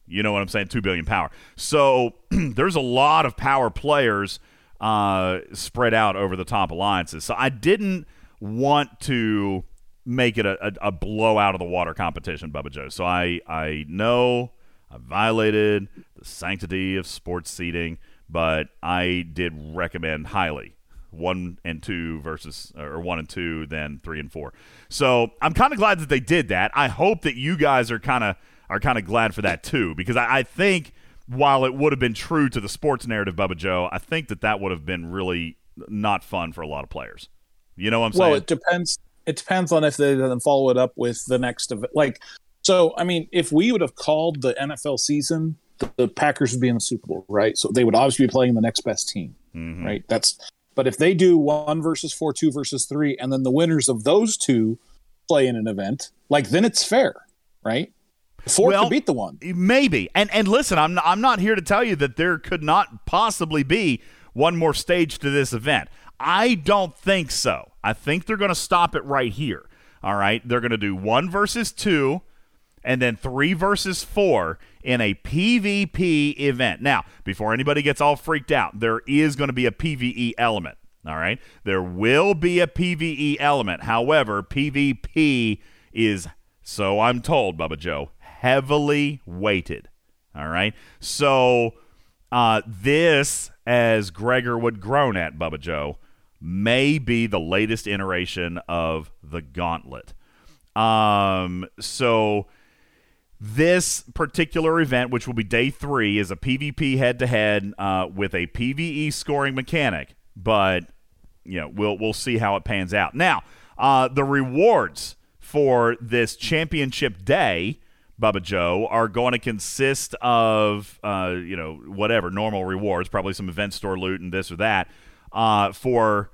[SPEAKER 1] You know what I'm saying? Two billion power. So *clears throat* there's a lot of power players uh, spread out over the top alliances. So I didn't want to make it a, a, a blow out of the water competition, Bubba Joe. So I I know I violated the sanctity of sports seating, but I did recommend highly one and two versus or one and two, then three and four. So I'm kind of glad that they did that. I hope that you guys are kind of are kind of glad for that too, because I, I think while it would have been true to the sports narrative, Bubba Joe, I think that that would have been really not fun for a lot of players. You know what I'm saying?
[SPEAKER 2] Well, it depends. It depends on if they then follow it up with the next event. Like, so I mean, if we would have called the NFL season, the, the Packers would be in the Super Bowl, right? So they would obviously be playing the next best team,
[SPEAKER 1] Mhm.
[SPEAKER 2] right? That's. But if they do one versus four, two versus three, and then the winners of those two play in an event, like then it's fair, right? The four
[SPEAKER 1] Well,
[SPEAKER 2] could beat the one.
[SPEAKER 1] Maybe. And and listen, I'm I'm not here to tell you that there could not possibly be one more stage to this event. I don't think so. I think they're going to stop it right here. All right? They're going to do 1 versus 2 and then 3 versus 4 in a PvP event. Now, before anybody gets all freaked out, there is going to be a PvE element. All right? There will be a PvE element. However, PvP is so I'm told, Bubba Joe, heavily weighted. All right. So uh, this, as Gregor would groan at, Bubba Joe, may be the latest iteration of the gauntlet. Um, so this particular event, which will be day three, is a PvP head to head with a PvE scoring mechanic. But you know, we'll we'll see how it pans out. Now, uh, the rewards for this championship day, Bubba Joe, are going to consist of uh, you know whatever normal rewards, probably some event store loot and this or that uh, for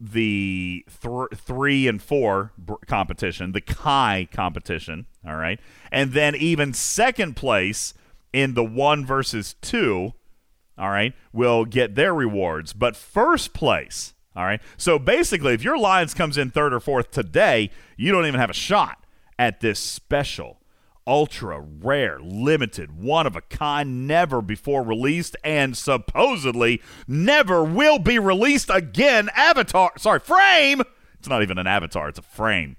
[SPEAKER 1] the th- three and four br- competition, the Chi competition. All right, and then even second place in the one versus two. All right, will get their rewards, but first place. All right, so basically, if your Lions comes in third or fourth today, you don't even have a shot at this special, ultra rare, limited, one of a kind, never before released, and supposedly never will be released again. Avatar, sorry, frame. It's not even an avatar; it's a frame.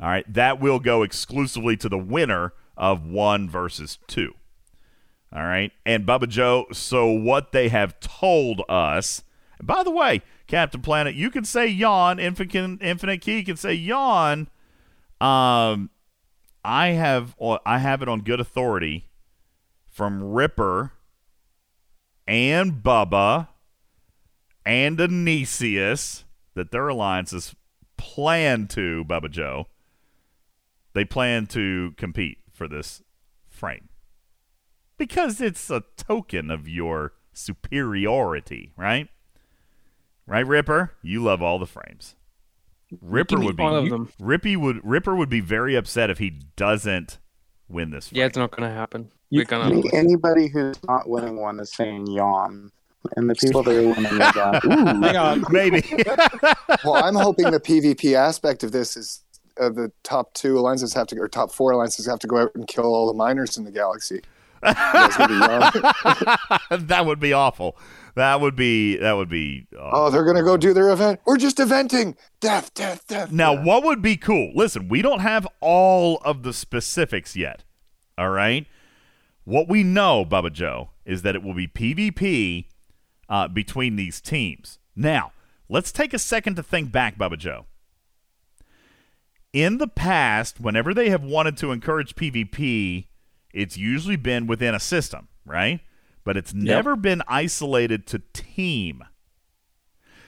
[SPEAKER 1] All right, that will go exclusively to the winner of one versus two. All right, and Bubba Joe. So what they have told us. By the way, Captain Planet, you can say yawn. Infinite, Infinite Key can say yawn. Um, I have I have it on good authority from Ripper and Bubba and Anisius that their alliances plan to Bubba Joe. They plan to compete for this frame because it's a token of your superiority, right? Right, Ripper? You love all the frames. Ripper would be
[SPEAKER 3] all of them.
[SPEAKER 1] Rippy would Ripper would be very upset if he doesn't win this.
[SPEAKER 3] Yeah, it's not going to happen.
[SPEAKER 9] You
[SPEAKER 3] We're gonna.
[SPEAKER 9] anybody who's not winning one is saying yawn, and the people that are winning are going, *laughs* ooh.
[SPEAKER 2] Hang on.
[SPEAKER 1] Maybe. *laughs*
[SPEAKER 4] well, I'm hoping the PvP aspect of this is uh, the top two alliances have to, or top four alliances have to go out and kill all the miners in the galaxy. *laughs* You guys gonna be young?
[SPEAKER 1] that would be awful. That would be that would be
[SPEAKER 4] oh, they're gonna go do their event. We're just eventing. Death, death, death.
[SPEAKER 1] Now, what would be cool? Listen, we don't have all of the specifics yet. All right. What we know, Bubba Joe, is that it will be PvP uh, between these teams. Now, let's take a second to think back, Bubba Joe. In the past, whenever they have wanted to encourage PvP, it's usually been within a system, right? But it's never been isolated to team.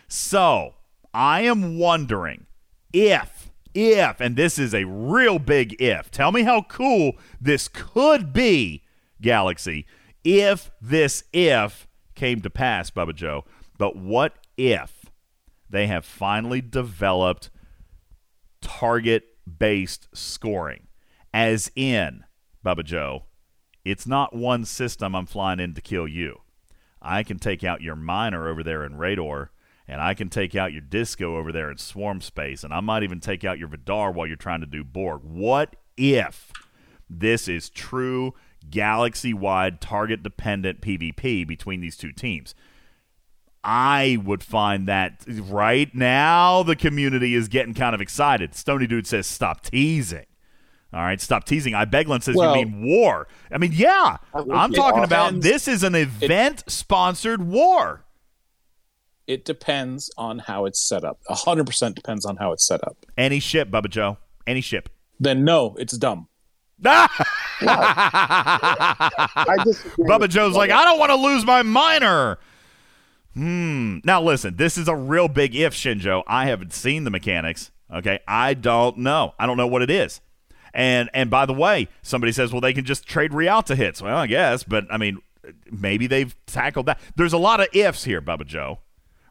[SPEAKER 1] So, I am wondering if, if, and this is a real big if, tell me how cool this could be, Galaxy, if this if came to pass, Bubba Joe. But what if they have finally developed target based scoring? As in, Bubba Joe, it's not one system I'm flying in to kill you. I can take out your miner over there in Radar, and I can take out your disco over there in Swarm Space, and I might even take out your Vidar while you're trying to do Borg. What if this is true galaxy wide target dependent PvP between these two teams? I would find that right now the community is getting kind of excited. Stony Dude says, stop teasing. All right, stop teasing. Ibeglin says
[SPEAKER 2] Well-
[SPEAKER 1] you mean war. I mean, yeah, I'm
[SPEAKER 2] It
[SPEAKER 1] talking about this is an event sponsored war.
[SPEAKER 2] It depends on how it's set up. A hundred percent depends on how it's set up.
[SPEAKER 1] Any ship, Bubba Joe. Any ship.
[SPEAKER 2] Then no, it's dumb. *laughs*
[SPEAKER 4] I disagree
[SPEAKER 1] Bubba Joe's like, I don't want to lose my minor. Hmm. Now listen, this is a real big if, Shinjo. I haven't seen the mechanics. Okay, I don't know. I don't know what it is. And and by the way, somebody says, well, they can just trade Realta hits. Well, I guess, but I mean, maybe they've tackled that. There's a lot of ifs here, Bubba Joe.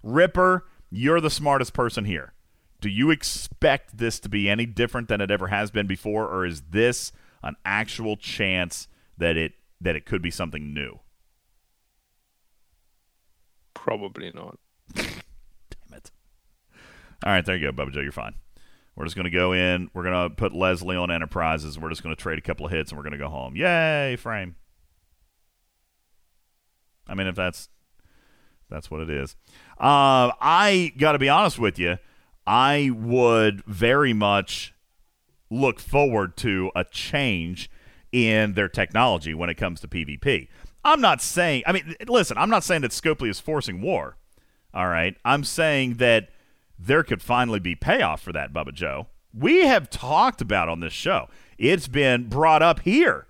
[SPEAKER 1] Ripper, you're the smartest person here. Do you expect this to be any different than it ever has been before, or is this an actual chance that it that it could be something new?
[SPEAKER 3] Probably not. *laughs* Damn it.
[SPEAKER 1] All right, there you go, Bubba Joe. You're fine. We're just going to go in. We're going to put Leslie on Enterprises. We're just going to trade a couple of hits, and we're going to go home. Yay, frame. I mean, if that's that's what it is. Uh, I got to be honest with you. I would very much look forward to a change in their technology when it comes to PvP. I'm not saying. I mean, listen. I'm not saying that Scopely is forcing war. All right. I'm saying that there could finally be payoff for that, Bubba Joe. We have talked about on this show. It's been brought up here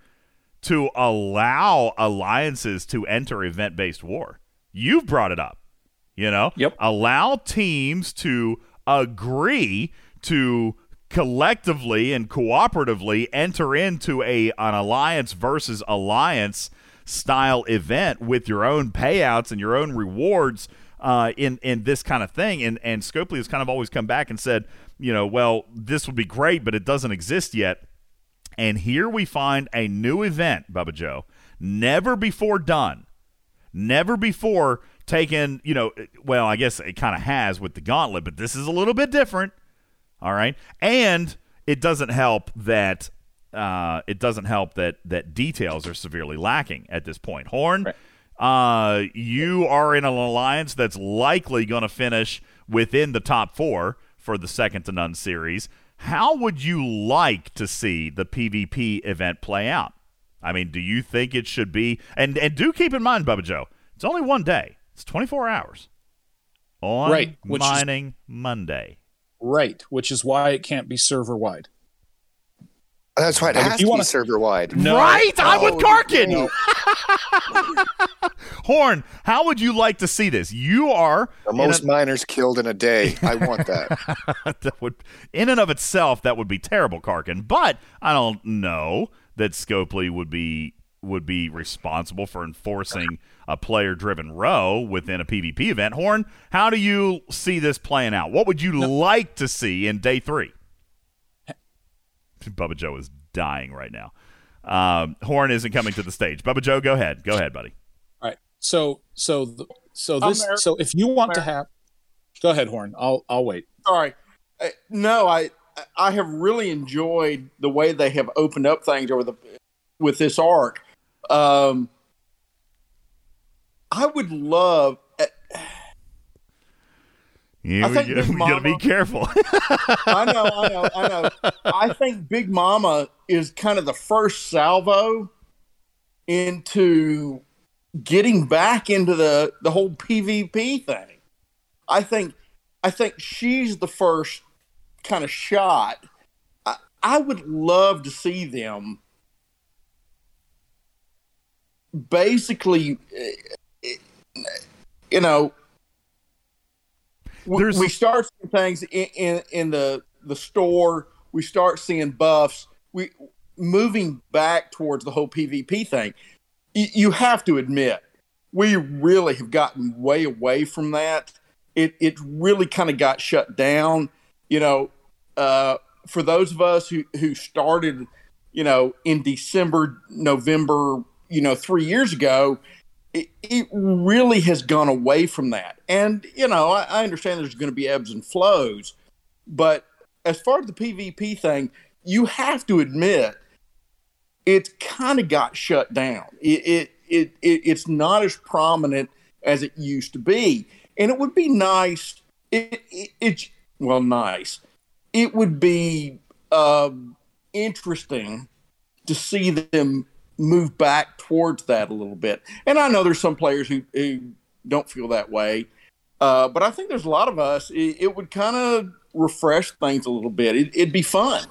[SPEAKER 1] to allow alliances to enter event based war. You've brought it up. You know?
[SPEAKER 2] Yep.
[SPEAKER 1] Allow teams to agree to collectively and cooperatively enter into a an alliance versus alliance style event with your own payouts and your own rewards uh, in in this kind of thing. And and Scopely has kind of always come back and said, you know, well, this would be great, but it doesn't exist yet. And here we find a new event, Bubba Joe, never before done, never before taken. You know, well, I guess it kind of has with the Gauntlet, but this is a little bit different. All right, and it doesn't help that uh, it doesn't help that that details are severely lacking at this point. Horn, uh, you are in an alliance that's likely going to finish within the top four for the second to none series. How would you like to see the PvP event play out? I mean, do you think it should be? And and do keep in mind, Bubba Joe, it's only one day. It's 24 hours on
[SPEAKER 2] Right, which is-
[SPEAKER 1] mining Monday.
[SPEAKER 2] Right, which is why it can't be server wide.
[SPEAKER 4] That's why it
[SPEAKER 2] Like, if
[SPEAKER 4] has
[SPEAKER 2] you
[SPEAKER 4] to be
[SPEAKER 2] wanna-
[SPEAKER 4] server wide.
[SPEAKER 2] No.
[SPEAKER 1] Right? I'm with
[SPEAKER 4] Oh,
[SPEAKER 1] Karkin.
[SPEAKER 4] no. *laughs*
[SPEAKER 1] Horn, how would you like to see this? You are
[SPEAKER 4] The most
[SPEAKER 1] a-
[SPEAKER 4] miners killed in a day. I want *laughs* that.
[SPEAKER 1] that would, in and of itself, that would be terrible, Karkin. But I don't know that Scopely would be would be responsible for enforcing a player-driven ROE within a PvP event. Horn, how do you see this playing out? What would you like to see in day three? *laughs* Bubba Joe is dying right now. Um, Horn isn't coming to the stage. Bubba Joe, go ahead. Go ahead, buddy.
[SPEAKER 2] All right. So so th- so this so if you want to have, go ahead, Horn. I'll I'll wait.
[SPEAKER 7] Sorry. Uh, No, I I have really enjoyed the way they have opened up things over the with this arc. Um, I would love.
[SPEAKER 1] Yeah,
[SPEAKER 7] I
[SPEAKER 1] we,
[SPEAKER 7] think
[SPEAKER 1] got-
[SPEAKER 7] Big
[SPEAKER 1] we *laughs* gotta be careful.
[SPEAKER 7] I know, I know, I know. I think Big Mama is kind of the first salvo into getting back into the the whole PvP thing. I think I think she's the first kind of shot. I, I would love to see them basically uh, you know we, we start seeing things in, in, in the the store. We start seeing buffs. We moving back towards the whole PvP thing. Y- you have to admit, we really have gotten way away from that. It it really kind of got shut down. You know, uh, for those of us who who started, you know, in December, November, you know, three years ago, it, it really has gone away from that. And, you know, I, I understand there's going to be ebbs and flows, but as far as the PvP thing, you have to admit it's kind of got shut down. It, it, it, it, it's not as prominent as it used to be. And it would be nice. It, it, well, nice. It would be um, interesting to see them move back towards that a little bit. And I know there's some players who, who don't feel that way, uh, but I think there's a lot of us. It, it would kind of refresh things a little bit. It, it'd be fun.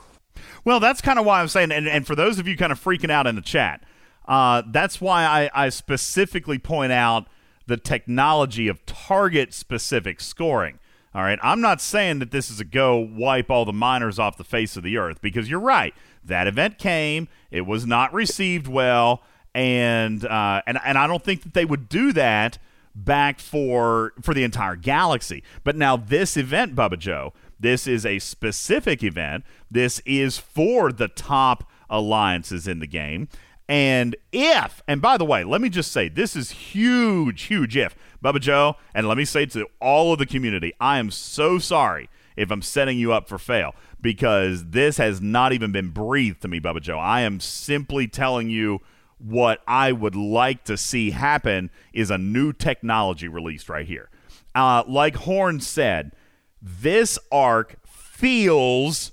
[SPEAKER 1] Well, that's kind of why I'm saying, and, and for those of you kind of freaking out in the chat, uh, that's why I, I specifically point out the technology of target specific scoring. All right. I'm not saying that this is a go wipe all the miners off the face of the earth because you're right. That event came, it was not received well, and uh, and and I don't think that they would do that back for for the entire galaxy. But now this event, Bubba Joe, this is a specific event. This is for the top alliances in the game. And if, and by the way, let me just say, this is huge, huge if. Bubba Joe, and let me say to all of the community, I am so sorry if I'm setting you up for fail because this has not even been breathed to me, Bubba Joe. I am simply telling you what I would like to see happen is a new technology released right here. Uh, like Horn said, this arc feels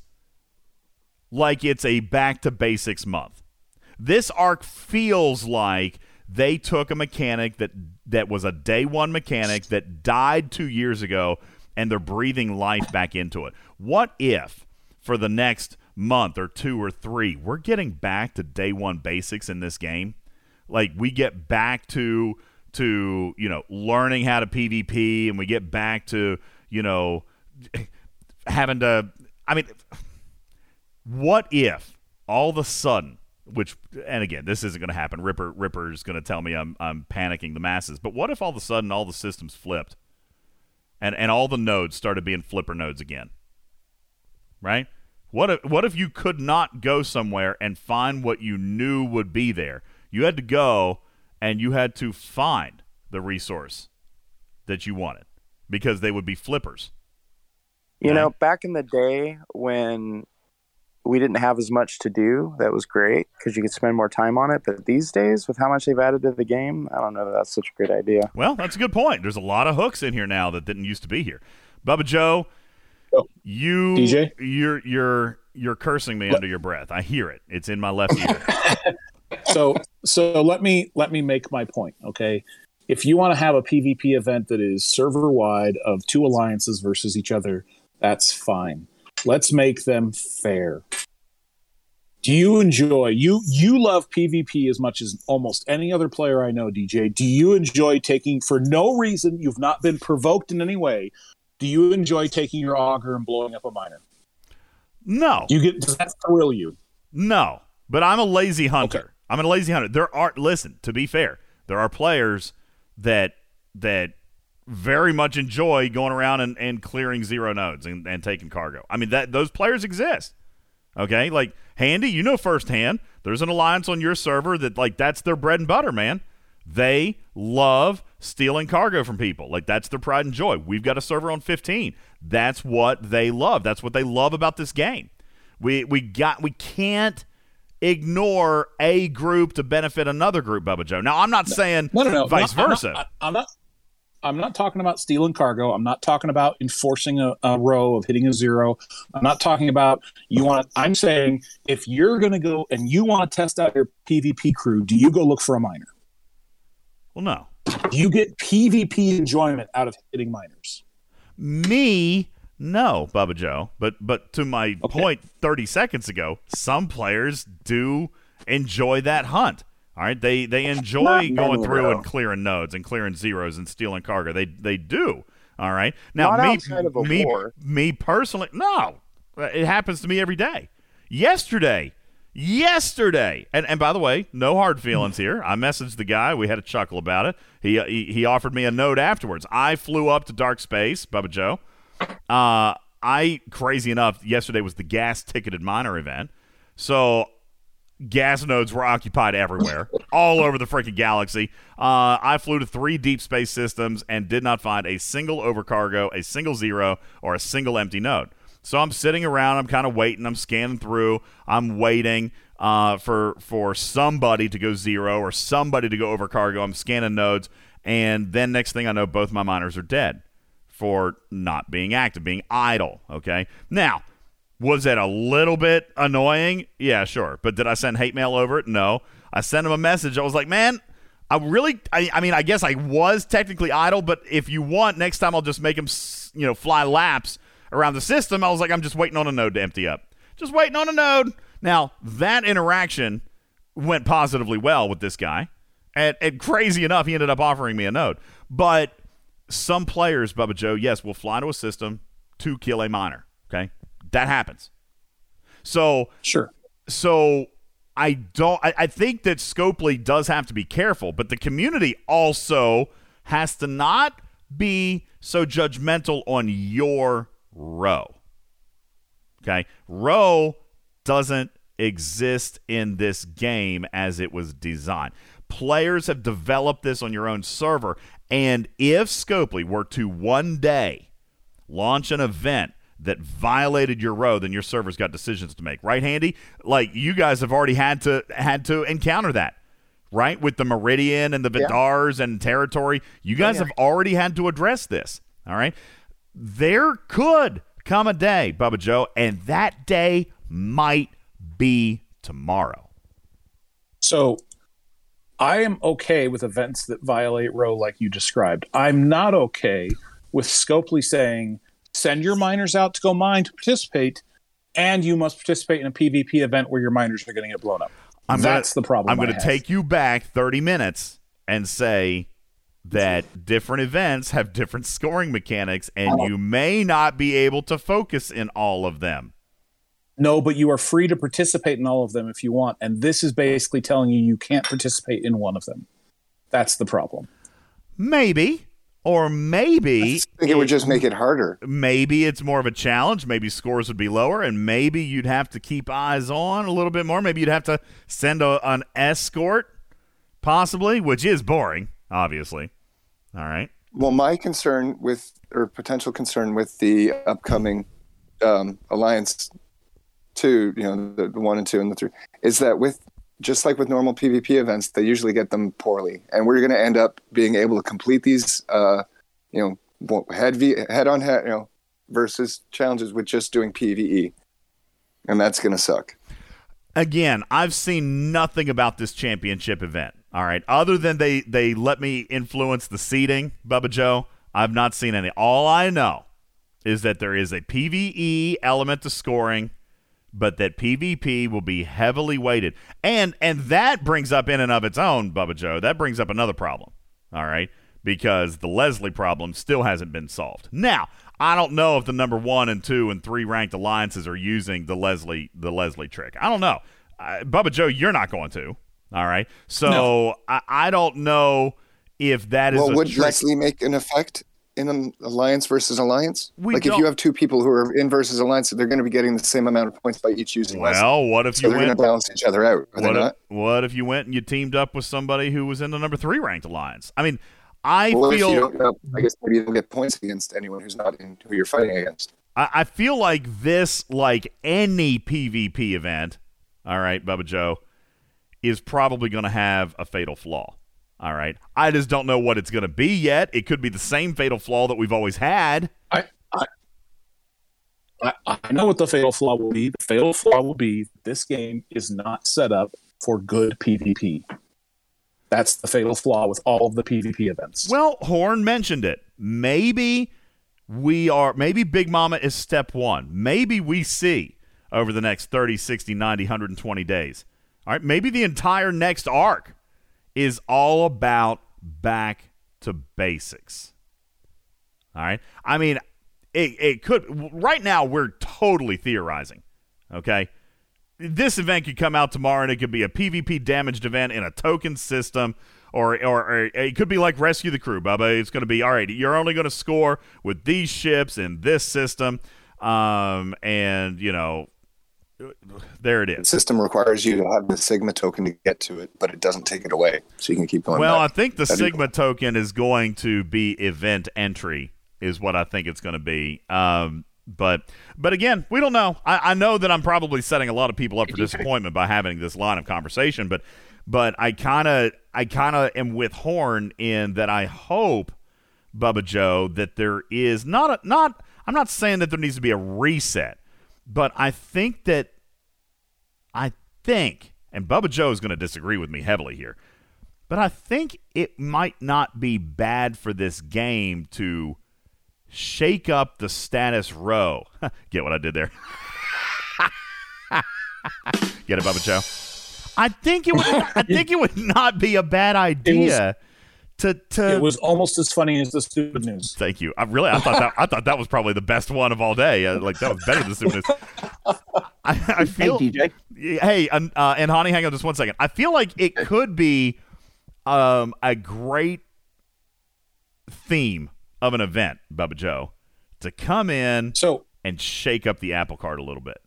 [SPEAKER 1] like it's a back to basics month. This arc feels like they took a mechanic that that was a day one mechanic that died two years ago and they're breathing life back into it. What if for the next month or two or three, we're getting back to day one basics in this game? Like we get back to to, you know, learning how to PvP and we get back to, you know, *laughs* having to I mean what if all of a sudden which and again this isn't going to happen. Ripper ripper's going to tell me I'm, I'm panicking the masses but what if all of a sudden all the systems flipped and and all the nodes started being flipper nodes again? Right what if what if you could not go somewhere and find what you knew would be there you had to go and you had to find the resource that you wanted because they would be flippers
[SPEAKER 9] You know, back in the day when we didn't have as much to do, that was great because you could spend more time on it. But these days, with how much they've added to the game, I don't know that that's such a great idea.
[SPEAKER 1] Well, that's a good point. There's a lot of hooks in here now that didn't used to be here. Bubba Joe, you
[SPEAKER 2] DJ?
[SPEAKER 1] you're you're you're cursing me under your breath. I hear it. It's in my left ear. *laughs*
[SPEAKER 2] so so let me let me make my point okay if you want to have a pvp event that is server wide of two alliances versus each other that's fine let's make them fair do you enjoy you you love pvp as much as almost any other player i know dj do you enjoy taking for no reason you've not been provoked in any way do you enjoy taking your Augur and blowing up a miner
[SPEAKER 1] No.
[SPEAKER 2] you get does that thrill you
[SPEAKER 1] No, but I'm a lazy hunter. I'm a lazy hunter. There are listen, to be fair, there are players that that very much enjoy going around and, and clearing zero nodes and, and taking cargo. I mean that those players exist. Okay? Like Handy, you know firsthand, there's an alliance on your server that like that's their bread and butter, man. They love stealing cargo from people. Like that's their pride and joy. We've got a server on 15. That's what they love. That's what they love about this game. We we got we can't ignore a group to benefit another group, Bubba Joe. Now I'm not saying
[SPEAKER 2] No, no, no.
[SPEAKER 1] vice
[SPEAKER 2] I'm not-
[SPEAKER 1] versa.
[SPEAKER 2] I'm not, I'm not. I'm not talking about stealing cargo. I'm not talking about enforcing a, a ROE of hitting a zero. I'm not talking about you want. I'm saying if you're going to go and you want to test out your PvP crew, do you go look for a miner?
[SPEAKER 1] well, no.
[SPEAKER 2] Do you get PvP enjoyment out of hitting miners?
[SPEAKER 1] Me, no, Bubba Joe. But but to my point 30 seconds ago, some players do enjoy that hunt. All right, they they enjoy going through
[SPEAKER 9] though.
[SPEAKER 1] and clearing nodes and clearing zeros and stealing cargo. They they do. All right. Now
[SPEAKER 9] Not
[SPEAKER 1] me me me personally, no, it happens to me every day. Yesterday, yesterday, and and by the way, no hard feelings here. I messaged the guy. We had a chuckle about it. He he, he offered me a note afterwards. I flew up to Dark Space, Bubba Joe. Uh, I crazy enough. Yesterday was the gas ticketed miner event, so gas nodes were occupied everywhere, *laughs* all over the freaking galaxy. Uh, I flew to three deep space systems and did not find a single overcargo, a single zero, or a single empty node. So I'm sitting around. I'm kind of waiting. I'm scanning through. I'm waiting uh, for for somebody to go zero or somebody to go over cargo. I'm scanning nodes, and then next thing I know, both my miners are dead for not being active, being idle. Okay. Now, was that a little bit annoying? Yeah, sure. But did I send hate mail over it? No. I sent him a message. I was like, man, I really, I, I mean, I guess I was technically idle, but if you want, next time I'll just make him, you know, fly laps around the system. I was like, I'm just waiting on a node to empty up. just waiting on a node. Now, that interaction went positively well with this guy. And, and crazy enough, he ended up offering me a node. But some players, Bubba Joe, yes, will fly to a system to kill a miner. Okay. That happens. So,
[SPEAKER 2] sure.
[SPEAKER 1] So, I don't, I, I think that Scopely does have to be careful, but the community also has to not be so judgmental on your ROE. Okay. ROE doesn't exist in this game as it was designed. Players have developed this on your own server. And if Scopely were to one day launch an event that violated your ROE, then your server's got decisions to make. Right, Handy? Like you guys have already had to had to encounter that. Right? With the Meridian and the
[SPEAKER 4] Yeah.
[SPEAKER 1] Vidars and territory. You guys
[SPEAKER 4] yeah.
[SPEAKER 1] have already had to address this. All right. There could come a day, Bubba Joe, and that day might be tomorrow.
[SPEAKER 2] So I am okay with events that violate ROE like you described. I'm not okay with Scopely saying send your miners out to go mine to participate, and you must participate in a PvP event where your miners are going to get blown up.
[SPEAKER 1] I'm
[SPEAKER 2] That's
[SPEAKER 1] gonna,
[SPEAKER 2] the problem.
[SPEAKER 1] I'm going to take you back 30 minutes and say that different events have different scoring mechanics, and you may not be able to focus in all of them.
[SPEAKER 2] No, but you are free to participate in all of them if you want, and this is basically telling you you can't participate in one of them. That's the problem.
[SPEAKER 1] Maybe, or maybe
[SPEAKER 4] I think it would just make it harder.
[SPEAKER 1] maybe it's more of a challenge. Maybe scores would be lower, and maybe you'd have to keep eyes on a little bit more. Maybe you'd have to send a, an escort, possibly, which is boring, obviously. All right.
[SPEAKER 4] Well, my concern with, or potential concern with the upcoming um, Alliance two, you know, the, the one and two and the three, is that with just like with normal PvP events, they usually get them poorly, and we're going to end up being able to complete these, uh, you know, head v, head on head, you know, versus challenges with just doing PVE, and that's going to suck.
[SPEAKER 1] again, I've seen nothing about this championship event. All right, other than they they let me influence the seating, Bubba Joe. I've not seen any. All I know is that there is a PVE element to scoring, but that PvP will be heavily weighted, and and that brings up in and of its own, Bubba Joe. That brings up another problem. All right, because the Leslie problem still hasn't been solved. Now, I don't know if the number one and two and three ranked alliances are using the Leslie the Leslie trick. I don't know, uh, Bubba Joe. You're not going to. All right, so
[SPEAKER 2] No.
[SPEAKER 1] I, I don't know if that is
[SPEAKER 4] well,
[SPEAKER 1] a
[SPEAKER 4] would
[SPEAKER 1] trick.
[SPEAKER 4] Leslie make an effect in an alliance versus alliance?
[SPEAKER 1] We
[SPEAKER 4] like if
[SPEAKER 1] don't-
[SPEAKER 4] you have two people who are in versus alliance, they're going to be getting the same amount of points by each using Leslie.
[SPEAKER 1] Well, what if
[SPEAKER 4] so
[SPEAKER 1] you
[SPEAKER 4] they're going
[SPEAKER 1] went?
[SPEAKER 4] to balance each other out? Are they
[SPEAKER 1] What if,
[SPEAKER 4] not?
[SPEAKER 1] what if you went and you teamed up with somebody who was in the number three ranked alliance? I mean, I
[SPEAKER 4] well,
[SPEAKER 1] feel
[SPEAKER 4] you don't, uh, I guess maybe you don't get points against anyone who's not in who you're fighting against.
[SPEAKER 1] I, I feel like this, like any PvP event, all right, Bubba Joe, is probably going to have a fatal flaw. All right. I just don't know what it's going to be yet. It could be the same fatal flaw that we've always had.
[SPEAKER 2] I, I, I, know what the fatal flaw will be. The fatal flaw will be this game is not set up for good PvP. That's the fatal flaw with all of the PvP events.
[SPEAKER 1] Well, Horn mentioned it. Maybe we are, maybe Big Mama is step one. Maybe we see over the next 30, 60, 90, 120 days. All right. Maybe the entire next arc is all about back to basics. All right. I mean, it, it could, right now, we're totally theorizing. Okay. This event could come out tomorrow and it could be a PvP damaged event in a token system. Or, or, or it could be like Rescue the Crew, Bubba. It's going to be, all right, you're only going to score with these ships in this system. Um, and, you know, there it is.
[SPEAKER 4] The system requires you to have the Sigma token to get to it, but it doesn't take it away, so you can keep going.
[SPEAKER 1] Well, I think the
[SPEAKER 4] That'd be
[SPEAKER 1] Sigma token is going to be event entry, is what I think it's going to be. Um, but but again, we don't know. I, I know that I'm probably setting a lot of people up for *laughs* disappointment by having this line of conversation, but but I kind of I kind of am with Horn in that I hope Bubba Joe that there is not a not I'm not saying that there needs to be a reset, but I think that I think and Bubba Joe is going to disagree with me heavily here. But I think it might not be bad for this game to shake up the status row. *laughs* Get what I did there? *laughs* Get it, Bubba Joe? I think it would. I *laughs* think it would not be a bad idea to to.
[SPEAKER 2] It was almost as funny as the stupid news.
[SPEAKER 1] Thank you. I really, I thought that, I thought that was probably the best one of all day. Uh, like that was better than stupid news. I, I feel.
[SPEAKER 3] Hey, DJ.
[SPEAKER 1] Hey, uh, and Hani, hang on just one second. I feel like it could be um, a great theme of an event, Bubba Joe, to come in
[SPEAKER 2] so
[SPEAKER 1] and shake up the apple cart a little bit.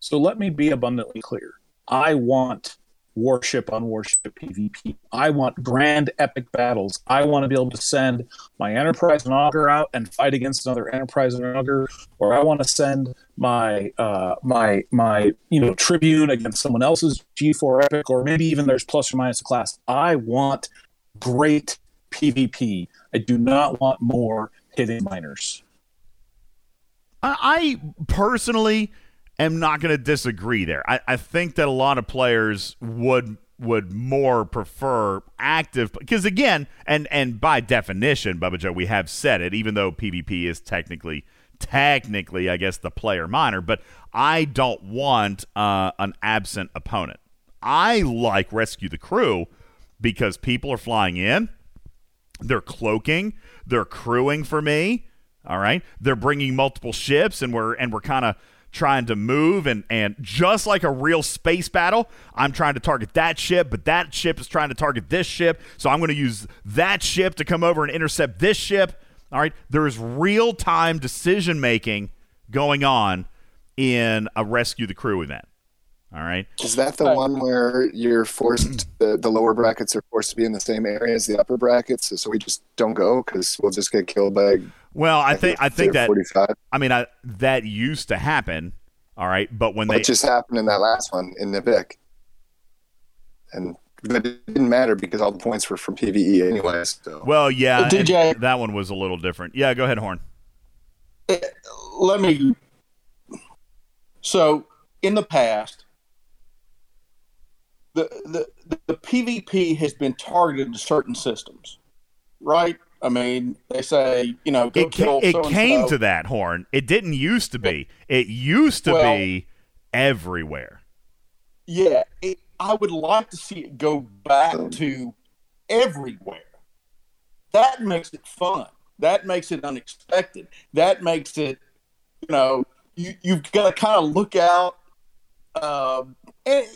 [SPEAKER 2] So let me be abundantly clear. I want warship on warship PvP. I want grand epic battles. I want to be able to send my Enterprise and Augur out and fight against another Enterprise and Augur, or I want to send my uh, my my you know Tribune against someone else's G4 epic, or maybe even there's plus or minus a class. I want great PvP. I do not want more hitting miners.
[SPEAKER 1] I, I personally am not going to disagree there. I, I think that a lot of players would would more prefer active because again, and and by definition, Bubba Joe, we have said it. Even though PvP is technically technically, I guess, the player miner, but I don't want uh, an absent opponent. I like rescue the crew because people are flying in, they're cloaking, they're crewing for me. All right, they're bringing multiple ships, and we're and we're kind of trying to move and and just like a real space battle i'm trying to target that ship but that ship is trying to target this ship. So i'm going to use that ship to come over and intercept this ship. All right? There is real time decision making going on in a rescue the crew event all right
[SPEAKER 4] Is that the one where you're forced mm. the, the lower brackets are forced to be in the same area as the upper brackets, so we just don't go because we'll just get killed by.
[SPEAKER 1] well i think i think that
[SPEAKER 4] 45.
[SPEAKER 1] i mean I, that used to happen all right but when
[SPEAKER 4] What
[SPEAKER 1] they
[SPEAKER 4] just happened in that last one in the Vic, and but it didn't matter because all the points were from PVE anyway. So
[SPEAKER 1] well yeah
[SPEAKER 7] Well, DJ
[SPEAKER 1] that one was a little different yeah go ahead horn eh,
[SPEAKER 7] let me. So, in the past, the, the the PvP has been targeted to certain systems, right? I mean, they say you know go
[SPEAKER 1] it, ca- it came to that horn it didn't used to be it used to
[SPEAKER 7] Well-
[SPEAKER 1] be everywhere
[SPEAKER 7] Yeah, it, I would like to see it go back to everywhere. That makes it fun. That makes it unexpected. That makes it, you know, you, you've got to kind of look out. Um,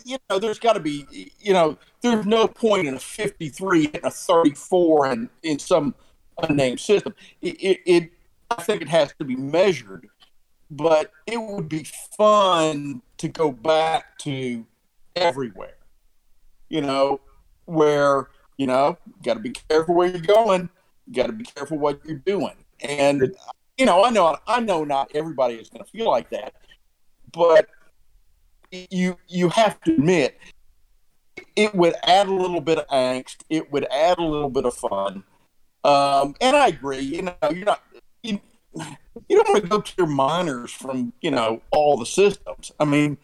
[SPEAKER 7] you know, there's got to be, you know, there's no point in a 53 and a 34 and in some unnamed system. It, it, it, I think it has to be measured, but it would be fun to go back to everywhere. You know, where you know, got to be careful where you're going. You got to be careful what you're doing. And you know, I know, I know, not everybody is going to feel like that, but you you have to admit it would add a little bit of angst. It would add a little bit of fun. Um, and I agree. You know, you're not. You, you don't want to go to your miners from you know all the systems. I mean,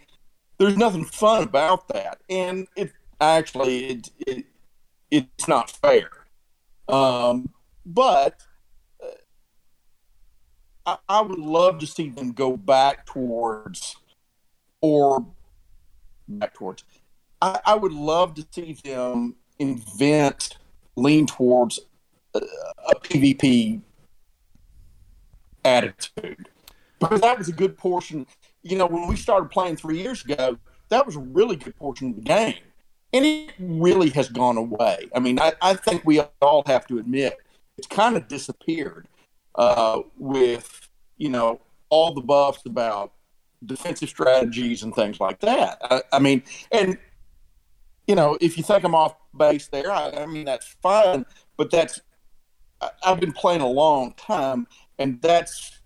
[SPEAKER 7] there's nothing fun about that, and it actually it, it it's not fair. Um, but uh, I, I would love to see them go back towards or back towards. I, I would love to see them invent lean towards a, a PvP attitude because that was a good portion. You know, when we started playing three years ago, that was a really good portion of the game, and it really has gone away. I mean, I, I think we all have to admit it's kind of disappeared uh, with you know all the buffs about defensive strategies and things like that. I, I mean, and you know, if you think I'm off base there, I, I mean that's fine, but that's I, I've been playing a long time, and that's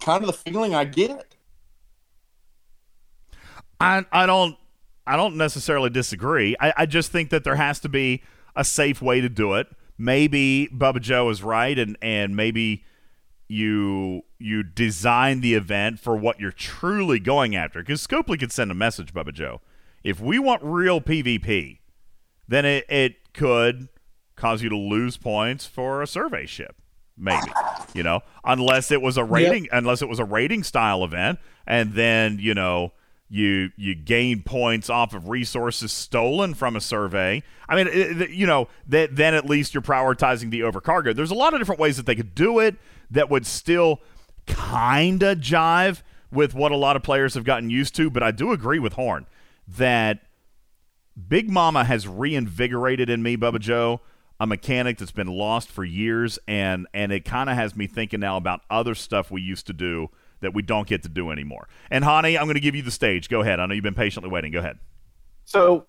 [SPEAKER 7] kind of the feeling I get.
[SPEAKER 1] I I don't I don't necessarily disagree. I, I just think that there has to be a safe way to do it. Maybe Bubba Joe is right, and and maybe you you design the event for what you're truly going after. Because Scopely could send a message, Bubba Joe. If we want real PvP, then it, it could cause you to lose points for a survey ship. Maybe you know, unless it was a rating, unless it was a rating style event, and then you know You you gain points off of resources stolen from a survey. I mean, it- you know, that then at least you're prioritizing the overcargo. There's a lot of different ways that they could do it that would still kind of jive with what a lot of players have gotten used to. But I do agree with Horn that Big Mama has reinvigorated in me, Bubba Joe, a mechanic that's been lost for years, and and it kind of has me thinking now about other stuff we used to do that we don't get to do anymore. And Hani, I'm going to give you the stage. Go ahead. I know you've been patiently waiting. Go ahead.
[SPEAKER 17] So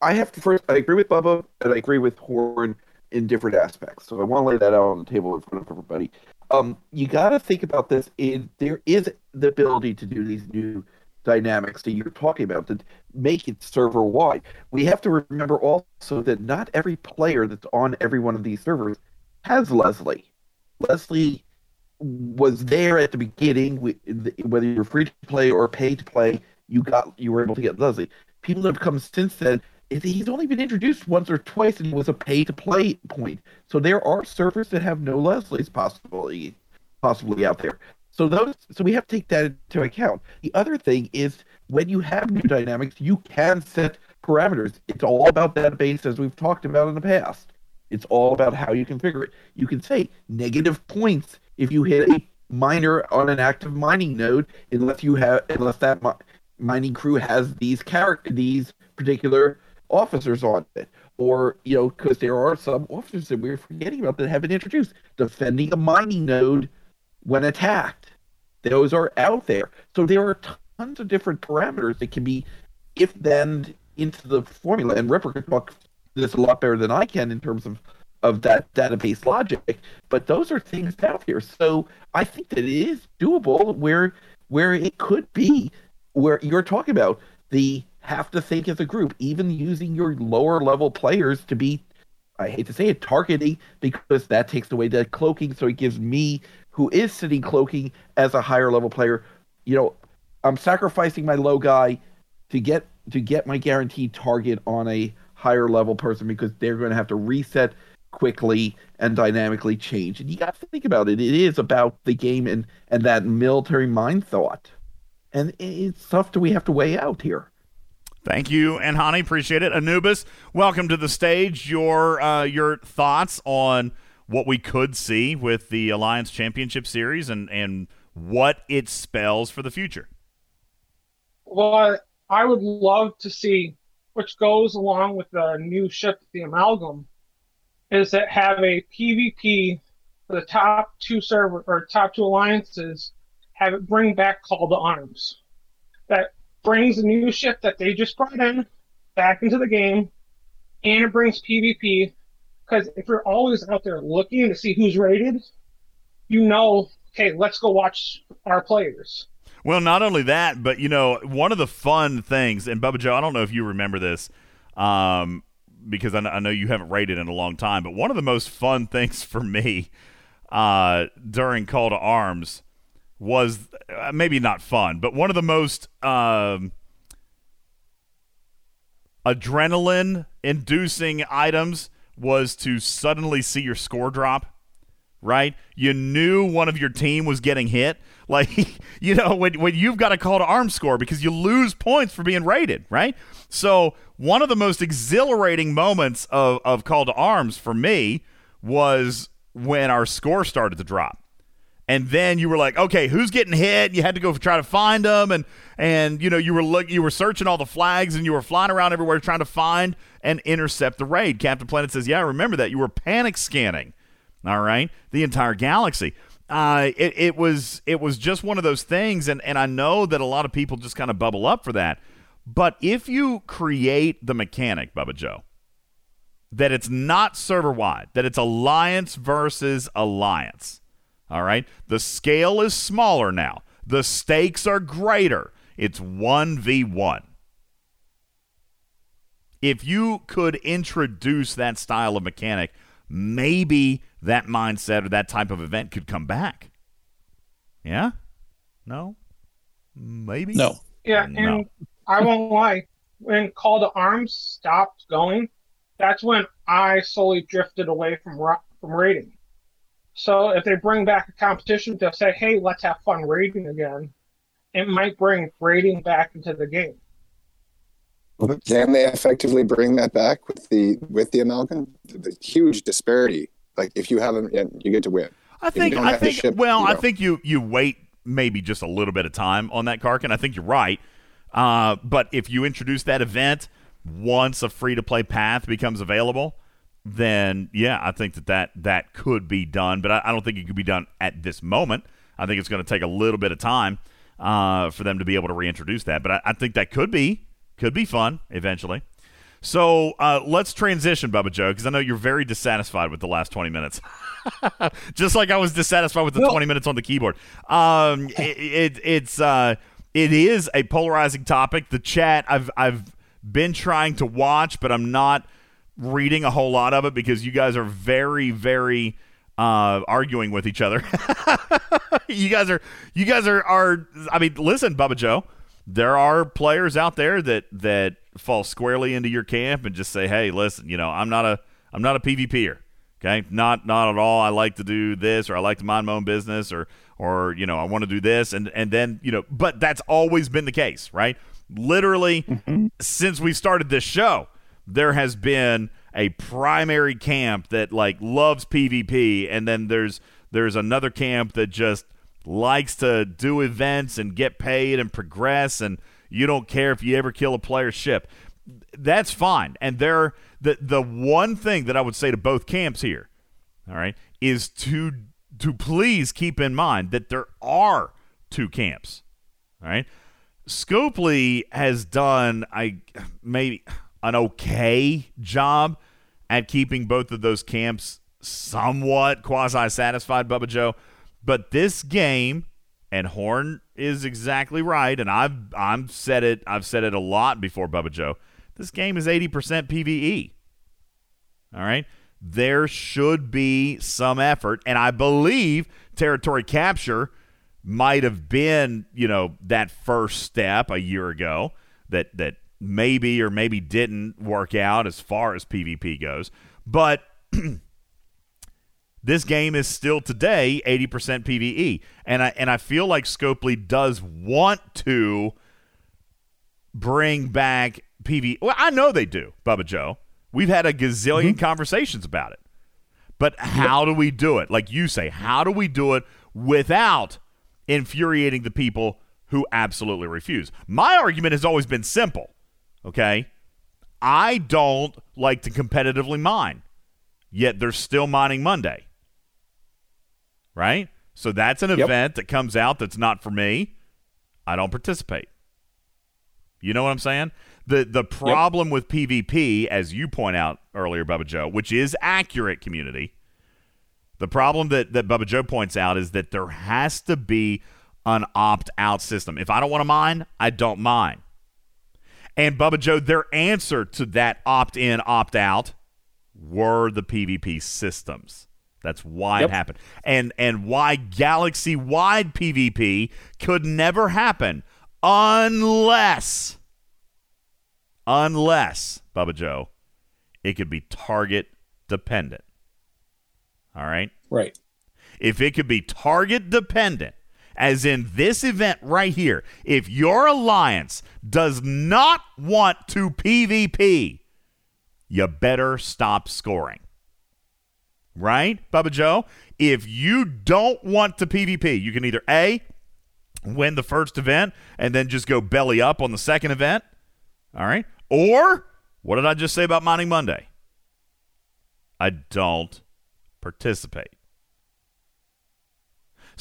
[SPEAKER 17] I have to first. I agree with Bubba, I agree with Horn in different aspects. So I want to lay that out on the table in front of everybody. Um, you got to think about this. There is the ability to do these new dynamics that you're talking about to make it server wide. We have to remember also that not every player that's on every one of these servers has Leslie. Leslie was there at the beginning, whether you're free to play or pay to play. You got you were able to get Leslie. People that have come since then, he's only been introduced once or twice, and was a pay to play point. So there are servers that have no Leslies possibly possibly out there. So those so we have to take that into account. The other thing is when you have new dynamics, you can set parameters. It's all about database as we've talked about in the past. It's all about how you configure it. You can say negative points if you hit a miner on an active mining node, unless you have unless that mi- mining crew has these character these particular officers on it, or you know, because there are some officers that we're forgetting about that have been introduced, defending a mining node when attacked. Those are out there. So there are tons of different parameters that can be if then into the formula. And Ripper could talk this a lot better than I can in terms of of that database logic. But those are things out here. So I think that it is doable where where it could be where you're talking about the have to think as a group, even using your lower level players to be I hate to say it, targeting because that takes away that cloaking. So it gives me, who is sitting cloaking as a higher level player, you know, I'm sacrificing my low guy to get to get my guaranteed target on a higher level person because they're going to have to reset quickly and dynamically change. And you got to think about it. It is about the game and and that military mind thought, and it's stuff that we have to weigh out here.
[SPEAKER 1] Thank you, and Hani, appreciate it. Anubis, welcome to the stage. Your uh, your thoughts on what we could see with the Alliance Championship Series and and what it spells for the future.
[SPEAKER 6] What I would love to see, which goes along with the new ship, the Amalgam, is that have a PvP for the top two server or top two alliances, have it bring back Call to Arms. That brings the new ship that they just brought in back into the game, and it brings PvP. Because if you're always out there looking to see who's rated, you know, okay, let's go watch our players.
[SPEAKER 1] Well, not only that, but you know, one of the fun things, and Bubba Joe, I don't know if you remember this, um, because I, I know you haven't rated in a long time, but one of the most fun *laughs* things for me uh, during Call to Arms was uh, maybe not fun, but one of the most um, adrenaline inducing items was to suddenly see your score drop right? You knew one of your team was getting hit. *laughs* Like, you know, when, when you've got a call to arms score because you lose points for being rated, right? So, one of the most exhilarating moments of, of call to arms for me was when our score started to drop. And then you were like, okay, who's getting hit? You had to go try to find them, and and you know you were look, you were searching all the flags, and you were flying around everywhere trying to find and intercept the raid. Captain Planet says, yeah, I remember that. You were panic scanning all right the entire galaxy uh, it, it was it was just one of those things and, and i know that a lot of people just kind of bubble up for that but if you create the mechanic bubba joe that it's not server wide that it's alliance versus alliance all right the scale is smaller now the stakes are greater it's 1v1 if you could introduce that style of mechanic maybe that mindset or that type of event could come back. Yeah? No? Maybe?
[SPEAKER 2] No.
[SPEAKER 6] Yeah,
[SPEAKER 1] No.
[SPEAKER 6] and I won't lie. When Call to Arms stopped going, that's when I slowly drifted away from ra- from raiding. So if they bring back a competition to say, "Hey, let's have fun raiding again," it might bring rating back into the game.
[SPEAKER 4] But can they effectively bring that back with the with the amalgam? The, the huge disparity. Like if you haven't, yeah, you get to win.
[SPEAKER 1] I
[SPEAKER 4] If you
[SPEAKER 1] think
[SPEAKER 4] don't
[SPEAKER 1] I
[SPEAKER 4] have to
[SPEAKER 1] think
[SPEAKER 4] ship,
[SPEAKER 1] well,
[SPEAKER 4] you
[SPEAKER 1] I think you you wait maybe just a little bit of time on that Karkin. I think you're right. Uh, but if you introduce that event once a free to play path becomes available, then yeah, I think that that, that could be done. But I, I don't think it could be done at this moment. I think it's going to take a little bit of time uh, for them to be able to reintroduce that. But I, I think that could be could be fun eventually. So uh, let's transition, Bubba Joe, because I know you're very dissatisfied with the last 20 minutes. *laughs* Just like I was dissatisfied with the 20 minutes on the keyboard. Um, it, it, it's uh, it is a polarizing topic. The chat I've I've been trying to watch, but I'm not reading a whole lot of it because you guys are very very uh, arguing with each other. *laughs* you guys are you guys are are I mean, listen, Bubba Joe, there are players out there that that fall squarely into your camp and just say, "Hey, listen, you know, I'm not a I'm not a PvPer. Okay? Not not at all. I like to do this or I like to mind my own business or or you know, I want to do this and and then, you know, but that's always been the case, right? Literally since we started this show, there has been a primary camp that like loves PvP and then there's there's another camp that just likes to do events and get paid and progress and you don't care if you ever kill a player's ship. That's fine. And there the the one thing that I would say to both camps here, all right, is to to please keep in mind that there are two camps. All right. Scopely has done I maybe an okay job at keeping both of those camps somewhat quasi satisfied, Bubba Joe. But this game, and Horn is exactly right, and I've I'm said it I've said it a lot before, Bubba Joe. This game is eighty percent PVE. All right. There should be some effort, and I believe territory capture might have been, you know, that first step a year ago that that maybe or maybe didn't work out as far as PvP goes. But *clears throat* this game is still today 80% PvE. And I and I feel like Scopely does want to bring back PvE. Well, I know they do, Bubba Joe. We've had a gazillion mm-hmm. conversations about it. But how do we do it? Like you say, how do we do it without infuriating the people who absolutely refuse? My argument has always been simple. Okay? I don't like to competitively mine. Yet there's still mining Monday. Right? So that's an event that comes out that's not for me. I don't participate. You know what I'm saying? The the problem with PvP, as you point out earlier, Bubba Joe, which is accurate community, the problem that, that Bubba Joe points out is that there has to be an opt out system. If I don't want to mine, I don't mine. And Bubba Joe, their answer to that opt in, opt out were the PvP systems. That's why
[SPEAKER 2] Yep.
[SPEAKER 1] it happened. And and why galaxy wide PvP could never happen unless unless Bubba Joe, it could be target dependent. All right?
[SPEAKER 2] Right.
[SPEAKER 1] If it could be target dependent, as in this event right here, if your alliance does not want to PvP, you better stop scoring. Right, Bubba Joe? If you don't want to PvP, you can either A, win the first event and then just go belly up on the second event. All right. Or what did I just say about Mining Monday? I don't participate.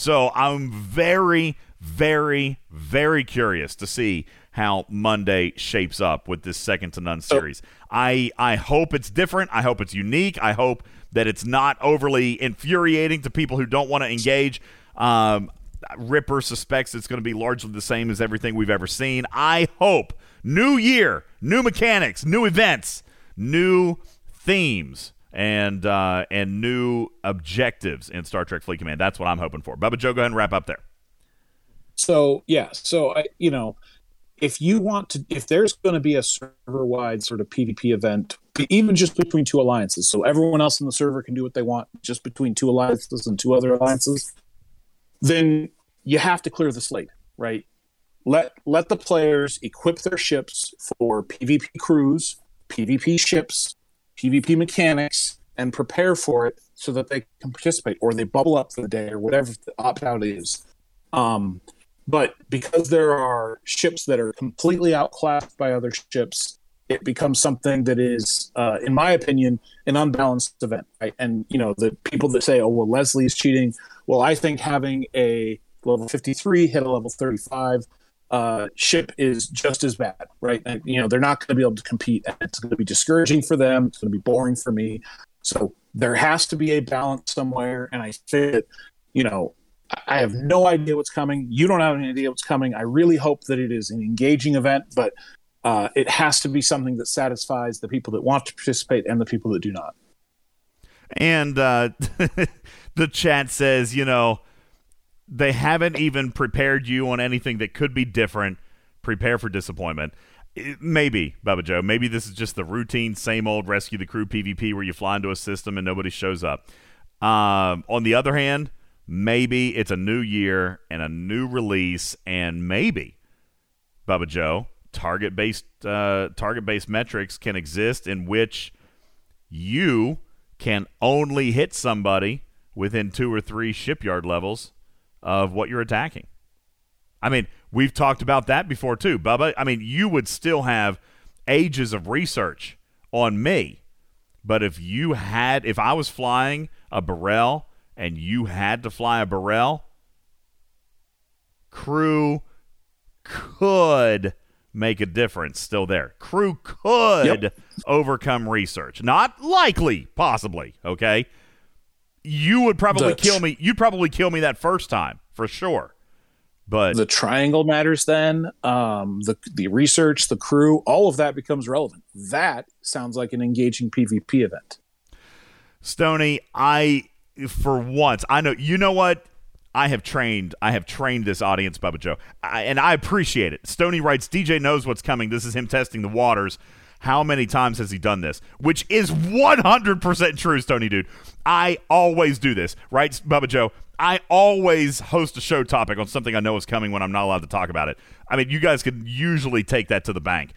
[SPEAKER 1] So I'm very, very, very curious to see how Monday shapes up with this second to none series. I I hope it's different. I hope it's unique. I hope that it's not overly infuriating to people who don't want to engage. Um, Ripper suspects it's going to be largely the same as everything we've ever seen. I hope new year, new mechanics, new events, new themes, and uh, and new objectives in Star Trek Fleet Command. That's what I'm hoping for. Bubba Joe, go ahead and wrap up there.
[SPEAKER 2] So yeah, so I, you know, if you want to, if there's going to be a server-wide sort of PvP event, even just between two alliances, so everyone else in the server can do what they want, just between two alliances and two other alliances, then you have to clear the slate, right? let let the players equip their ships for PvP crews, PvP ships, PvP mechanics, and prepare for it so that they can participate or they bubble up for the day or whatever the opt out is. Um, but because there are ships that are completely outclassed by other ships, it becomes something that is, uh, in my opinion, an unbalanced event. Right? And you know, the people that say, "Oh, well, Leslie's cheating." Well, I think having a level 53 hit a level 35 uh, ship is just as bad, right? And, you know, they're not going to be able to compete. It's going to be discouraging for them. It's going to be boring for me. So there has to be a balance somewhere. And I think that, you know, I have no idea what's coming. You don't have any idea what's coming. I really hope that it is an engaging event, but uh, it has to be something that satisfies the people that want to participate and the people that do not.
[SPEAKER 1] And uh, *laughs* the chat says, you know, they haven't even prepared you on anything that could be different. Prepare for disappointment. It- maybe, Bubba Joe, maybe this is just the routine, same old rescue the crew PvP where you fly into a system and nobody shows up. Um, on the other hand, maybe it's a new year and a new release, and maybe Bubba Joe target based uh, target based metrics can exist in which you can only hit somebody within two or three shipyard levels of what you're attacking. I mean, we've talked about that before too, Bubba. I mean, you would still have ages of research on me, but if you had, if I was flying a B'Rel and you had to fly a B'Rel, crew could make a difference still there. Crew could overcome research. Not likely, possibly, okay? You would probably kill me. You'd probably kill me that first time, for sure. But
[SPEAKER 2] the triangle matters then. Um, the the research, the crew, all of that becomes relevant. That sounds like an engaging PvP event.
[SPEAKER 1] Stony, I for once, I know you know what I have trained. I have trained this audience, Bubba Joe, I, and I appreciate it. Stony writes, DJ knows what's coming. This is him testing the waters. How many times has he done this? Which is 100% true, Stony dude. I always do this, right, Bubba Joe? I always host a show topic on something I know is coming when I'm not allowed to talk about it. I mean, you guys can usually take that to the bank.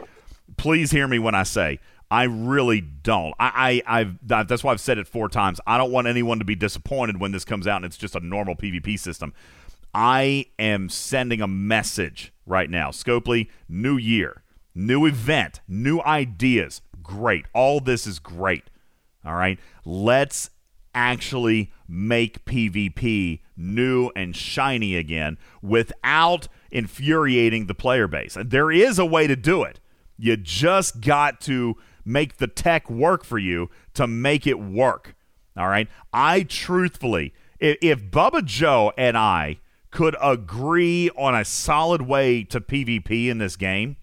[SPEAKER 1] Please hear me when I say I really don't. I, I I've that- that's why I've said it four times. I don't want anyone to be disappointed when this comes out and it's just a normal PvP system. I am sending a message right now. Scopely, new year, new event, new ideas. Great. All this is great. All right. Let's actually make PvP new and shiny again without infuriating the player base. And there is a way to do it. You just got to make the tech work for you to make it work. All right. I truthfully, if, if Bubba Joe and I could agree on a solid way to PvP in this game,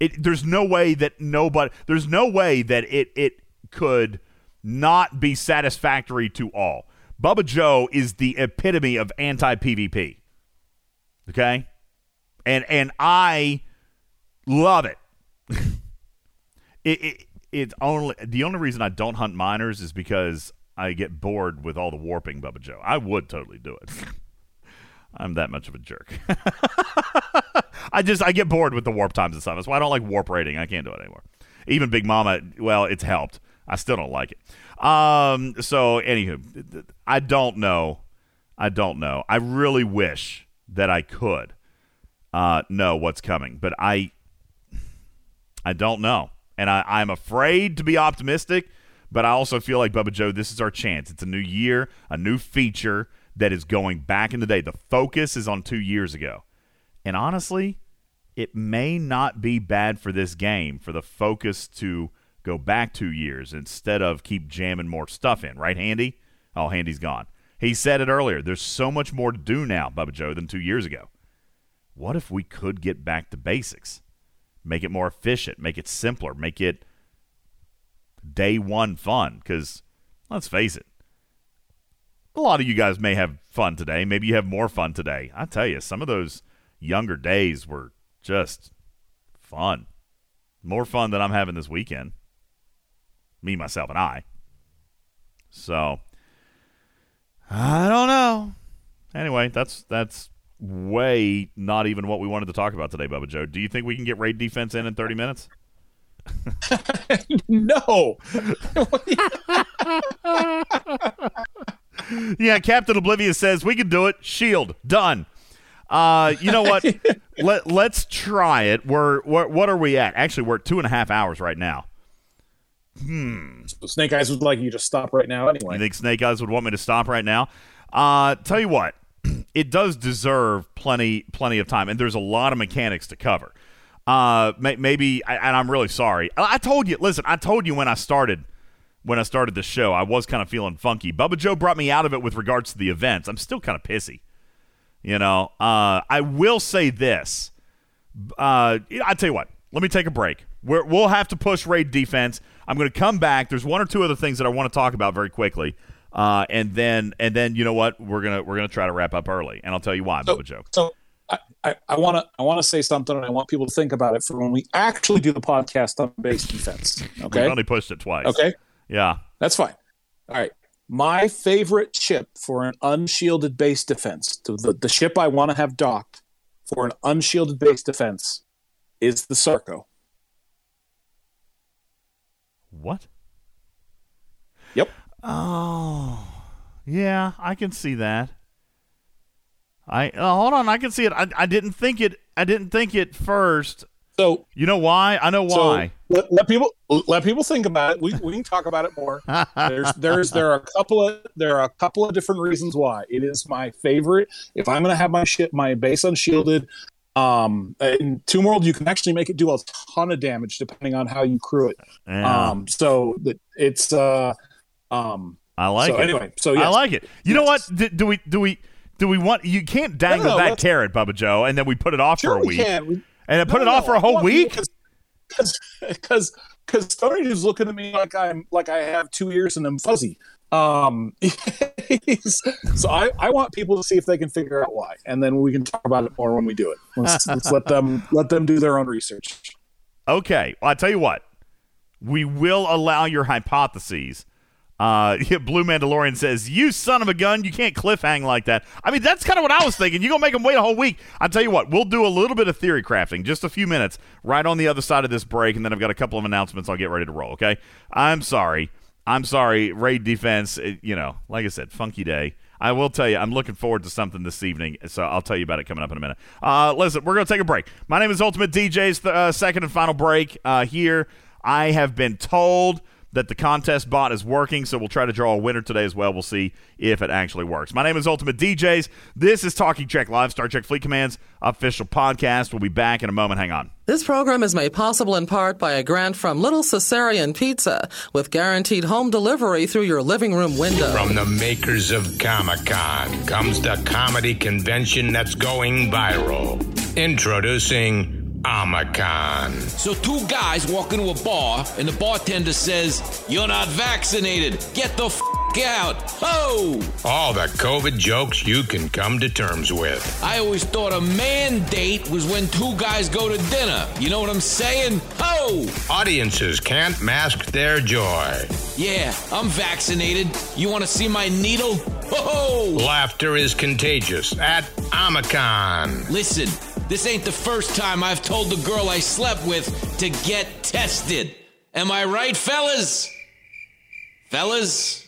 [SPEAKER 1] it, there's no way that nobody there's no way that it it could not be satisfactory to all. Bubba Joe is the epitome of anti PvP. Okay? And and I love it. *laughs* it, it it's only the only reason I don't hunt miners is because I get bored with all the warping, Bubba Joe. I would totally do it. *laughs* I'm that much of a jerk. *laughs* I just I get bored with the warp times and stuff. That's why I don't like warp rating. I can't do it anymore. Even Big Mama, well, it's helped. I still don't like it. Um. So, anywho, I don't know. I don't know. I really wish that I could uh, know what's coming, but I I don't know, and I, I'm afraid to be optimistic. But I also feel like Bubba Joe, this is our chance. It's a new year, a new feature that is going back in the day. The focus is on two years ago. And honestly, it may not be bad for this game for the focus to go back two years instead of keep jamming more stuff in, right, Handy? Oh, Handy's gone. He said it earlier. There's so much more to do now, Bubba Joe, than two years ago. What if we could get back to basics? Make it more efficient, make it simpler, make it day one fun. Because let's face it, a lot of you guys may have fun today. Maybe you have more fun today. I tell you, some of those younger days were just fun. More fun than I'm having this weekend. Me, myself, and I. So, I don't know. Anyway, that's that's way not even what we wanted to talk about today, Bubba Joe. Do you think we can get raid defense in in 30 minutes? *laughs*
[SPEAKER 2] no. *laughs*
[SPEAKER 1] yeah, Captain Oblivious says we can do it. Shield done. Uh, you know what? *laughs* Let Let's try it. We're, we're what are we at? Actually, we're at two and a half hours right now. Hmm.
[SPEAKER 2] So Snake Eyes would like you to stop right now anyway.
[SPEAKER 1] You think Snake Eyes would want me to stop right now? Uh, tell you what, *clears throat* it does deserve plenty plenty of time, and there's a lot of mechanics to cover. Uh, may, maybe, I- and I'm really sorry. I, I told you. Listen, I told you when I started when I started the show, I was kind of feeling funky. Bubba Joe brought me out of it with regards to the events. I'm still kind of pissy. You know, uh, I will say this. Uh, I tell you what. Let me take a break. We're, we'll have to push raid defense. I'm going to come back. There's one or two other things that I want to talk about very quickly, uh, and then and then you know what? We're gonna we're gonna try to wrap up early, and I'll tell you why. Bubba Joe.
[SPEAKER 2] So I, I want to I want to say something, and I want people to think about it for when we actually do the podcast on base defense. Okay,
[SPEAKER 1] We've only pushed it twice.
[SPEAKER 2] Okay.
[SPEAKER 1] Yeah.
[SPEAKER 2] That's fine. All right. My favorite ship for an unshielded base defense, the, the, ship I want to have docked for an unshielded base defense, is the Sarko.
[SPEAKER 1] What?
[SPEAKER 2] Yep.
[SPEAKER 1] Oh, yeah, I can see that. I uh, hold on, I can see it. I, I didn't think it. I didn't think it first.
[SPEAKER 2] So
[SPEAKER 1] you know why? I know
[SPEAKER 2] So
[SPEAKER 1] why.
[SPEAKER 2] let, let people let people think about it. We, we can talk about it more. *laughs* There's there's there are a couple of there are a couple of different reasons why it is my favorite. If I'm going to have my ship my base unshielded, um, in Tomb World you can actually make it do a ton of damage depending on how you crew it.
[SPEAKER 1] Yeah.
[SPEAKER 2] Um, so that it's uh, um,
[SPEAKER 1] I like
[SPEAKER 2] so
[SPEAKER 1] it.
[SPEAKER 2] Anyway, so
[SPEAKER 1] I like it. You know what? Do, do we do we do we want? You can't dangle
[SPEAKER 2] no,
[SPEAKER 1] that
[SPEAKER 2] let's-
[SPEAKER 1] carrot, Bubba Joe, and then we put it off
[SPEAKER 2] Sure
[SPEAKER 1] for a
[SPEAKER 2] we
[SPEAKER 1] week,
[SPEAKER 2] can. We-
[SPEAKER 1] and put
[SPEAKER 2] No,
[SPEAKER 1] it off
[SPEAKER 2] no,
[SPEAKER 1] for a whole
[SPEAKER 2] want
[SPEAKER 1] week.
[SPEAKER 2] people- because because Stoney is looking at me like I'm like I have two ears and I'm fuzzy. Um, *laughs* so I, I want people to see if they can figure out why, and then we can talk about it more when we do it. Let's, let's let them *laughs* let them do their own research.
[SPEAKER 1] Okay. Well, I tell you what, we will allow your hypotheses. Uh, *laughs* Blue Mandalorian says, "You son of a gun! You can't cliffhang like that." I mean, that's kind of what I was thinking. You gonna make them wait a whole week? I tell you what, we'll do a little bit of theory crafting, just a few minutes, right on the other side of this break, and then I've got a couple of announcements. I'll get ready to roll. Okay. I'm sorry. I'm sorry. Raid defense. It, you know, like I said, funky day. I will tell you, I'm looking forward to something this evening, so I'll tell you about it coming up in a minute. Uh, listen, we're to take a break. My name is Ultimate DJ's th- uh, second and final break uh, here. I have been told that the contest bot is working, so we'll try to draw a winner today as well. We'll see if it actually works. My name is Ultimate DJs. This is Talking Trek Live, Star Trek Fleet Command's official podcast. We'll be back in a moment. Hang on.
[SPEAKER 10] This program is made possible in part by a grant from Little Caesarian Pizza with guaranteed home delivery through your living room window.
[SPEAKER 12] From the makers of Comic Con comes the comedy convention that's going viral. Introducing Omicon.
[SPEAKER 15] So two guys walk into a bar and the bartender says, "You're not vaccinated. Get the f- out." Oh!
[SPEAKER 12] All the COVID jokes you can come to terms with.
[SPEAKER 15] I always thought a mandate was when two guys go to dinner. You know what I'm saying? Oh!
[SPEAKER 12] Audiences can't mask their joy.
[SPEAKER 15] Yeah, I'm vaccinated. You want to see my needle? Oh!
[SPEAKER 12] Laughter is contagious at Omicon.
[SPEAKER 15] Listen, this ain't the first time I've told the girl I slept with to get tested. Am I right, fellas? Fellas?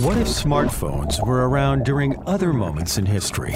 [SPEAKER 18] What if smartphones were around during other moments in history?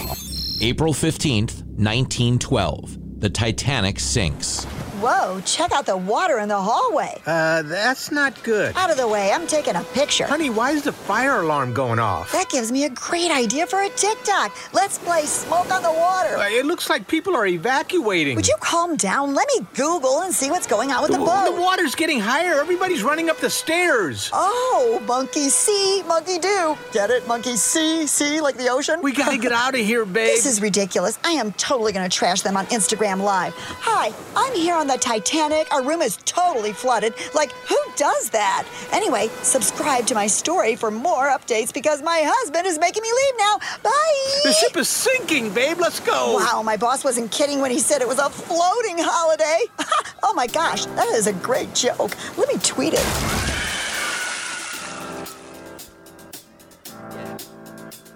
[SPEAKER 15] April 15th, 1912. The Titanic sinks.
[SPEAKER 13] Whoa, check out the water in the hallway.
[SPEAKER 12] Uh, that's not good.
[SPEAKER 13] Out of the way, I'm taking a picture.
[SPEAKER 12] Honey, why is the fire alarm going off?
[SPEAKER 13] That gives me a great idea for a TikTok. Let's play Smoke on the Water.
[SPEAKER 12] Uh, It looks like people are evacuating.
[SPEAKER 13] Would you calm down? Let me Google and see what's going on with the boat.
[SPEAKER 12] The water's getting higher. Everybody's running up the stairs.
[SPEAKER 13] Oh, monkey see, monkey do. Get it? Monkey see, see, like the ocean?
[SPEAKER 12] We gotta get out of here, *laughs* babe.
[SPEAKER 13] This is ridiculous. I am totally gonna trash them on Instagram Live. Hi, I'm here on the Titanic. Our room is totally flooded. Like, who does that? Anyway, subscribe to my story for more updates because my husband is making me leave now. Bye.
[SPEAKER 12] The ship is sinking, babe. Let's go.
[SPEAKER 13] Wow, my boss wasn't kidding when he said it was a floating holiday. *laughs* oh my gosh, that is a great joke. Let me tweet it.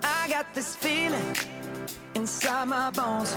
[SPEAKER 19] I got this feeling inside my bones.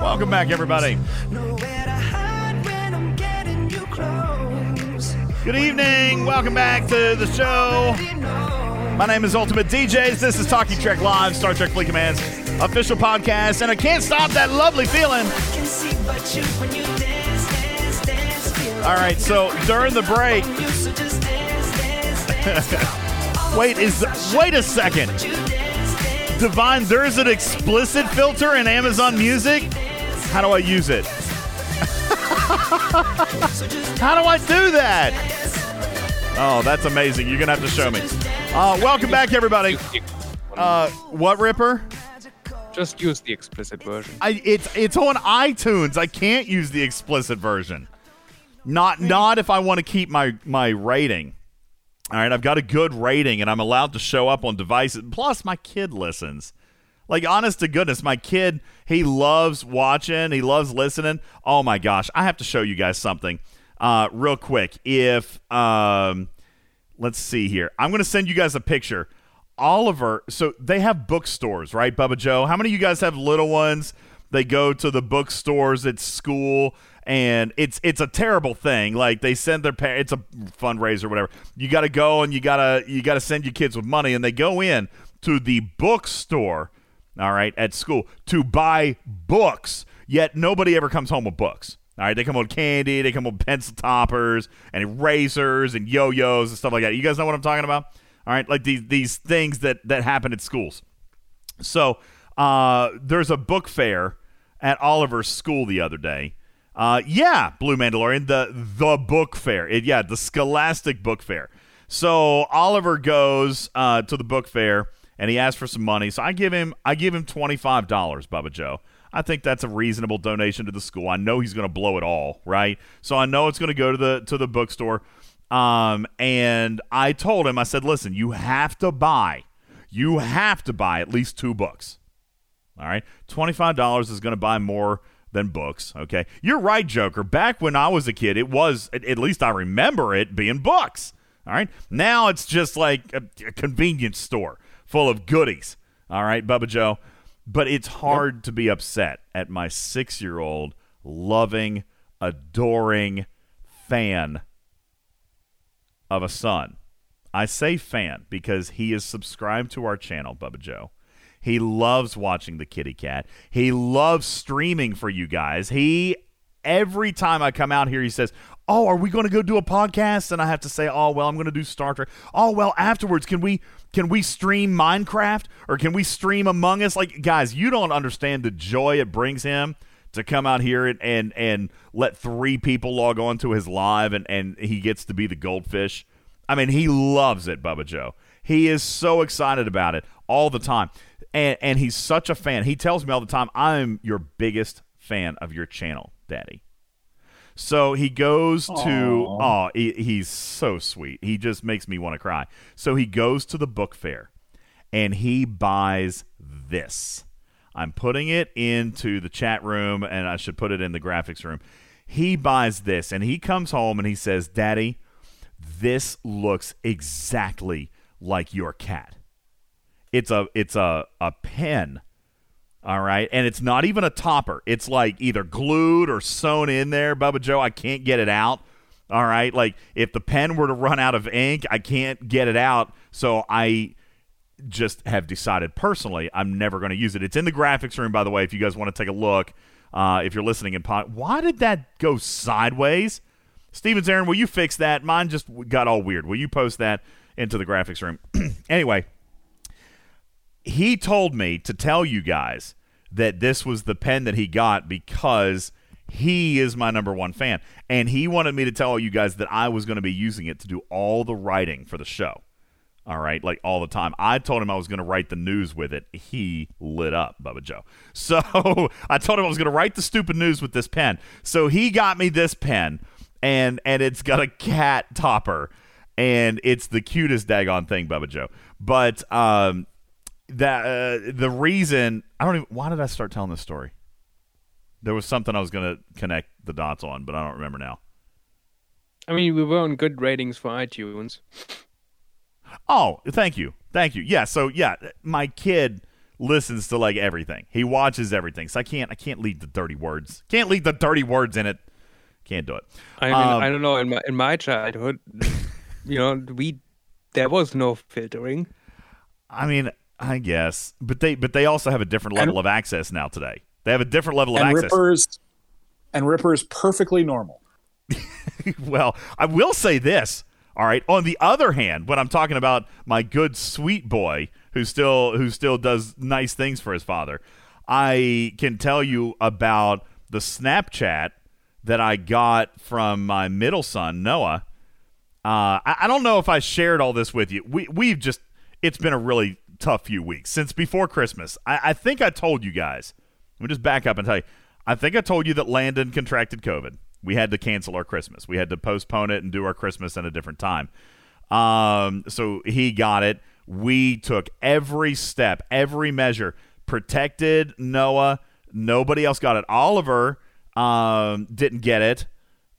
[SPEAKER 1] Welcome back, everybody. Good evening. Welcome back to the show. My name is Ultimate DJs. This is Talking Trek Live, Star Trek Fleet Command's official podcast, and I can't stop that lovely feeling. All right, so during the break, *laughs* wait is wait a second. Divine, there's an explicit filter in Amazon Music. How do I use it? How do I do that? Oh, that's amazing. You're gonna have to show me. Uh, welcome back, everybody. Uh, what Ripper?
[SPEAKER 3] Just use the explicit version.
[SPEAKER 1] I it's it's on iTunes. I can't use the explicit version. Not not if I want to keep my my rating. All right, I've got a good rating and I'm allowed to show up on devices. Plus, my kid listens. Like, honest to goodness, my kid, he loves watching, he loves listening. Oh my gosh, I have to show you guys something uh, real quick. If, um, let's see here, I'm going to send you guys a picture. Oliver, so they have bookstores, right, Bubba Joe? How many of you guys have little ones? They go to the bookstores at school and it's it's a terrible thing. Like they send their parents, it's a fundraiser, whatever. You got to go and you gotta you gotta send your kids with money, and they go in to the bookstore, all right, at school to buy books. Yet nobody ever comes home with books. All right, they come with candy, they come with pencil toppers and erasers and yo-yos and stuff like that. You guys know what I'm talking about? All right, like these these things that that happen at schools. So uh, there's a book fair at Oliver's school the other day. Uh, yeah, Blue Mandalorian, the the book fair. It, yeah, the Scholastic Book Fair. So Oliver goes uh, to the book fair and he asked for some money. So I give him I give him twenty five dollars, Bubba Joe. I think that's a reasonable donation to the school. I know he's going to blow it all, right? So I know it's going to go to the to the bookstore. Um, and I told him, I said, listen, you have to buy, you have to buy at least two books. All right, twenty five dollars is going to buy more than books. Okay, you're right, Joker. Back when I was a kid, it was at, least I remember it being books. All right, now it's just like a, a convenience store full of goodies. All right, Bubba Joe, but it's hard to be upset at my six year old loving, adoring fan of a son. I say fan because he is subscribed to our channel, Bubba Joe. He loves watching the kitty cat. He loves streaming for you guys. He every time I come out here, he says, "Oh, are we going to go do a podcast?" And I have to say, "Oh, well, I'm going to do Star Trek." Oh, well, afterwards, can we can we stream Minecraft or can we stream Among Us? Like, guys, you don't understand the joy it brings him to come out here and and, and let three people log on to his live and and he gets to be the goldfish. I mean, he loves it, Bubba Joe. He is so excited about it all the time. And and he's such a fan. He tells me all the time, "I'm your biggest fan of your channel, Daddy." So he goes to
[SPEAKER 2] Aw.
[SPEAKER 1] oh, he, he's so sweet. He just makes me want to cry. So he goes to the book fair and he buys this. I'm putting it into the chat room and I should put it in the graphics room. He buys this and he comes home and he says, "Daddy, this looks exactly like your cat." It's a it's a a pen. All right, and it's not even a topper. It's like either glued or sewn in there, Bubba Joe. I can't get it out. All right, like if the pen were to run out of ink, I can't get it out. So I just have decided personally I'm never going to use it. It's in the graphics room, by the way. If you guys want to take a look, uh, if you're listening in pod, why did that go sideways? Stevens Aaron, will you fix that? Mine just got all weird. Will you post that into the graphics room? *clears throat* anyway, he told me to tell you guys that this was the pen that he got because he is my number one fan. And he wanted me to tell you guys that I was going to be using it to do all the writing for the show. All right, like all the time. I told him I was going to write the news with it. He lit up, Bubba Joe. *laughs* So I told him I was going to write the stupid news with this pen. So he got me this pen, and and it's got a cat topper, and it's the cutest daggone thing, Bubba Joe. But um, that uh, the reason I don't even. Why did I start telling this story? There was something I was going to connect the dots on, but I don't remember now.
[SPEAKER 3] I mean, we were on good ratings for iTunes.
[SPEAKER 1] Oh, thank you, thank you. Yeah, so yeah, my kid listens to like everything. He watches everything. So I can't, I can't leave the dirty words. Can't leave the dirty words in it. Can't do it.
[SPEAKER 3] I mean,
[SPEAKER 1] Um,
[SPEAKER 3] I don't know. In my in my childhood, *laughs* you know, we there was no filtering.
[SPEAKER 1] I mean, I guess, but they, but they also have a different level of access now today. They have a different level of
[SPEAKER 2] and
[SPEAKER 1] access.
[SPEAKER 2] Ripper's and Ripper's perfectly normal. *laughs*
[SPEAKER 1] well, I will say this. All right. On the other hand, when I'm talking about my good sweet boy who still who still does nice things for his father, I can tell you about the Snapchat that I got from my middle son Noah. Uh, I, I don't know if I shared all this with you. We we've just it's been a really tough few weeks since before Christmas. I, I think I told you guys. Let me just back up and tell you. I think I told you that Landon contracted COVID. We had to cancel our Christmas. We had to postpone it and do our Christmas at a different time. Um, so he got it. We took every step, every measure, protected Noah. Nobody else got it. Oliver um, didn't get it.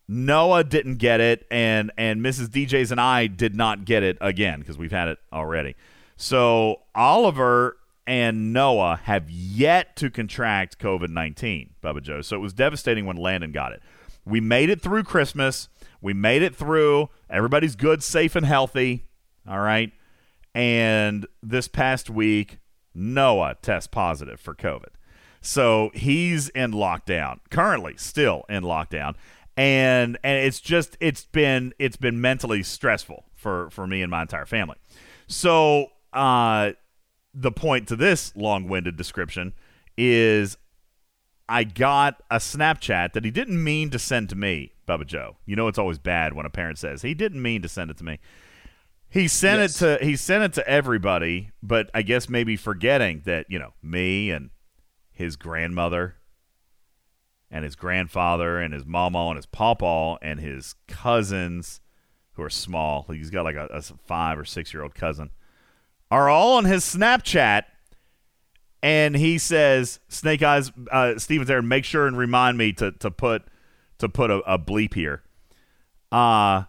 [SPEAKER 1] Noah didn't get it, and and Mrs. DJs and I did not get it again because we've had it already. So Oliver and Noah have yet to contract COVID nineteen, Bubba Joe. So it was devastating when Landon got it. We made it through Christmas. We made it through. Everybody's good, safe, and healthy. All right. And this past week, Noah tests positive for COVID. So he's in lockdown, currently still in lockdown. And and it's just it's been it's been mentally stressful for for me and my entire family. So uh the point to this long-winded description is I got a Snapchat that he didn't mean to send to me, Bubba Joe. You know it's always bad when a parent says he didn't mean to send it to me. He sent
[SPEAKER 2] Yes.
[SPEAKER 1] it to he sent it to everybody, but I guess maybe forgetting that you know me and his grandmother and his grandfather and his mama and his papa and his cousins who are small. He's got like a, a five or six year old cousin are all on his Snapchat. And he says, "Snake Eyes, uh, Steven's there. Make sure and remind me to to put to put a, a bleep here." Uh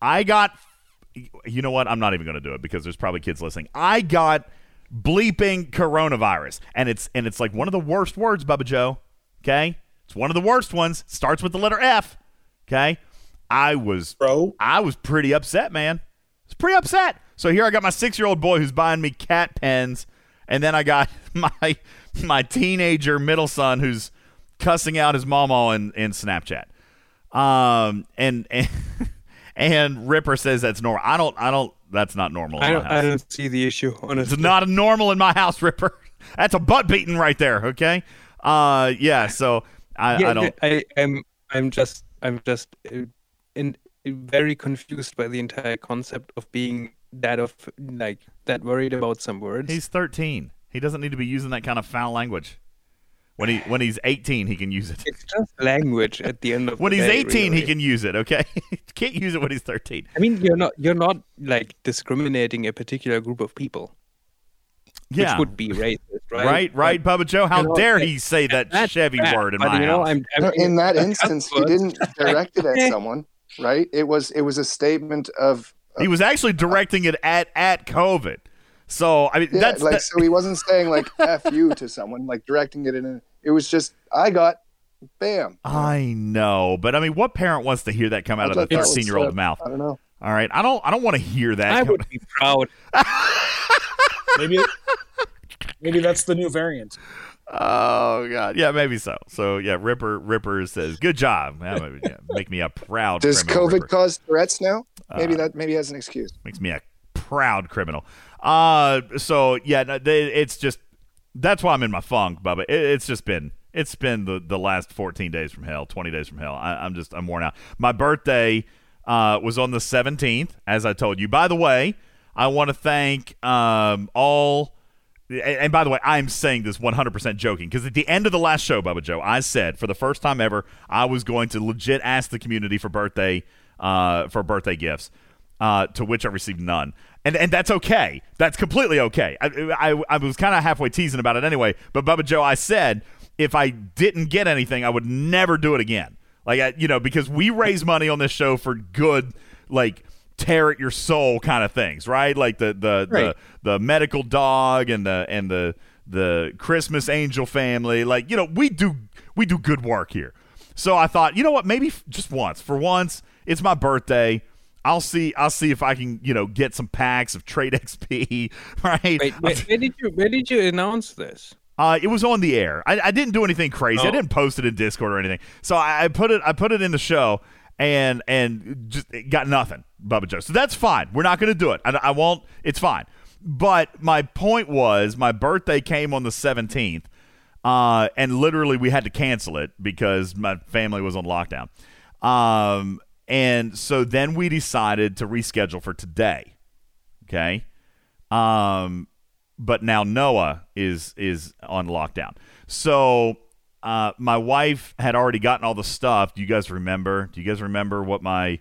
[SPEAKER 1] I got. You know what? I'm not even going to do it because there's probably kids listening. I got bleeping coronavirus, and it's and it's like one of the worst words, Bubba Joe. Okay, it's one of the worst ones. Starts with the letter F. Okay, I was
[SPEAKER 2] bro.
[SPEAKER 1] I was pretty upset, man. I was pretty upset. So here I got my six year old boy who's buying me cat pens, and then I got *laughs* my my teenager middle son who's cussing out his mama in, in Snapchat. Um and *laughs* and and Ripper says that's normal. I don't I don't that's not normal in
[SPEAKER 3] I
[SPEAKER 1] my
[SPEAKER 3] don't,
[SPEAKER 1] house.
[SPEAKER 3] I don't see the issue. Honestly,
[SPEAKER 1] It's not a normal in my house, Ripper. *laughs* That's a butt beating right there. Okay. Uh, yeah. So I,
[SPEAKER 3] yeah,
[SPEAKER 1] I don't.
[SPEAKER 3] I am. I'm just. I'm just. Uh, in, very confused by the entire concept of being that of like that worried about some words.
[SPEAKER 1] He's 13. He doesn't need to be using that kind of foul language. When he when he's 18, he can use it.
[SPEAKER 3] It's just language at the end of *laughs*
[SPEAKER 1] When
[SPEAKER 3] the
[SPEAKER 1] he's
[SPEAKER 3] day,
[SPEAKER 1] 18, he can use it. Okay. *laughs* Can't use it when he's 13.
[SPEAKER 3] I mean, you're not. You're not like discriminating a particular group of people.
[SPEAKER 1] Yeah.
[SPEAKER 3] Which would be racist, right?
[SPEAKER 1] Right, right, Bubba Joe. How
[SPEAKER 3] you know,
[SPEAKER 1] dare he say that Chevy
[SPEAKER 3] bad,
[SPEAKER 1] word in
[SPEAKER 3] but,
[SPEAKER 1] my
[SPEAKER 3] you know,
[SPEAKER 1] house?
[SPEAKER 3] I'm- I'm-
[SPEAKER 4] No, in that *laughs* instance, he didn't direct it at someone, right? It was it was a statement of
[SPEAKER 1] he was actually directing it at at COVID. So I mean,
[SPEAKER 4] yeah,
[SPEAKER 1] that's
[SPEAKER 4] like
[SPEAKER 1] that-
[SPEAKER 4] so he wasn't saying like *laughs* "f you" to someone, like directing it in. A, it was just I got, bam.
[SPEAKER 1] I know, but I mean, what parent wants to hear that come out
[SPEAKER 4] I
[SPEAKER 1] of a
[SPEAKER 4] thought
[SPEAKER 1] 13 year old
[SPEAKER 4] uh,
[SPEAKER 1] mouth?
[SPEAKER 4] I don't know.
[SPEAKER 1] All right, I don't. I don't want to hear that.
[SPEAKER 3] I
[SPEAKER 1] come-
[SPEAKER 3] would be proud. *laughs*
[SPEAKER 2] Maybe maybe that's the new variant.
[SPEAKER 1] Oh God, yeah, maybe so. So yeah, Ripper Ripper says, "Good job, Yeah, maybe, yeah, make me a proud."
[SPEAKER 4] Does COVID
[SPEAKER 1] Ripper.
[SPEAKER 4] cause threats now? Maybe
[SPEAKER 1] Uh,
[SPEAKER 4] that maybe has an excuse.
[SPEAKER 1] makes me a proud criminal. Uh, so yeah, they, it's just that's why I'm in my funk, Bubba. It, it's just been it's been the the last 14 days from hell, 20 days from hell. I, I'm just I'm worn out. My birthday uh, was on the 17th, as I told you. By the way, I want to thank um, all. And and by the way, I'm saying this 100% joking because at the end of the last show, Bubba Joe, I said for the first time ever, I was going to legit ask the community for birthday uh, for birthday gifts, uh, to which I received none, and and that's okay. That's completely okay. I I, I was kind of halfway teasing about it anyway, but Bubba Joe, I said if I didn't get anything, I would never do it again. Like I, you know, because we raise money on this show for good, like tear at your soul kind of things, right? Like the the
[SPEAKER 3] Right.
[SPEAKER 1] the, the medical dog and the and the the Christmas angel family. Like you know, we do we do good work here. So I thought, you know what? Maybe just once. For once, it's my birthday. I'll see. I'll see if I can, you know, get some packs of Trade *laughs* XP. Right?
[SPEAKER 3] Wait, where, where did you where did you announce this?
[SPEAKER 1] Uh, it was on the air. I, I didn't do anything crazy. I
[SPEAKER 3] Oh.
[SPEAKER 1] didn't post it in Discord or anything. So I, I put it. I put it in the show, and and just got nothing, Bubba Joe. So that's fine. We're not going to do it. I, I won't. It's fine. But my point was, my birthday came on the seventeenth, uh, and literally we had to cancel it because my family was on lockdown. Um, and so then we decided to reschedule for today. Okay. Um, but now Noah is is on lockdown. So uh, my wife had already gotten all the stuff. Do you guys remember? Do you guys remember what my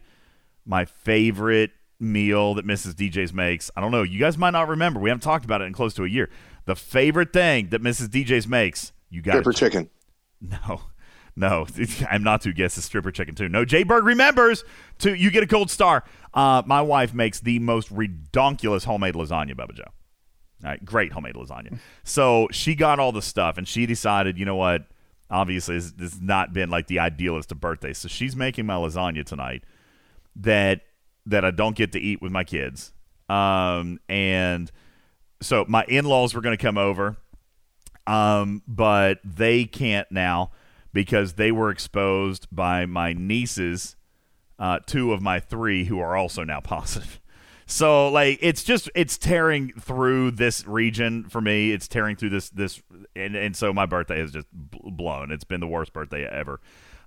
[SPEAKER 1] my favorite meal that Mrs. DJ's makes? I don't know. You guys might not remember. We haven't talked about it in close to a year. The favorite thing that Mrs. DJ's makes, you got
[SPEAKER 4] Stripper chicken.
[SPEAKER 1] no, no, *laughs* I'm not to guess the stripper chicken too. No, Jay Berg remembers to you get a gold star. Uh, my wife makes the most redonkulous homemade lasagna, Bubba Joe. All right, great homemade lasagna. So she got all the stuff, and she decided, you know what? Obviously, this this has not been like the idealist of birthdays. So she's making my lasagna tonight that that I don't get to eat with my kids. Um, and so my in-laws were going to come over, um, but they can't now because they were exposed by my nieces, uh, two of my three who are also now *laughs* positive. So like it's just it's tearing through this region for me. It's tearing through this this and and so my birthday is just blown. It's been the worst birthday ever.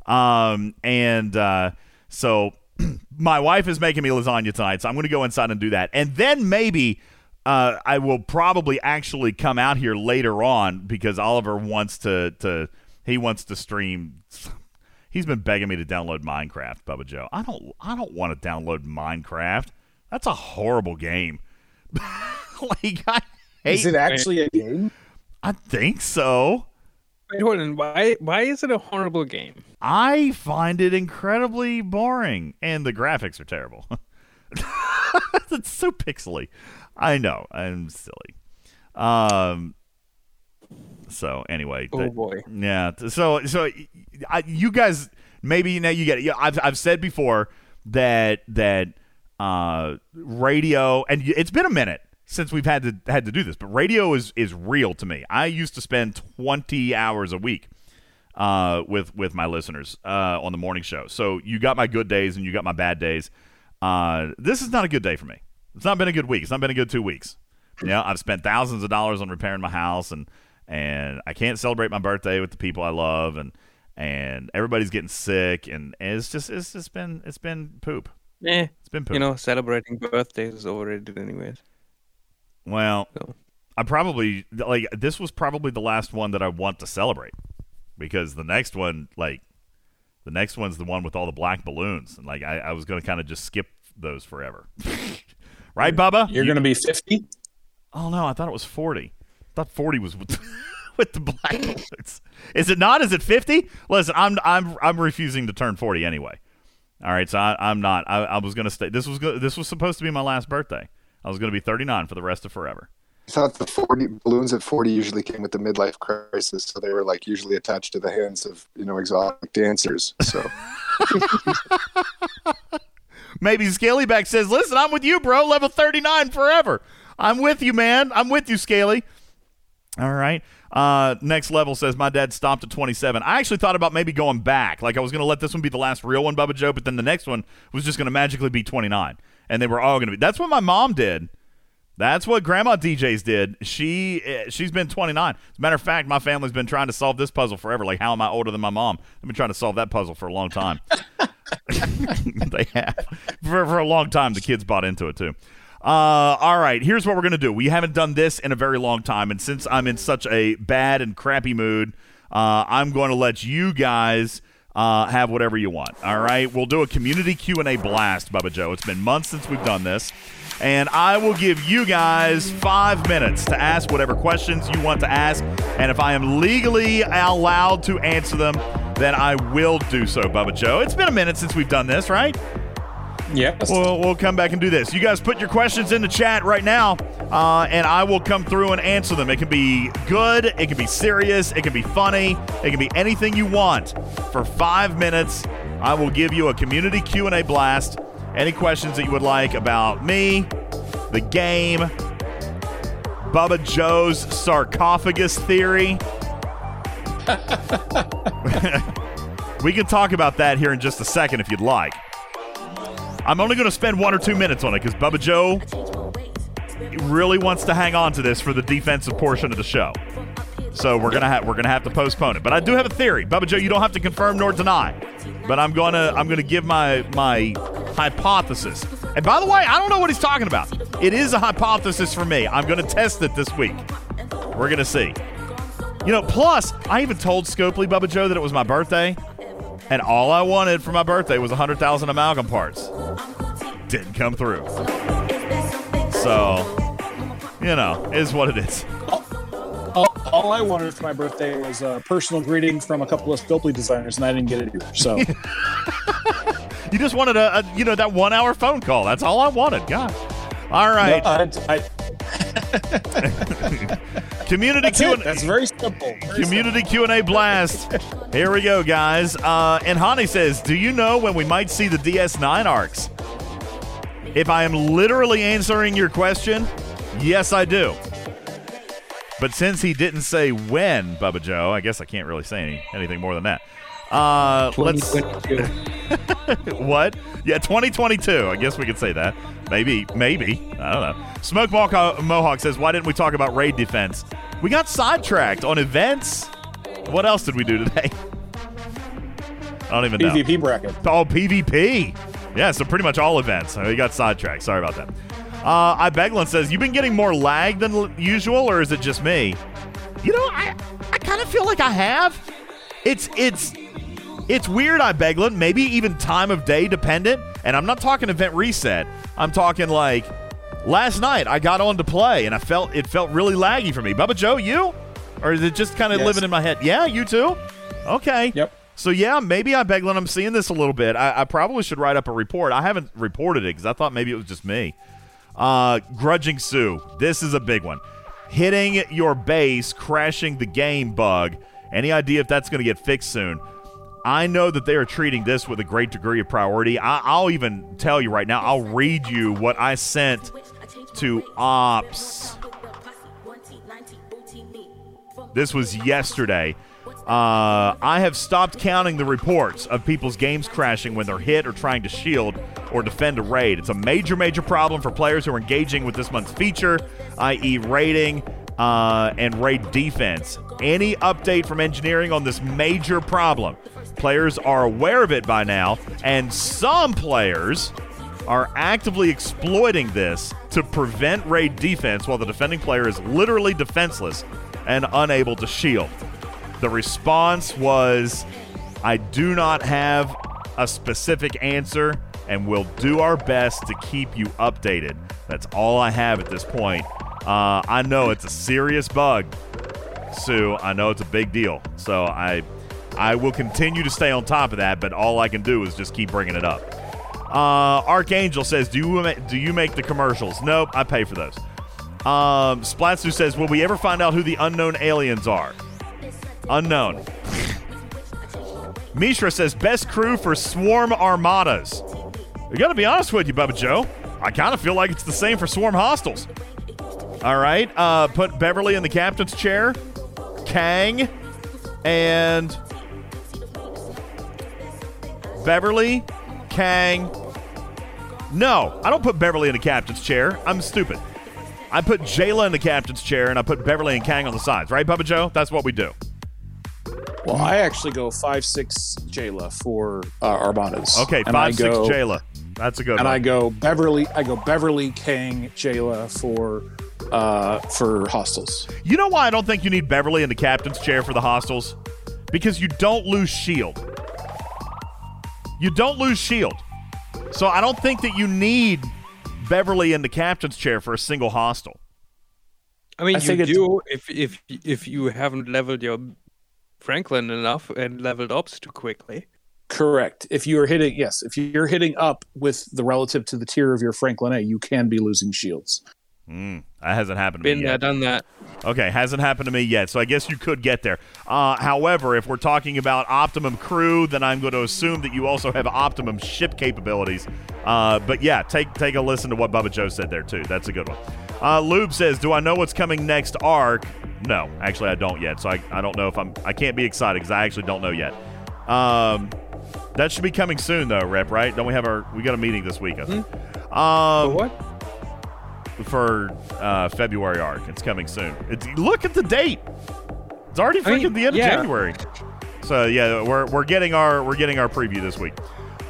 [SPEAKER 1] Um and uh so *clears throat* my wife is making me lasagna tonight, so I'm going to go inside and do that. And then maybe uh, I will probably actually come out here later on because Oliver wants to to he wants to stream. He's been begging me to download Minecraft, Bubba Joe. I don't I don't want to download Minecraft. That's a horrible game. *laughs* like I hate
[SPEAKER 2] Is it actually a game?
[SPEAKER 1] I think so.
[SPEAKER 3] Wait, hold on. Why why is it a horrible game?
[SPEAKER 1] I find it incredibly boring, and the graphics are terrible. *laughs* it's so pixely. I know. I'm silly. Um. So anyway,
[SPEAKER 3] Oh,
[SPEAKER 1] that-
[SPEAKER 3] boy.
[SPEAKER 1] Yeah. So so I, you guys maybe now you get it. Yeah, I've I've said before that that uh radio and it's been a minute since we've had to had to do this, but radio is is real to me. I used to spend 20 hours a week uh, with with my listeners uh, on the morning show. So you got my good days and you got my bad days. Uh, this is not a good day for me. It's not been a good week. It's not been a good two weeks. You know, I've spent thousands of dollars on repairing my house, and and I can't celebrate my birthday with the people I love, and and everybody's getting sick, and, and it's just it's just been it's been poop.
[SPEAKER 3] Eh,
[SPEAKER 1] It's been poop.
[SPEAKER 3] you know, celebrating birthdays is overrated anyways.
[SPEAKER 1] Well, I probably like this was probably the last one that I want to celebrate because the next one, like the next one's the one with all the black balloons, and like I, I was going to kind of just skip those forever. *laughs* right, Bubba?
[SPEAKER 2] You're going to be 50?
[SPEAKER 1] Oh no, I thought it was forty. I thought forty was with, *laughs* with the black balloons. Is it not? Is it fifty? Listen, I'm I'm I'm refusing to turn forty anyway. All right, so I, I'm not. I, I was going to stay. This was go, this was supposed to be my last birthday. I was going to be 39 for the rest of forever.
[SPEAKER 4] I thought the 40 balloons at 40 usually came with the midlife crisis, so they were like usually attached to the hands of you know exotic dancers. So *laughs*
[SPEAKER 1] Maybe Scalyback says, "Listen, I'm with you, bro. Level 39 forever. I'm with you, man. I'm with you, Scaly." All right. Uh, next level says my dad stopped at 27. I actually thought about maybe going back. Like I was going to let this one be the last real one, Bubba Joe, but then the next one was just going to magically be 29, and they were all going to be. That's what my mom did. That's what Grandma DJs did. She eh, she's been 29. As a matter of fact, my family's been trying to solve this puzzle forever. Like, how am I older than my mom? I've been trying to solve that puzzle for a long time. *laughs* they have for, for a long time. The kids bought into it too. Uh, all right, here's what we're gonna do. We haven't done this in a very long time, and since I'm in such a bad and crappy mood, uh, I'm going to let you guys uh, have whatever you want. All right, we'll do a community Q and A blast, Bubba Joe. It's been months since we've done this, and I will give you guys five minutes to ask whatever questions you want to ask, and if I am legally allowed to answer them, then I will do so, Bubba Joe. It's been a minute since we've done this, right?
[SPEAKER 2] Yes.
[SPEAKER 1] We'll, we'll come back and do this. You guys put your questions in the chat right now, uh, and I will come through and answer them. It can be good, it can be serious, it can be funny, it can be anything you want. For five minutes, I will give you a community Q and A blast. Any questions that you would like about me, the game, Bubba Joe's sarcophagus theory. *laughs* *laughs* we can talk about that here in just a second if you'd like. I'm only going to spend one or two minutes on it because Bubba Joe really wants to hang on to this for the defensive portion of the show. So we're gonna we're gonna have to postpone it. But I do have a theory, Bubba Joe. You don't have to confirm nor deny, but I'm gonna I'm gonna give my my hypothesis. And by the way, I don't know what he's talking about. It is a hypothesis for me. I'm gonna test it this week. We're gonna see. You know, plus I even told Scopely Bubba Joe that it was my birthday, and all I wanted for my birthday was 100,000 amalgam parts. Didn't come through. So, you know, is what it is.
[SPEAKER 2] All, all I wanted for my birthday was a personal greeting from a couple of Scopely designers, and I didn't get it either. So *laughs*
[SPEAKER 1] You just wanted a, a you know that one hour phone call. That's all I wanted. Gosh. All right.
[SPEAKER 2] No, I- I- *laughs*
[SPEAKER 1] Community
[SPEAKER 2] That's
[SPEAKER 1] Q
[SPEAKER 2] it. That's very simple. Very
[SPEAKER 1] Community Q and A blast. Here we go, guys. Uh, and Hani says, "Do you know when we might see the DS9 arcs?" If I am literally answering your question, yes, I do. But since he didn't say when, Bubba Joe, I guess I can't really say any, anything more than that. Uh, let's. *laughs* what? Yeah, 2022. I guess we could say that. Maybe, maybe. I don't know. Smoke Mohawk, Mohawk says, "Why didn't we talk about raid defense? We got sidetracked on events. What else did we do today? I don't even know.
[SPEAKER 2] PvP bracket.
[SPEAKER 1] Oh, PvP. Yeah, so pretty much all events. Uh, We got sidetracked. Sorry about that. Uh, I Beglin says, "You've been getting more lag than l- usual, or is it just me?" You know, I I kind of feel like I have. It's it's it's weird, I Beglin. Maybe even time of day dependent. And I'm not talking event reset. I'm talking like last night I got on to play and I felt it felt really laggy for me. Bubba Joe, you? Or is it just kind of
[SPEAKER 2] Yes.
[SPEAKER 1] living in my head? Yeah, you too? Okay.
[SPEAKER 2] Yep.
[SPEAKER 1] So yeah, maybe I Beglin, I'm seeing this a little bit. I, I probably should write up a report. I haven't reported it because I thought maybe it was just me. Uh, grudging Sue. This is a big one. Hitting your base, crashing the game bug. Any idea if that's going to get fixed soon? I know that they are treating this with a great degree of priority. I, I'll even tell you right now, I'll read you what I sent to Ops. This was yesterday. Uh, I have stopped counting the reports of people's games crashing when they're hit or trying to shield or defend a raid. It's a major, major problem for players who are engaging with this month's feature, i.e., raiding uh, and raid defense. Any update from engineering on this major problem? Players are aware of it by now, and some players are actively exploiting this to prevent raid defense while the defending player is literally defenseless and unable to shield. The response was I do not have a specific answer and we'll do our best to keep you updated. That's all I have at this point. Uh, I know it's a serious bug, Sue. I know it's a big deal. So I I will continue to stay on top of that, but all I can do is just keep bringing it up. Uh, Archangel says, "Do you do you make the commercials?" Nope, I pay for those. Um, Splatsu says, "Will we ever find out who the unknown aliens are?" Unknown. Mishra says, "Best crew for Swarm Armadas." I gotta be honest with you, Bubba Joe. I kind of feel like it's the same for Swarm hostiles. All right, uh, put Beverly in the captain's chair, Kang, and Beverly, Kang. No, I don't put Beverly in the captain's chair. I'm stupid. I put Jaylah in the captain's chair and I put Beverly and Kang on the sides, right, Bubba Joe? That's what we do.
[SPEAKER 2] Well, I actually go five six Jaylah for uh, Armadas.
[SPEAKER 1] Okay,
[SPEAKER 2] And I
[SPEAKER 1] five six
[SPEAKER 2] go-
[SPEAKER 1] Jaylah. That's a good
[SPEAKER 2] and
[SPEAKER 1] one.
[SPEAKER 2] I go Beverly. I go Beverly Kang Jaylah for uh for hostiles.
[SPEAKER 1] You know why I don't think you need Beverly in the captain's chair for the hostiles? Because you don't lose shield. You don't lose shield. So I don't think that you need Beverly in the captain's chair for a single hostile.
[SPEAKER 3] I mean,
[SPEAKER 2] I
[SPEAKER 3] you
[SPEAKER 2] think
[SPEAKER 3] do if if if you haven't leveled your Franklin enough and leveled ops too quickly.
[SPEAKER 2] Correct. If you are hitting, yes, if you're hitting up with the relative to the tier of your Franklin A, you can be losing shields.
[SPEAKER 1] Mm, that hasn't happened to
[SPEAKER 3] Been
[SPEAKER 1] me
[SPEAKER 3] there,
[SPEAKER 1] yet.
[SPEAKER 3] done that.
[SPEAKER 1] Okay, hasn't happened to me yet. So I guess you could get there. Uh, however, if we're talking about optimum crew, then I'm going to assume that you also have optimum ship capabilities. Uh, but yeah, take take a listen to what Bubba Joe said there too. That's a good one. Uh, Lube says, "Do I know what's coming next arc?" No, actually, I don't yet. So I, I don't know if I'm. I can't be excited because I actually don't know yet. Um, that should be coming soon though, Rep. Right? Don't we have our? We got a meeting this week. I think. Um,
[SPEAKER 3] what?
[SPEAKER 1] For uh, February arc, it's coming soon. It's look at the date. It's already
[SPEAKER 3] I
[SPEAKER 1] freaking
[SPEAKER 3] mean,
[SPEAKER 1] the end
[SPEAKER 3] yeah.
[SPEAKER 1] of January. So yeah, we're, we're getting our we're getting our preview this week.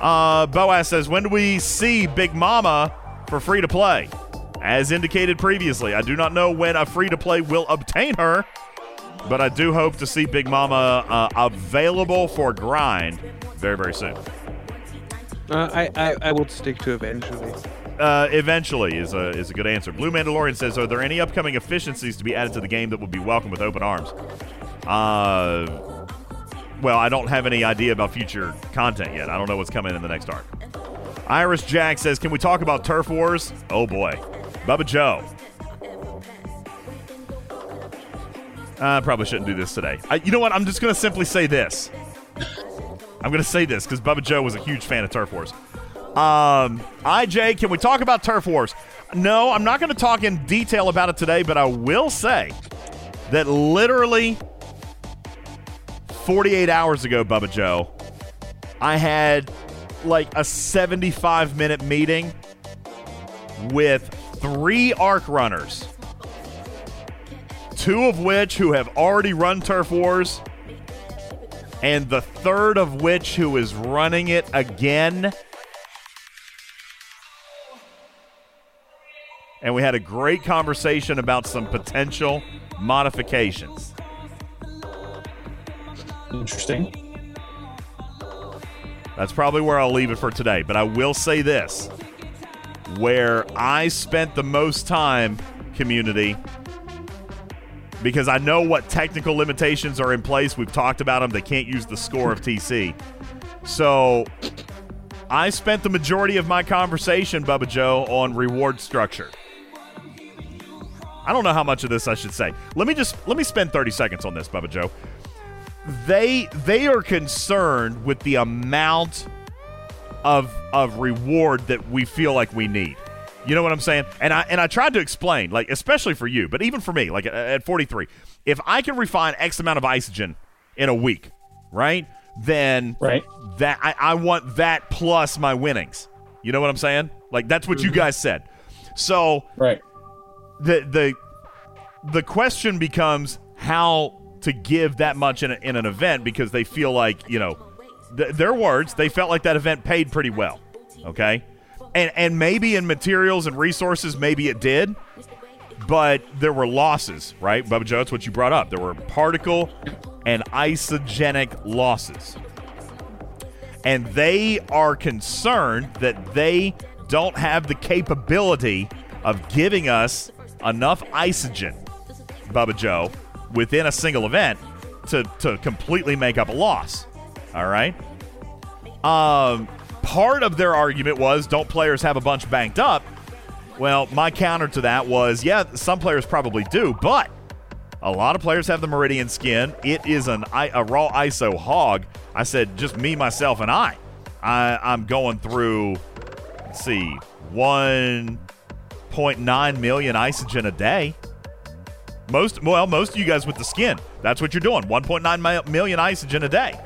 [SPEAKER 1] Uh, Boaz says, when do we see Big Mama for free to play? As indicated previously, I do not know when a free to play will obtain her, but I do hope to see Big Mama uh, available for grind very very soon.
[SPEAKER 3] Uh, I, I I would stick to eventually.
[SPEAKER 1] Uh, eventually is a is a good answer. Blue Mandalorian says, "Are there any upcoming efficiencies to be added to the game that would be welcome with open arms?" Uh, well, I don't have any idea about future content yet. I don't know what's coming in the next arc. Iris Jack says, "Can we talk about turf wars?" Oh boy, Bubba Joe. I probably shouldn't do this today. I, you know what? I'm just going to simply say this. I'm going to say this because Bubba Joe was a huge fan of turf wars. Um, IJ, can we talk about turf wars? No, I'm not going to talk in detail about it today, but I will say that literally 48 hours ago, Bubba Joe, I had like a 75 minute meeting with three arc runners, two of which who have already run turf wars, and the third of which who is running it again. And we had a great conversation about some potential modifications.
[SPEAKER 2] Interesting.
[SPEAKER 1] That's probably where I'll leave it for today, but I will say this. Where I spent the most time, community, because I know what technical limitations are in place. We've talked about them. They can't use the score of TC. So I spent the majority of my conversation, Bubba Joe, on reward structure. I don't know how much of this I should say. Let me just let me spend 30 seconds on this, Bubba Joe. They they are concerned with the amount of of reward that we feel like we need. You know what I'm saying? And I and I tried to explain, like especially for you, but even for me, like at- at 43, if I can refine X amount of isogen in a week, right? Then
[SPEAKER 2] right.
[SPEAKER 1] that I, I want that plus my winnings. You know what I'm saying? Like that's what you mm-hmm. guys said. So
[SPEAKER 2] right.
[SPEAKER 1] The the the question becomes how to give that much in, a, in an event because they feel like you know th- their words they felt like that event paid pretty well. Okay, and and maybe in materials and resources maybe it did, but there were losses, right? Bubba Joe, it's what you brought up. There were particle and isogenic losses. And they are concerned that they don't have the capability of giving us enough isogen, Bubba Joe, within a single event to, to completely make up a loss. All right? Um, part of their argument was don't players have a bunch banked up? Well, my counter to that was yeah, some players probably do, but a lot of players have the Meridian skin. It is an a raw ISO hog. I said just me, myself, and I. I I'm going through. Let's see, one point nine million isogen a day. Most well, most of you guys with the skin. That's what you're doing. 1.9 mi- million isogen a day.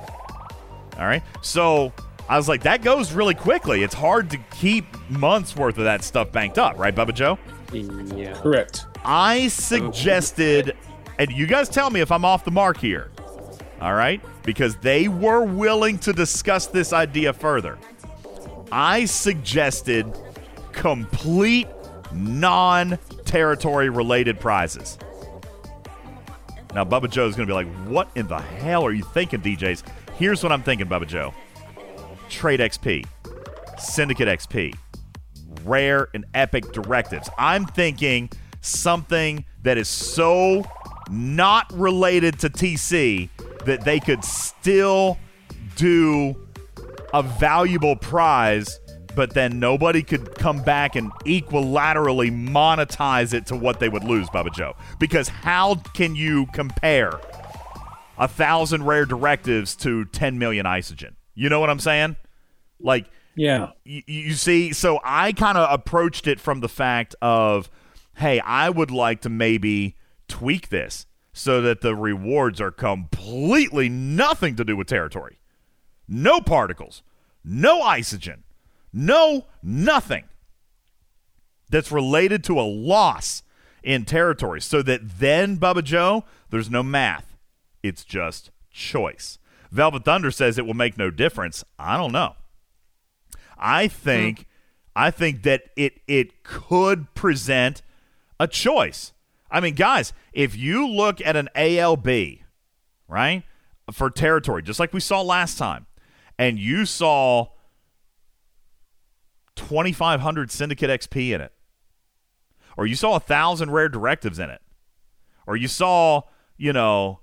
[SPEAKER 1] All right. So I was like, that goes really quickly. It's hard to keep months worth of that stuff banked up, right, Bubba Joe?
[SPEAKER 3] Yeah.
[SPEAKER 2] Correct.
[SPEAKER 1] I suggested, and you guys tell me if I'm off the mark here. All right? Because they were willing to discuss this idea further. I suggested complete non territory related prizes. Now, Bubba Joe is going to be like, what in the hell are you thinking, DJs? Here's what I'm thinking, Bubba Joe Trade XP, Syndicate XP, Rare and Epic Directives. I'm thinking something that is so not related to TC that they could still do a valuable prize, but then nobody could come back and equilaterally monetize it to what they would lose, Bubba Joe. Because how can you compare a thousand rare directives to 10 million isogen? You know what I'm saying? Like,
[SPEAKER 2] Yeah.
[SPEAKER 1] you, you see, so I kind of approached it from the fact of, hey, I would like to maybe tweak this so that the rewards are completely nothing to do with territory. No particles, no isogen, no nothing that's related to a loss in territory. So that then, Bubba Joe, there's no math. It's just choice. Velvet Thunder says it will make no difference. I don't know. I think I think that it it could present a choice. I mean, guys, if you look at an ALB, right, for territory, just like we saw last time, and you saw 2,500 Syndicate XP in it, or you saw a 1,000 rare directives in it, or you saw, you know,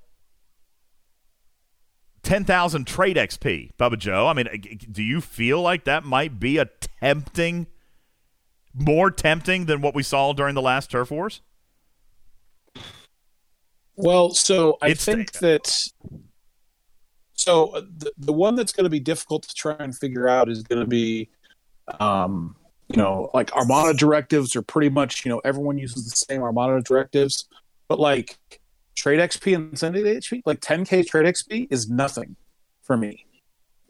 [SPEAKER 1] 10,000 trade XP, Bubba Joe. I mean, do you feel like that might be a tempting, more tempting than what we saw during the last Turf Wars?
[SPEAKER 2] Well, so I
[SPEAKER 1] It's-
[SPEAKER 2] think that so uh, the the one that's going to be difficult to try and figure out is going to be, um, you know, like Armada directives are pretty much you know everyone uses the same Armada directives, but like trade XP and Syndicate XP, like 10k trade XP is nothing for me.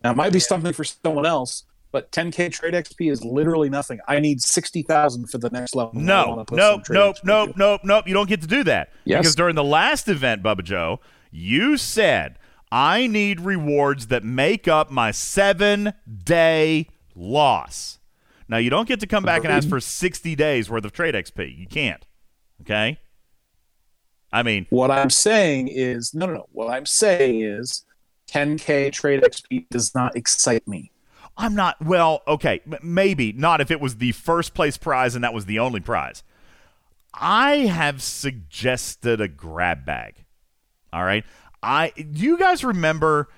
[SPEAKER 2] Now it might be something for someone else, but 10k trade XP is literally nothing. I need sixty thousand for the next level.
[SPEAKER 1] No, nope, nope,
[SPEAKER 2] XP
[SPEAKER 1] nope, nope, nope. You don't get to do that.
[SPEAKER 2] Yes.
[SPEAKER 1] Because during the last event, Bubba Joe, you said, I need rewards that make up my seven day loss. Now, you don't get to come back and ask for 60 days worth of trade XP. You can't. Okay? I mean,
[SPEAKER 2] What I'm saying is no, no, no. What I'm saying is 10k trade XP does not excite me.
[SPEAKER 1] I'm not. Well, okay, maybe not if it was the first place prize and that was the only prize. I have suggested a grab bag. All right. I do you guys remember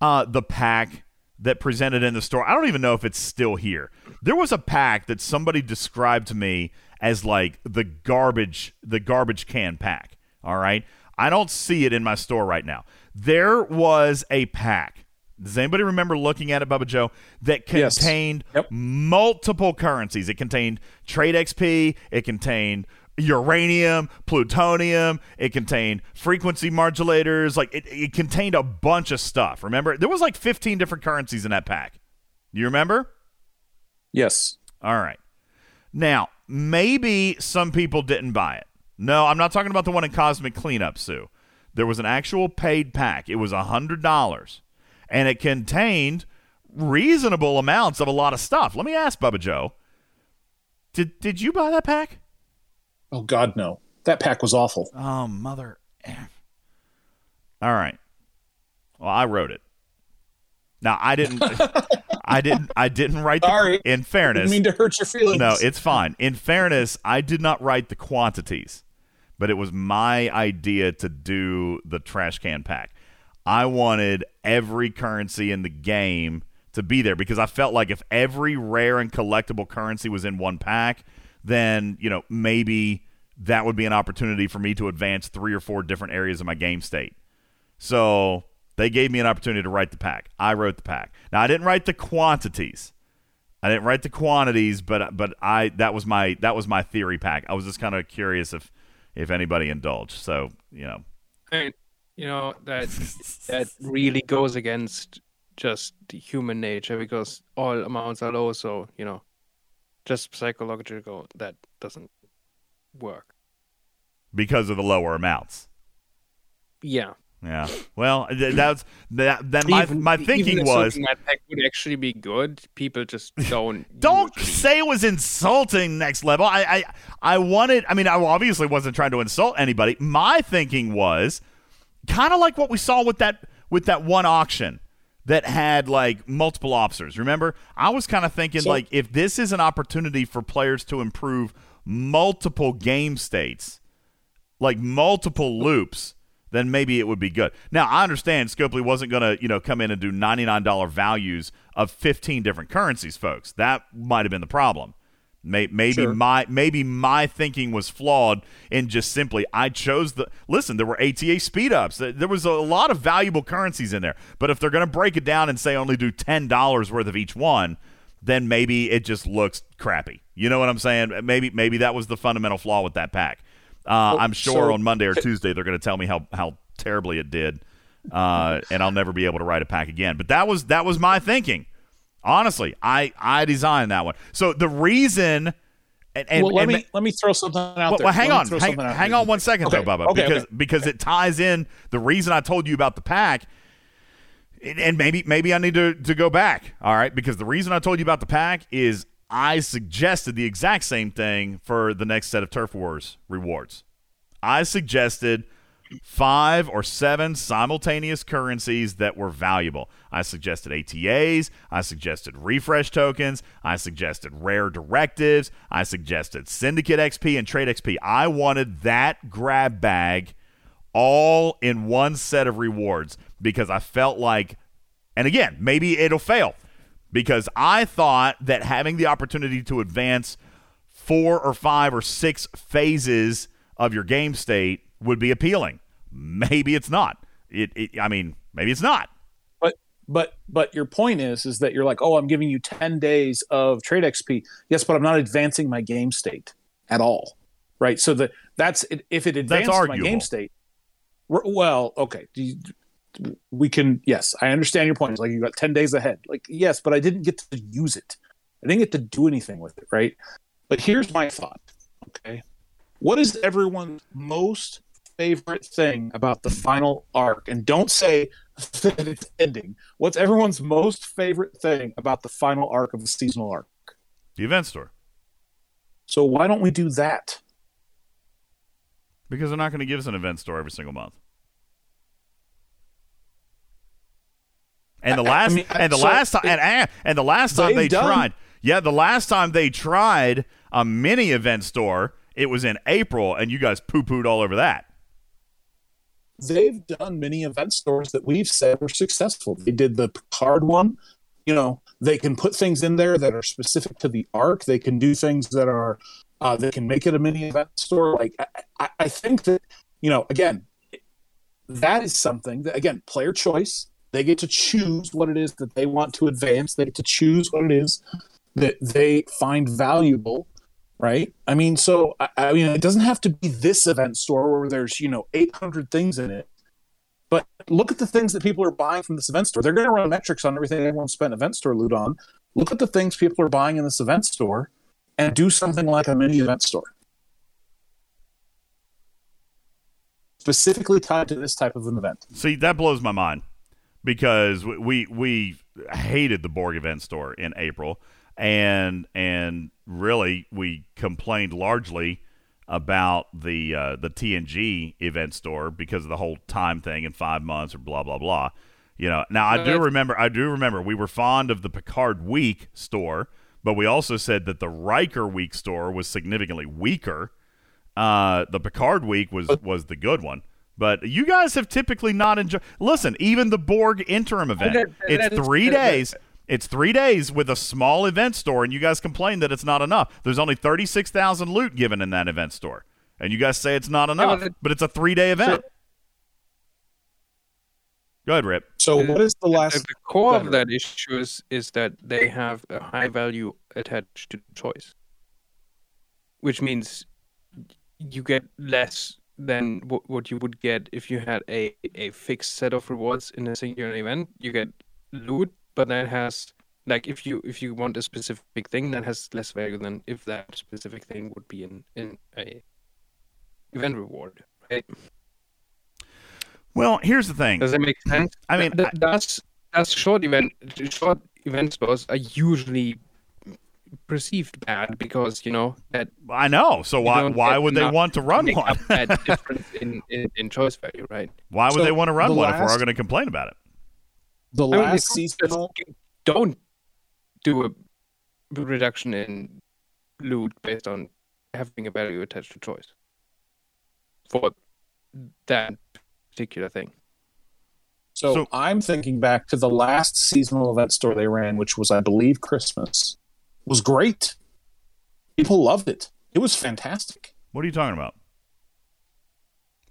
[SPEAKER 1] uh, the pack that presented in the store? I don't even know if it's still here. There was a pack that somebody described to me as like the garbage, the garbage can pack. All right. I don't see it in my store right now. There was a pack. Does anybody remember looking at it, Bubba Joe, that
[SPEAKER 2] Yes.
[SPEAKER 1] contained multiple currencies? It contained trade XP. It contained uranium, plutonium. It contained frequency modulators. Like it, it contained a bunch of stuff. Remember, there was like 15 different currencies in that pack. You remember?
[SPEAKER 2] Yes.
[SPEAKER 1] All right. Now, maybe some people didn't buy it. No, I'm not talking about the one in Cosmic Cleanup, Sue. There was an actual paid pack. It was $100, and it contained reasonable amounts of a lot of stuff. Let me ask Bubba Joe. Did did you buy that pack?
[SPEAKER 2] Oh God, no. That pack was awful.
[SPEAKER 1] Oh mother. Eh. All right. Well, I wrote it. Now I didn't. *laughs* I didn't. I didn't write. The,
[SPEAKER 2] Sorry.
[SPEAKER 1] In fairness,
[SPEAKER 2] Didn't mean to hurt your feelings.
[SPEAKER 1] No, it's fine. In fairness, I did not write the quantities, but it was my idea to do the trash can pack. I wanted every currency in the game to be there because I felt like if every rare and collectible currency was in one pack, then, you know, maybe that would be an opportunity for me to advance three or four different areas of my game state. So they gave me an opportunity to write the pack. I wrote the pack. Now I didn't write the quantities. I didn't write the quantities, but but I that was my that was my theory pack. I was just kind of curious if if anybody indulged. So you know,
[SPEAKER 3] And, you know that *laughs* that really goes against just human nature because all amounts are low. So you know, just psychological that doesn't work.
[SPEAKER 1] because of the lower amounts.
[SPEAKER 3] Yeah.
[SPEAKER 1] Yeah. Well, th- that's that. Then my
[SPEAKER 3] Even-
[SPEAKER 1] my thinking was
[SPEAKER 3] that pack would actually be good. People just *laughs* don't.
[SPEAKER 1] don't say it was insulting next level. I, I I wanted. I mean, I obviously wasn't trying to insult anybody. My thinking was kind of like what we saw with that with that one auction that had like multiple officers. Remember, I was kind of thinking
[SPEAKER 2] So-
[SPEAKER 1] like if this is an opportunity for players to improve multiple game states, like multiple loops, then maybe it would be good. Now I understand Scopely wasn't going to you know come in and do ninety nine dollar values of fifteen different currencies, folks. That might have been the problem. May- Maybe
[SPEAKER 2] Sure.
[SPEAKER 1] my maybe my thinking was flawed in just simply I chose the listen. There were ATA speed ups. There there was a lot of valuable currencies in there. But if they're going to break it down and say only do ten dollars worth of each one, then maybe it just looks crappy. You know what I'm saying? Maybe maybe that was the fundamental flaw with that pack. Uh,
[SPEAKER 2] Well,
[SPEAKER 1] I'm sure
[SPEAKER 2] so-
[SPEAKER 1] on Monday or Tuesday they're going to tell me how how terribly it did, uh, and I'll never be able to write a pack again. But that was that was my thinking. Honestly, I I designed that one. So the reason. And, and,
[SPEAKER 2] well, let
[SPEAKER 1] and
[SPEAKER 2] me let me throw something out
[SPEAKER 1] well,
[SPEAKER 2] there.
[SPEAKER 1] well, hang
[SPEAKER 2] Let
[SPEAKER 1] on, hang, hang on one second
[SPEAKER 2] Okay,
[SPEAKER 1] though, Bubba,
[SPEAKER 2] okay,
[SPEAKER 1] because
[SPEAKER 2] okay.
[SPEAKER 1] because it ties in. The reason I told you about the pack, and- and maybe maybe I need to to go back. All right, because the reason I told you about the pack is I suggested the exact same thing for the next set of Turf Wars rewards. I suggested five or seven simultaneous currencies that were valuable. I suggested ATAs, I suggested refresh tokens, I suggested rare directives, I suggested syndicate XP and trade XP. I wanted that grab bag all in one set of rewards because I felt like and again, maybe it'll fail because I thought that having the opportunity to advance four or five or six phases of your game state would be appealing. Maybe it's not. It, it I mean, maybe it's not.
[SPEAKER 2] But but but your point is is that you're like, oh, I'm giving you ten days of trade XP. Yes, but I'm not advancing my game state at all, right? So that that's if it advances my game state. Well, okay, we can. Yes, I understand your point. It's like you got ten days ahead. Like yes, but I didn't get to use it. I didn't get to do anything with it, right? But here's my thought. Okay, what is everyone's most favorite thing about the final arc? And don't say *laughs* that it's ending. What's everyone's most favorite thing about the final arc of the seasonal arc?
[SPEAKER 1] The event store.
[SPEAKER 2] So why don't we do that?
[SPEAKER 1] Because they're not going to give us an event store every single month. And the
[SPEAKER 2] I- I
[SPEAKER 1] last
[SPEAKER 2] mean,
[SPEAKER 1] and the
[SPEAKER 2] so
[SPEAKER 1] last time and, and and the last time they
[SPEAKER 2] done-
[SPEAKER 1] tried. Yeah, the last time they tried a mini event store, it was in April and you guys poo-pooed all over that.
[SPEAKER 2] They've done many event stores that we've said were successful. They did the card one. You know, they can put things in there that are specific to the arc. They can do things that are uh, they can make it a mini event store. Like I, I think that you know, again, that is something that again, player choice. They get to choose what it is that they want to advance. They get to choose what it is that they find valuable right? I mean, so I, mean, it doesn't have to be this event store where there's you know 800 things in it. But look at the things that people are buying from this event store. They're going to run metrics on everything everyone spent event store loot on. Look at the things people are buying in this event store, and do something like a mini event store, specifically tied to this type of an event.
[SPEAKER 1] See, that blows my mind because we, we hated the Borg event store in April, and and really we complained largely about the uh, the TNG event store because of the whole time thing in five months or blah blah blah. You know, now I do remember I do remember we were fond of the Picard Week store, but we also said that the Riker Week store was significantly weaker. Uh, the Picard Week was was the good one. But you guys have typically not enjoyed. Listen, even the Borg interim event.
[SPEAKER 3] that-
[SPEAKER 1] it's
[SPEAKER 3] that
[SPEAKER 1] three days. It's three days with a small event store, and you guys complain that it's not enough. There's only thirty six thousand loot given in that event store, and you guys say it's not enough.
[SPEAKER 3] but it-
[SPEAKER 1] but it's a three day event. Go ahead, Rip.
[SPEAKER 2] So what is the last?
[SPEAKER 3] The core of that issue is, is that they have a high value attached to choice, which means you get less than what, what you would get if you had a, a fixed set of rewards in a singular event. You get loot, but that has like if you if you want a specific thing that has less value than if that specific thing would be in in a event reward, right?
[SPEAKER 1] Well, here's the thing.
[SPEAKER 3] Does that make sense?
[SPEAKER 1] I mean,
[SPEAKER 3] Th- that's that's short event. Short event are usually perceived bad because you know that.
[SPEAKER 1] I know. So why why would they want to run one?
[SPEAKER 3] that *laughs* difference in, in, in choice value, right?
[SPEAKER 1] Why would
[SPEAKER 2] So
[SPEAKER 1] they want to run one if we're all going to complain about it?
[SPEAKER 2] The
[SPEAKER 3] I
[SPEAKER 2] last
[SPEAKER 3] it's
[SPEAKER 2] seasonal.
[SPEAKER 3] don't do a reduction in loot based on having a value attached to choice for that particular thing.
[SPEAKER 2] So, I'm thinking back to the last seasonal event store they ran, which was, I believe, Christmas. was great. People loved it. It was fantastic.
[SPEAKER 1] What are you talking about?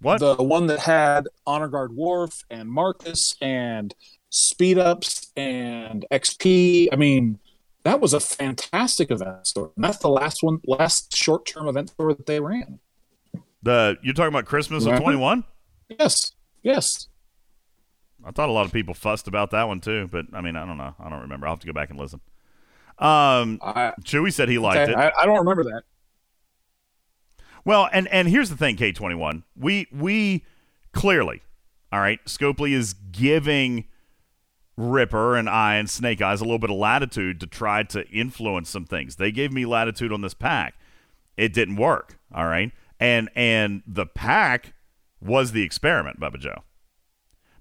[SPEAKER 1] What?
[SPEAKER 2] The one that had Honor Guard Worf and Marcus and speed ups and XP. I mean, that was a fantastic event store. And that's the last one, last short term event store that they ran.
[SPEAKER 1] The you're talking about Christmas of 21?
[SPEAKER 2] Yes. Yes.
[SPEAKER 1] I thought a lot of people fussed about that one too, but I mean, I don't know. I don't remember. I'll have to go back and listen. Um, Chewy said he liked
[SPEAKER 2] Okay,
[SPEAKER 1] it.
[SPEAKER 2] I, I don't remember that.
[SPEAKER 1] Well, and and here's the thing, K twenty one. We we clearly, all right. Scopely is giving Ripper and I and Snake Eyes a little bit of latitude to try to influence some things. They gave me latitude on this pack. It didn't work. All right, and and the pack was the experiment, Bubba Joe,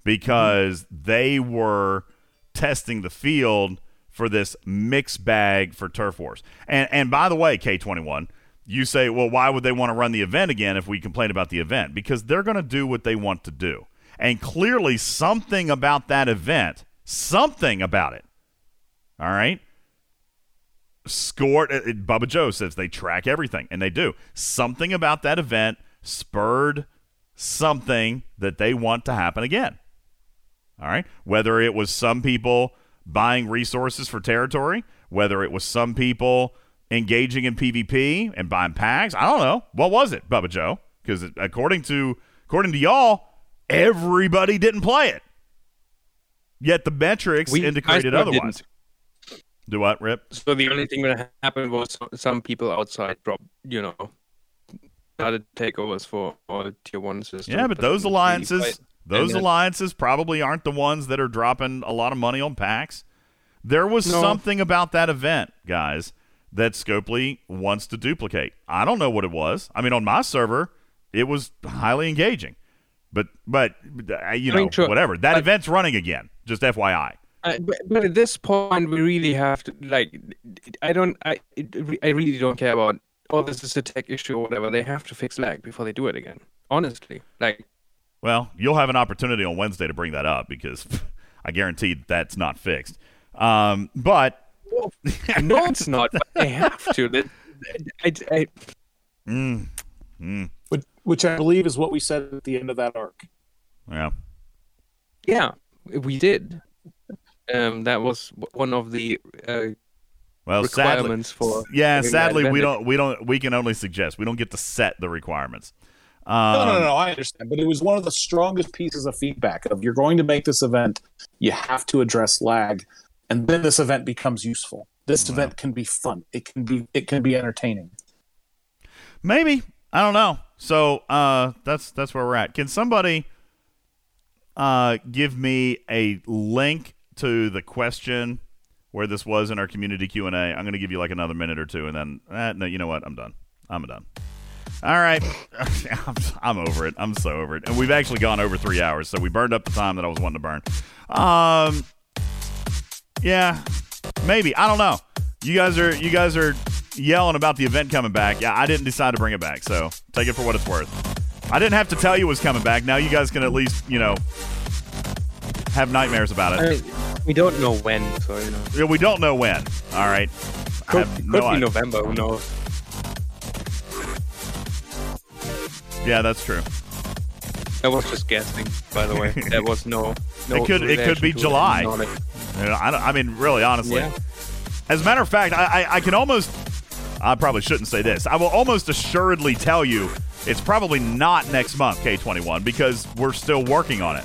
[SPEAKER 1] because they were testing the field for this mixed bag for turf wars. And and by the way, K twenty one, you say, well, why would they want to run the event again if we complain about the event? Because they're going to do what they want to do. And clearly, something about that event, something about it, all right, scored. uh, uh, Bubba Joe says they track everything, and they do. Something about that event spurred something that they want to happen again. All right. Whether it was some people buying resources for territory, whether it was some people engaging in PvP and buying packs, I don't know. What was it, Bubba Joe? Because according to according to y'all, everybody didn't play it. Yet the metrics
[SPEAKER 3] We-
[SPEAKER 1] indicated
[SPEAKER 3] I still
[SPEAKER 1] otherwise. Do what, Rip?
[SPEAKER 3] So the only thing that happened was some people outside dropped, you know, started takeovers for all tier one systems.
[SPEAKER 1] Yeah, but those
[SPEAKER 3] didn't really
[SPEAKER 1] alliances,
[SPEAKER 3] play.
[SPEAKER 1] those
[SPEAKER 3] And then-
[SPEAKER 1] alliances probably aren't the ones that are dropping a lot of money on packs. There was
[SPEAKER 3] No.
[SPEAKER 1] something about that event, guys, that Scopely wants to duplicate. I don't know what it was. I mean, on my server, it was highly engaging, but but uh, you
[SPEAKER 3] I
[SPEAKER 1] know
[SPEAKER 3] mean, sure.
[SPEAKER 1] whatever. That
[SPEAKER 3] But-
[SPEAKER 1] event's running again. Just FYI.
[SPEAKER 3] Uh, but, but at this point, we really have to like. I don't. I. I really don't care about. Oh, this is a tech issue or whatever. They have to fix lag before they do it again. Honestly, like
[SPEAKER 1] Well, you'll have an opportunity on Wednesday to bring that up because *laughs* I guarantee that's not fixed. Um, but
[SPEAKER 3] no, it's not. But they have to. That- I, I,
[SPEAKER 1] Mm, mm,
[SPEAKER 2] Which, which I believe is what we said at the end of that arc.
[SPEAKER 1] yeah.
[SPEAKER 3] yeah, we did. Um, that was one of the uh,
[SPEAKER 1] Well, sadly,
[SPEAKER 3] requirements for.
[SPEAKER 1] yeah, sadly we don't we don't we can only suggest. We don't get to set the requirements.
[SPEAKER 2] no, no,
[SPEAKER 1] Um,
[SPEAKER 2] no, no. I understand, but it was one of the strongest pieces of feedback. Of you're going to make this event, you have to address lag, and then this event becomes useful. This event can be fun. It can be. It can be entertaining.
[SPEAKER 1] Maybe I don't know. So uh, that's that's where we're at. Can somebody uh, give me a link to the question where this was in our community Q and A? I'm going to give you like another minute or two, and then eh, no, you know what? I'm done. I'm done. All right, *laughs* I'm, over it. I'm so over it. And we've actually gone over three hours, so we burned up the time that I was wanting to burn. Um, yeah, maybe. I don't know. You guys are you guys are yelling about the event coming back. Yeah, I didn't decide to bring it back, so take it for what it's worth. I didn't have to tell you it was coming back. Now you guys can at least you know have nightmares about
[SPEAKER 3] I
[SPEAKER 1] it.
[SPEAKER 3] mean, we don't know when, so you know.
[SPEAKER 1] Yeah, we don't know when. All right. I
[SPEAKER 3] Could, could
[SPEAKER 1] no
[SPEAKER 3] be. November. Who knows?
[SPEAKER 1] Yeah, that's true.
[SPEAKER 3] I was just guessing, by the way. There was no. *laughs* no
[SPEAKER 1] it could it could be July.
[SPEAKER 3] knowledge.
[SPEAKER 1] You know, I, don't- I mean, really, honestly.
[SPEAKER 3] Yeah.
[SPEAKER 1] As a matter of fact, I, I, I can almost. I probably shouldn't say this. I will almost assuredly tell you it's probably not next month, K21, because we're still working on it.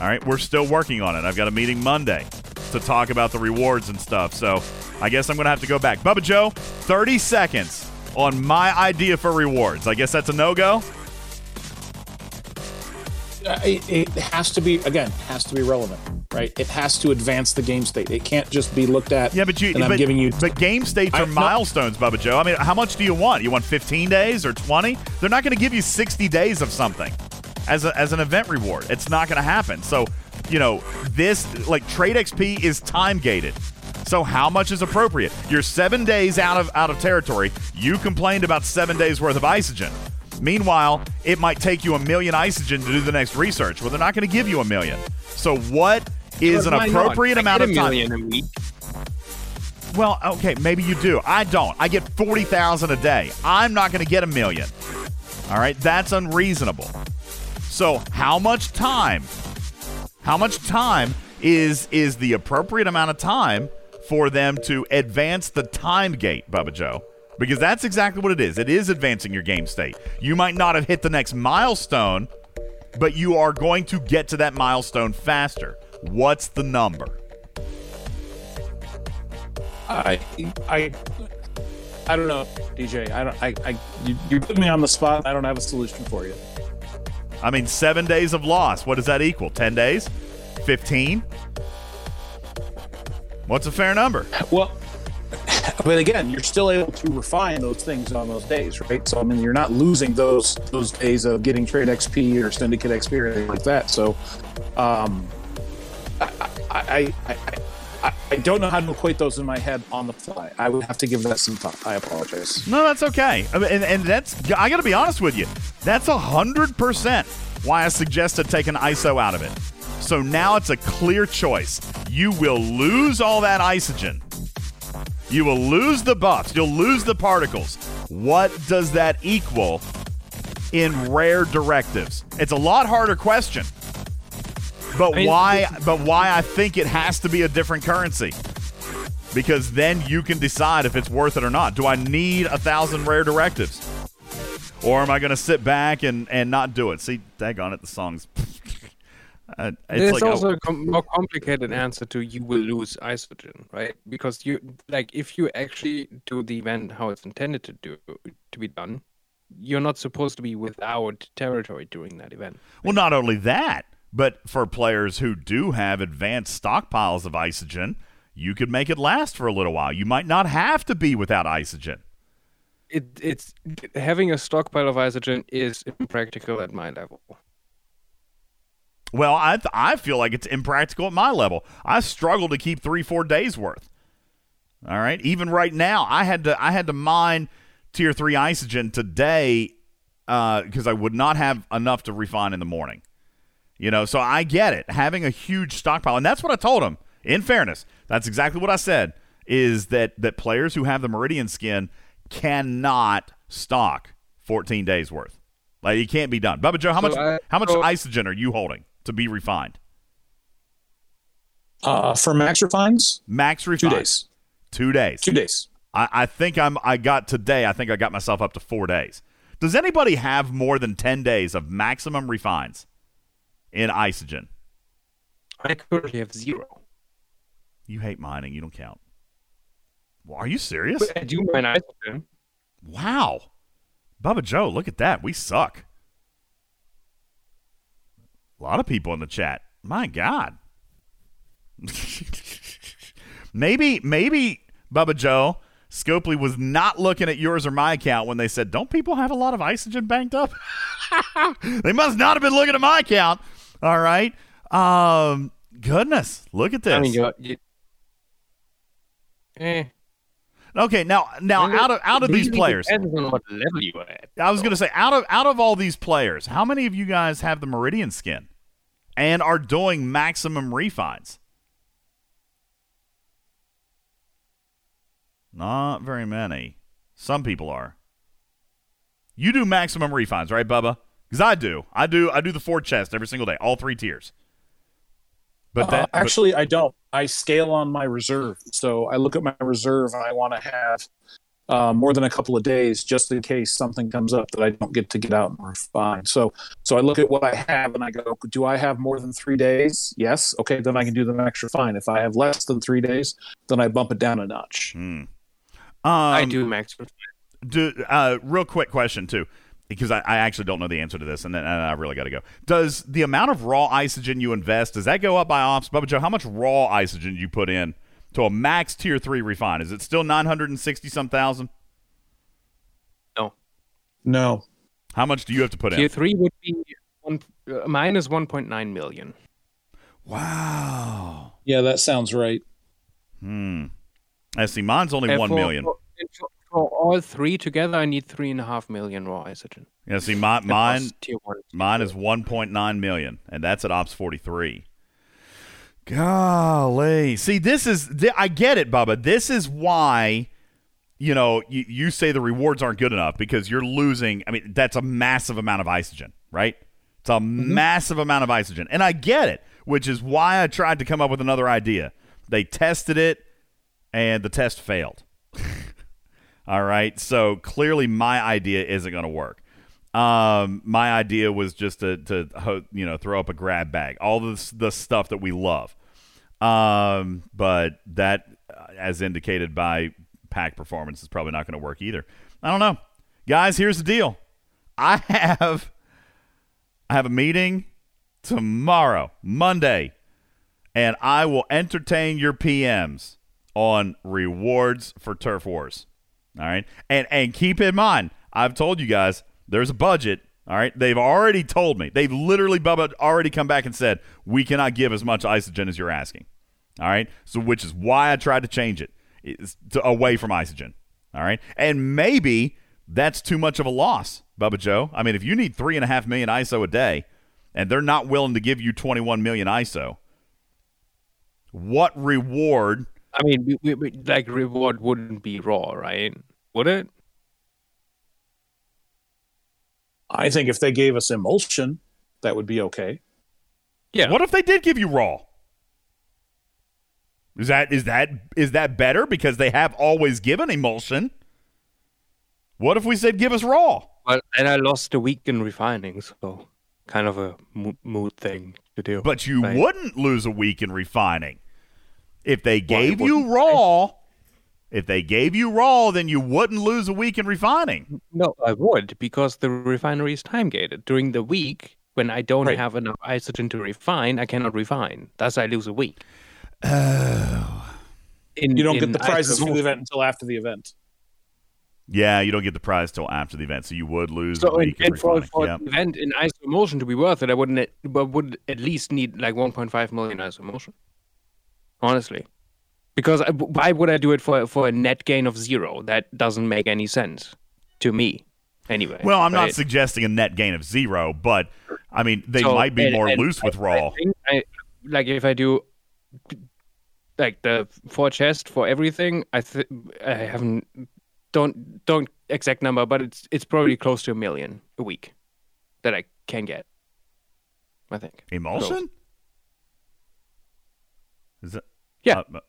[SPEAKER 1] All right, we're still working on it. I've got a meeting Monday to talk about the rewards and stuff. So I guess I'm going to have to go back. Bubba Joe, 30 seconds on my idea for rewards. I guess that's a no go.
[SPEAKER 2] Uh, It, it has to be again has to be relevant, right? It has to advance the game state. It can't just be looked at.
[SPEAKER 1] Yeah, but you.
[SPEAKER 2] and I'm giving you.
[SPEAKER 1] But game states
[SPEAKER 2] I-
[SPEAKER 1] are
[SPEAKER 2] no.
[SPEAKER 1] milestones, Bubba Joe. I mean, how much do you want? You want 15 days or 20? They're not going to give you 60 days of something as a, as an event reward. It's not going to happen. So, you know, this like trade XP is time gated. So how much is appropriate? You're seven days out of out of territory. You complained about seven days worth of isogen. Meanwhile, it might take you a million isogen to do the next research. Well, they're not going to give you a million. So what is an appropriate amount of time?
[SPEAKER 3] million a week.
[SPEAKER 1] Well, okay, maybe you do. I don't. I get 40,000 a day. I'm not going to get a million. All right, that's unreasonable. So, how much time? How much time is is the appropriate amount of time for them to advance the time gate, Bubba Joe? Because that's exactly what it is. It is advancing your game state. You might not have hit the next milestone, but you are going to get to that milestone faster. What's the number?
[SPEAKER 2] I I I don't know, DJ. I don't. I, I you, you put me on the spot. I don't have a solution for you.
[SPEAKER 1] I mean, seven days of loss. What does that equal? 10 days? 15? What's a fair number?
[SPEAKER 2] Well, *laughs* but again, you're still able to refine those things on those days, right? So I mean, you're not losing those those days of getting trade XP or syndicate XP or anything like that. So, um, I I, I, I don't know how to equate those in my head on the fly. I would have to give that some thought. I apologize.
[SPEAKER 1] No, that's okay. And, and that's, I got to be honest with you. That's 100% why I suggested taking ISO out of it. So now it's a clear choice. You will lose all that isogen. You will lose the buffs. You'll lose the particles. What does that equal in rare directives? It's a lot harder question. But
[SPEAKER 3] I mean,
[SPEAKER 1] why but why I think it has to be a different currency. Because then you can decide if it's worth it or not. Do I need a thousand rare directives? Or am I going to sit back and, and not do it? See, daggone it, the song's. *laughs* Uh, it's
[SPEAKER 3] There's
[SPEAKER 1] like,
[SPEAKER 3] also a com- more complicated answer to you will lose isogen, right? Because you like if you actually do the event how it's intended to do to be done, you're not supposed to be without territory during that event.
[SPEAKER 1] Well, not only that, but for players who do have advanced stockpiles of isogen, you could make it last for a little while. You might not have to be without isogen.
[SPEAKER 3] It it's having a stockpile of isogen is impractical at my level.
[SPEAKER 1] Well, I th- I feel like it's impractical at my level. I struggle to keep three four days worth. All right, even right now, I had to I had to mine tier three isogen today uh, because I would not have enough to refine in the morning. You know, so I get it. Having a huge stockpile, and that's what I told him. In fairness, that's exactly what I said. Is that that players who have the Meridian skin cannot stock 14 days worth. Like it can't be done. Bubba Joe, how
[SPEAKER 2] So
[SPEAKER 1] much
[SPEAKER 2] I-
[SPEAKER 1] how much
[SPEAKER 2] so-
[SPEAKER 1] isogen are you holding to be refined?
[SPEAKER 2] Uh, for max refines,
[SPEAKER 1] Max refined.
[SPEAKER 2] days.
[SPEAKER 1] Two days.
[SPEAKER 2] Two days.
[SPEAKER 1] I, I think I'm. I got today. I think I got myself up to four days. Does anybody have more than ten days of maximum refines in isogen?
[SPEAKER 3] I currently have zero.
[SPEAKER 1] You hate mining. You don't count. Well, are you serious?
[SPEAKER 3] But I do mine isogen.
[SPEAKER 1] Wow. Bubba Joe, look at that. We suck. A lot of people in the chat. My God. *laughs* maybe, maybe, Bubba Joe, Scopely was not looking at yours or my account when they said, Don't people have a lot of isogen banked up? *laughs* they must not have been looking at my account. All right. Um, goodness. Look at this.
[SPEAKER 3] I mean, you, you, eh.
[SPEAKER 1] Okay, now now out of out of these players,
[SPEAKER 3] depends on what level you're at.
[SPEAKER 1] I was going to say out of out of all these players, how many of you guys have the Meridian skin and are doing maximum refines? Not very many. Some people are. You do maximum refines, right, Bubba? Because I do. I do. I do the four chest every single day, all three tiers. But
[SPEAKER 2] Uh,
[SPEAKER 1] that but-
[SPEAKER 2] actually, I don't. I scale on my reserve. So I look at my reserve and I want to have uh, more than a couple of days just in case something comes up that I don't get to get out and refine. So, so I look at what I have and I go, do I have more than three days? Yes. Okay, then I can do the extra fine. If I have less than three days, then I bump it down a notch.
[SPEAKER 1] Um,
[SPEAKER 3] I do max.
[SPEAKER 1] Do uh, real quick question too. Because I, I actually don't know the answer to this, and then and I really got to go. Does the amount of raw isogen you invest does that go up by ops? Bubba Joe, how much raw isogen do you put in to a max tier three refine? Is it still nine hundred and sixty some thousand?
[SPEAKER 3] No.
[SPEAKER 2] No.
[SPEAKER 1] How much do you have to put in?
[SPEAKER 3] Tier three would be one, uh, minus 1.9 million.
[SPEAKER 1] Wow.
[SPEAKER 2] Yeah, that sounds right.
[SPEAKER 1] Hmm. I see. Mine's only
[SPEAKER 3] And
[SPEAKER 1] one
[SPEAKER 3] for-
[SPEAKER 1] million.
[SPEAKER 3] For, and for, all three together, I need three and a half million raw isogen.
[SPEAKER 1] Yeah, see, my, mine
[SPEAKER 3] tier one.
[SPEAKER 1] mine is 1.9 million, and that's at Ops 43. Golly, see, this is th- I get it, Bubba. This is why you know you, you say the rewards aren't good enough because you're losing. I mean, that's a massive amount of isogen, right? It's a
[SPEAKER 3] Mm-hmm.
[SPEAKER 1] massive amount of isogen, and I get it, which is why I tried to come up with another idea. They tested it, and the test failed. All right. So clearly, my idea isn't going to work. Um, my idea was just to, to you know throw up a grab bag, all the the stuff that we love. Um, but that, uh, as indicated by pack performance, is probably not going to work either. I don't know, guys. Here's the deal. I have I have a meeting tomorrow, Monday, and I will entertain your PMs on rewards for Turf Wars. All right. And and keep in mind, I've told you guys there's a budget. All right. They've already told me. They've literally Bubba already come back and said, we cannot give as much isogen as you're asking. All right. So which is why I tried to change it to, away from isogen. All right. And maybe that's too much of a loss, Bubba Joe. I mean, if you need three and a half million ISO a day and they're not willing to give you 21 million ISO, what reward
[SPEAKER 3] I mean, we, we, we, like reward wouldn't be raw, right? Would it?
[SPEAKER 2] I think if they gave us emulsion, that would be okay.
[SPEAKER 3] Yeah.
[SPEAKER 1] What if they did give you raw? Is that is that is that better because they have always given emulsion? What if we said give us raw?
[SPEAKER 3] Well, and I lost a week in refining, so kind of a mood thing to do.
[SPEAKER 1] But you
[SPEAKER 3] right?
[SPEAKER 1] wouldn't lose a week in refining. If they gave you raw, if they gave you raw, then you wouldn't lose a week in refining.
[SPEAKER 3] No, I would because the refinery is time gated. During the week, when I don't
[SPEAKER 1] Right.
[SPEAKER 3] have enough isogen to refine, I cannot refine. Thus, I lose a week.
[SPEAKER 1] Oh.
[SPEAKER 3] In,
[SPEAKER 2] You don't
[SPEAKER 3] in
[SPEAKER 2] get the prizes for the event until after the event.
[SPEAKER 1] Yeah, you don't get the prize till after the event, so you would lose
[SPEAKER 3] So
[SPEAKER 1] week in
[SPEAKER 3] and for,
[SPEAKER 1] refining.
[SPEAKER 3] for
[SPEAKER 1] Yep.
[SPEAKER 3] the event in isomotion to be worth it, I wouldn't. at- But would at least need like 1.5 million isomotion. Honestly, because I, why would I do it for for a net gain of zero? That doesn't make any sense to me. Anyway.
[SPEAKER 1] Well, I'm not
[SPEAKER 3] right?
[SPEAKER 1] suggesting a net gain of zero, but I mean they
[SPEAKER 3] So,
[SPEAKER 1] might be
[SPEAKER 3] and-
[SPEAKER 1] more
[SPEAKER 3] and
[SPEAKER 1] loose with
[SPEAKER 3] I-
[SPEAKER 1] raw.
[SPEAKER 3] I think I, like if I do like the four chest for everything, I th- I haven't don't don't exact number, but it's it's probably close to a million a week that I can get. I think
[SPEAKER 1] Emulsion? Is that
[SPEAKER 3] Yeah.
[SPEAKER 1] uh,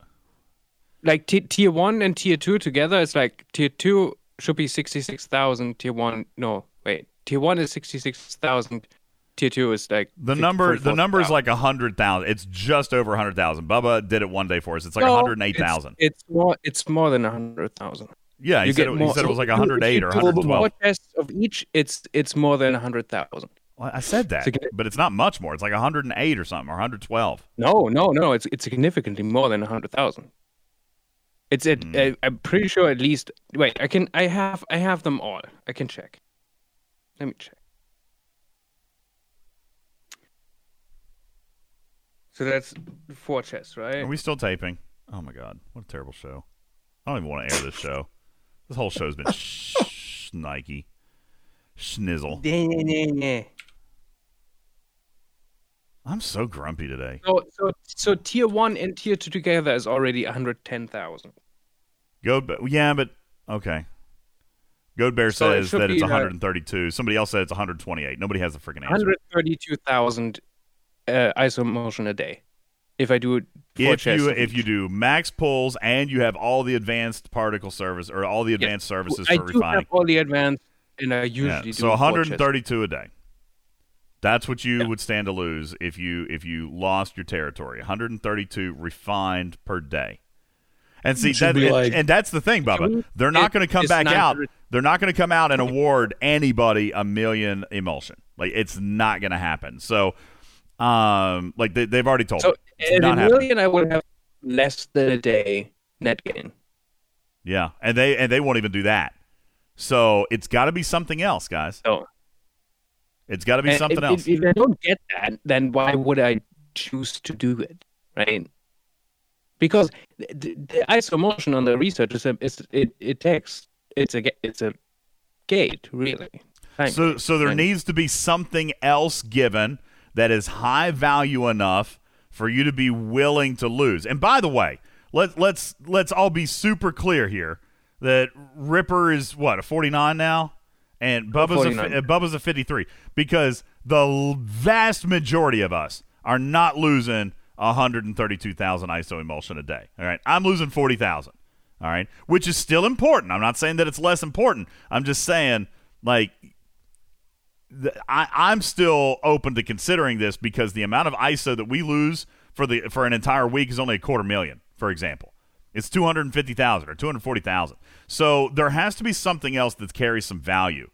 [SPEAKER 3] like t- tier one and tier two together, it's like tier two should be sixty six thousand. Tier one, no, wait, tier one is sixty six thousand. Tier two is like
[SPEAKER 1] The
[SPEAKER 3] 50
[SPEAKER 1] number the
[SPEAKER 3] 44,000.
[SPEAKER 1] number is like a hundred thousand. It's just over a hundred thousand. Bubba did it one day for us. It's like
[SPEAKER 3] No,
[SPEAKER 1] a hundred eight thousand.
[SPEAKER 3] It's, it's more. It's more than a hundred thousand.
[SPEAKER 1] Yeah, he
[SPEAKER 3] You
[SPEAKER 1] said it- he said it was like
[SPEAKER 3] if
[SPEAKER 1] 108
[SPEAKER 3] if
[SPEAKER 1] or
[SPEAKER 3] you
[SPEAKER 1] 112.
[SPEAKER 3] Four tests of each. It's it's more than a hundred thousand.
[SPEAKER 1] Well, I said that, but it's not much more. It's like hundred and eight or something, or hundred twelve.
[SPEAKER 3] No, no, no. It's it's significantly more than a hundred thousand. It's it.
[SPEAKER 1] Hmm.
[SPEAKER 3] I, I'm pretty sure at least. Wait, I can. I have. I have them all. I can check. Let me check. So that's four chests, right?
[SPEAKER 1] Are we still taping? Oh my god, what a terrible show! I don't even want to air this show. This whole show's been *laughs* sh- Nike, schnizzle. I'm so grumpy today.
[SPEAKER 3] So so so tier one and tier two together is already one hundred ten thousand.
[SPEAKER 1] Goat, yeah, but okay. Goat Bear
[SPEAKER 3] So
[SPEAKER 1] says
[SPEAKER 3] should
[SPEAKER 1] that it's
[SPEAKER 3] be, uh,
[SPEAKER 1] 132. Somebody else said it's 128. Nobody has the freaking answer.
[SPEAKER 3] 132,000 uh, isomotion a day. If I do it
[SPEAKER 1] If you if
[SPEAKER 3] each.
[SPEAKER 1] you do max pulls and you have all the advanced particle service or all the advanced services
[SPEAKER 3] I
[SPEAKER 1] for
[SPEAKER 3] do
[SPEAKER 1] refining,
[SPEAKER 3] have all the advanced, and I usually
[SPEAKER 1] yeah,
[SPEAKER 3] do
[SPEAKER 1] so
[SPEAKER 3] four
[SPEAKER 1] 132 a day. That's what you would stand to lose if you if you lost your territory. 132 refined per day. And see that, and,
[SPEAKER 2] like-
[SPEAKER 1] and that's the thing, Bubba. They're not going to come back out. They're not going to come out and award anybody a million emulsion. Like it's not going to happen. So, um, like they, they've already told
[SPEAKER 3] So
[SPEAKER 1] me,
[SPEAKER 3] a million, I would have less than a day net gain.
[SPEAKER 1] Yeah, and they and they won't even do that. So it's got to be something else, guys.
[SPEAKER 3] Oh,
[SPEAKER 1] it's got to be something
[SPEAKER 3] if,
[SPEAKER 1] else.
[SPEAKER 3] If, if I don't get that, then why would I choose to do it, right? Because the, the, the ISO motion on the research is, a, is it, it takes it's a it's a gate really. Time
[SPEAKER 1] So so there needs to be something else given that is high value enough for you to be willing to lose. And by the way, let let's let's all be super clear here that Ripper is what a 49 now and Bubba's a,
[SPEAKER 3] 49.
[SPEAKER 1] fi- Bubba's a 53 because the vast majority of us are not losing 132,000 ISO emulsion a day. All right. I'm losing 40,000. All right. Which is still important. I'm not saying that it's less important. I'm just saying like th- I, I'm still open to considering this because the amount of ISO that we lose for the for an entire week is only a quarter million, for example. It's two hundred and fifty thousand or two hundred forty thousand. So there has to be something else that carries some value.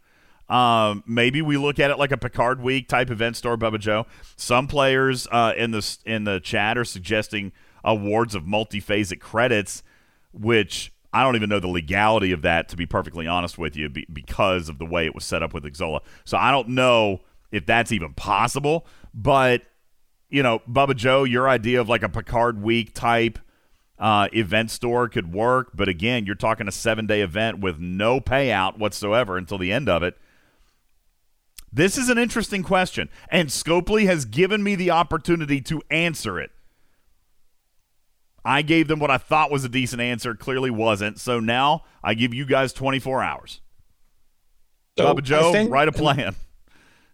[SPEAKER 1] Um, maybe we look at it like a Picard Week type event store, Bubba Joe. Some players uh, in the in the chat are suggesting awards of multiphasic credits, which I don't even know the legality of that, to be perfectly honest with you, be, because of the way it was set up with Xsolla. So I don't know if that's even possible. But you know, Bubba Joe, your idea of like a Picard Week type uh, event store could work. But again, you're talking a seven day event with no payout whatsoever until the end of it. This is an interesting question, and Scopely has given me the opportunity to answer it. I gave them what I thought was a decent answer, clearly wasn't. So now I give you guys 24 hours.
[SPEAKER 7] So,
[SPEAKER 1] Bubba Joe,
[SPEAKER 7] think-
[SPEAKER 1] write a plan.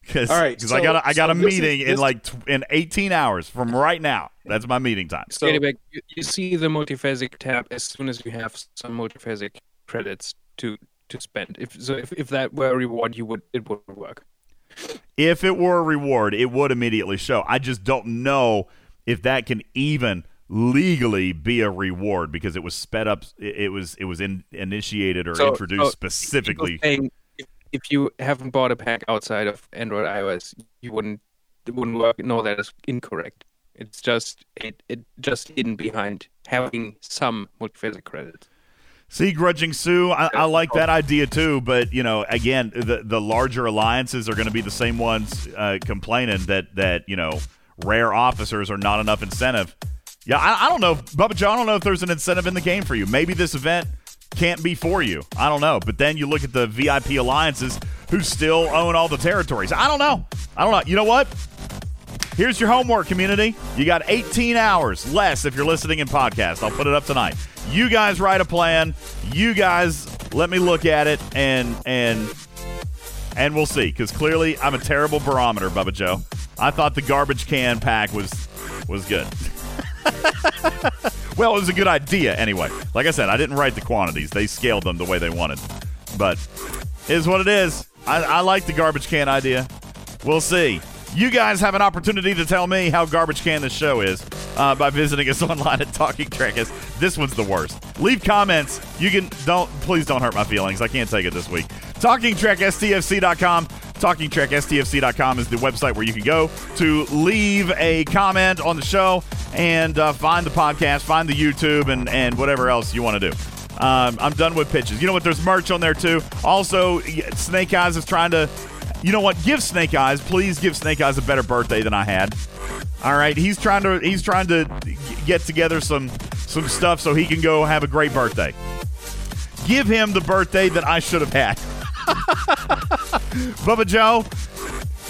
[SPEAKER 1] Because
[SPEAKER 7] All right,
[SPEAKER 1] I
[SPEAKER 7] so-
[SPEAKER 1] got a, I got
[SPEAKER 7] so
[SPEAKER 1] a
[SPEAKER 7] this is-
[SPEAKER 1] meeting in like tw- in 18 hours from right now. That's my meeting time.
[SPEAKER 7] So
[SPEAKER 3] Anyway, you, you see the multiphasic tab as soon as you have some multiphasic credits to to spend. If so, if, if that were a reward, you would it would work.
[SPEAKER 1] If it were a reward, it would immediately show. I just don't know if that can even legally be a reward because it was sped up. It it was it was in, initiated or
[SPEAKER 3] So-
[SPEAKER 1] introduced
[SPEAKER 3] so
[SPEAKER 1] specifically.
[SPEAKER 3] If, you haven't bought a pack outside of Android iOS, you wouldn't it wouldn't work. No, that is incorrect. It's just it it just hidden behind having some multiphasic credits.
[SPEAKER 1] See, grudging Sue, I, I like that idea too. But you know, again, the the larger alliances are going to be the same ones uh, complaining that that you know rare officers are not enough incentive. Yeah, I, I don't know, Bubba John. I don't know if there's an incentive in the game for you. Maybe this event can't be for you. I don't know. But then you look at the VIP alliances who still own all the territories. I don't know. I don't know. You know what? Here's your homework, community. You got 18 hours less if you're listening in podcast. I'll put it up tonight. You guys write a plan. You guys let me look at it and and and we'll see. Because clearly, I'm a terrible barometer, Bubba Joe. I thought the garbage can pack was was good. *laughs* well, it was a good idea anyway. Like I said, I didn't write the quantities. They scaled them the way they wanted. But is what it is. I, I like the garbage can idea. We'll see. You guys have an opportunity to tell me how garbage can this show is uh, by visiting us *laughs* online at Talking Trekkers. This one's the worst. Leave comments. You can don't please don't hurt my feelings. I can't take it this week. TalkingTrekSTFC.com. TalkingTrekSTFC.com is the website where you can go to leave a comment on the show and uh, find the podcast, find the YouTube, and and whatever else you want to do. Um, I'm done with pitches. You know what? There's merch on there too. Also, Snake Eyes is trying to. You know what? Give Snake Eyes, please give Snake Eyes a better birthday than I had. All right, he's trying to he's trying to get together some some stuff so he can go have a great birthday. Give him the birthday that I should have had. *laughs* Bubba Joe,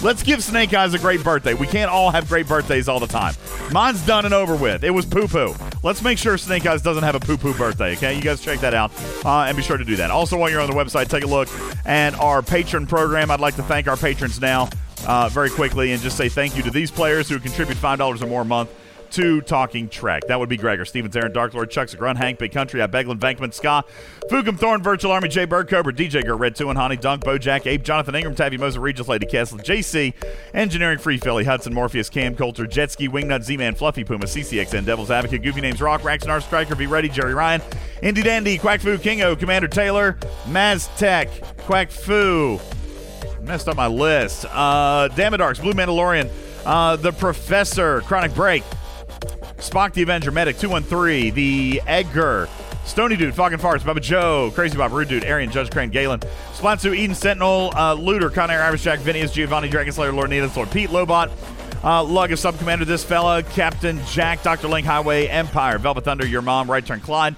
[SPEAKER 1] let's give Snake Eyes a great birthday. We can't all have great birthdays all the time. Mine's done and over with. It was poo poo. Let's make sure Snake Eyes doesn't have a poo poo birthday, okay? You guys check that out uh, and be sure to do that. Also, while you're on the website, take a look at our patron program. I'd like to thank our patrons now uh, very quickly and just say thank you to these players who contribute $5 or more a month to Talking Trek. That would be Gregor, Stevens, Aaron, Dark Lord, Chuck's Grunt, Hank, Big Country, I Beglin, Vankman, Ska, Fugum, Thorn, Virtual Army, Jay Bird, Cobra, DJ Girl, Red 2 and Honey, Dunk, Bojack, Abe, Jonathan Ingram, Tabby, Moser, Regis, Lady Castle, JC, Engineering, Free Philly, Hudson, Morpheus, Cam, Coulter, Jetski, Wingnut, Z-Man, Fluffy, Puma, CCXN, Devil's Advocate, Goofy Names, Rock, Raxonar, Striker, Be Ready, Jerry Ryan, Indy Dandy, Quack Fu, Kingo, Commander Taylor, Maz Tech, Quack Fu, messed up my list. Uh, Damadarks, Blue Mandalorian, uh, The Professor, Chronic Break, Spock the Avenger, Medic 213, The Edgar, Stony Dude, Fogging Farts, Bubba Joe, Crazy Bob, Rude Dude, Arian, Judge Crane, Galen, Splatsu, Eden Sentinel, uh, Looter, Conair, Irish Jack, Vinius, Giovanni, Dragon Slayer, Lord Needles, Lord Pete, Lobot, uh, Lug of Sub Commander, this fella, Captain Jack, Dr. Link, Highway, Empire, Velvet Thunder, Your Mom, Right Turn Clyde,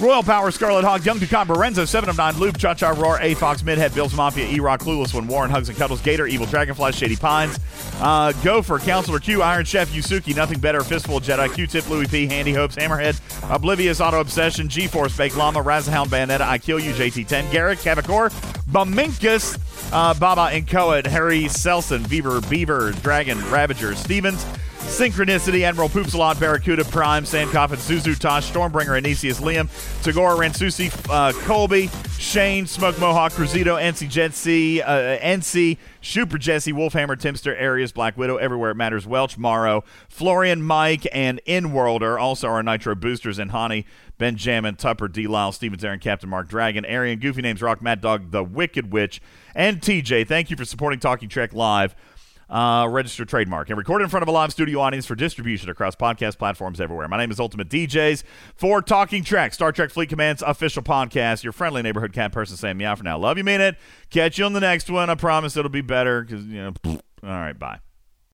[SPEAKER 1] Royal Power, Scarlet Hawk, Young Ducon, Lorenzo, 7 of 9, Loop, Cha Cha, Roar, A Fox, Midhead, Bills Mafia, E Rock, Clueless One, Warren, Hugs and Cuddles, Gator, Evil Dragonfly, Shady Pines, uh, Gopher, Counselor Q, Iron Chef, Yusuki, Nothing Better, Fistful Jedi, Q Tip, Louis P, Handy Hopes, Hammerhead, Oblivious, Auto Obsession, G Force, Fake Llama, Razzahound, Bayonetta, I Kill You, JT10, Garrett, Cavacor, Baminkus, uh, Baba and Coed, Harry Selson, Beaver, Beaver, Dragon, Ravager, Stevens, Synchronicity, Admiral Poopsalot, Barracuda, Prime, Sandcoffin, Suzu, Tosh, Stormbringer, Anisius, Liam, Tagora, Ransusi, uh, Colby, Shane, Smoke Mohawk, Cruzito, NC Jetsy, uh, NC, Super Jesse, Wolfhammer, Timster, Arias, Black Widow, Everywhere It Matters, Welch, Morrow, Florian, Mike, and Inworlder. Also our Nitro boosters and Hani, Benjamin, Tupper, D. Lyle, Stevens, Aaron, Captain Mark, Dragon, Arian, Goofy Names, Rock, Mad Dog, The Wicked Witch, and TJ. Thank you for supporting Talking Trek Live uh, registered trademark and recorded in front of a live studio audience for distribution across podcast platforms everywhere. My name is Ultimate DJs for Talking Trek, Star Trek Fleet Command's official podcast. Your friendly neighborhood cat person saying meow for now. Love you, mean it. Catch you on the next one. I promise it'll be better because, you know, all right, bye.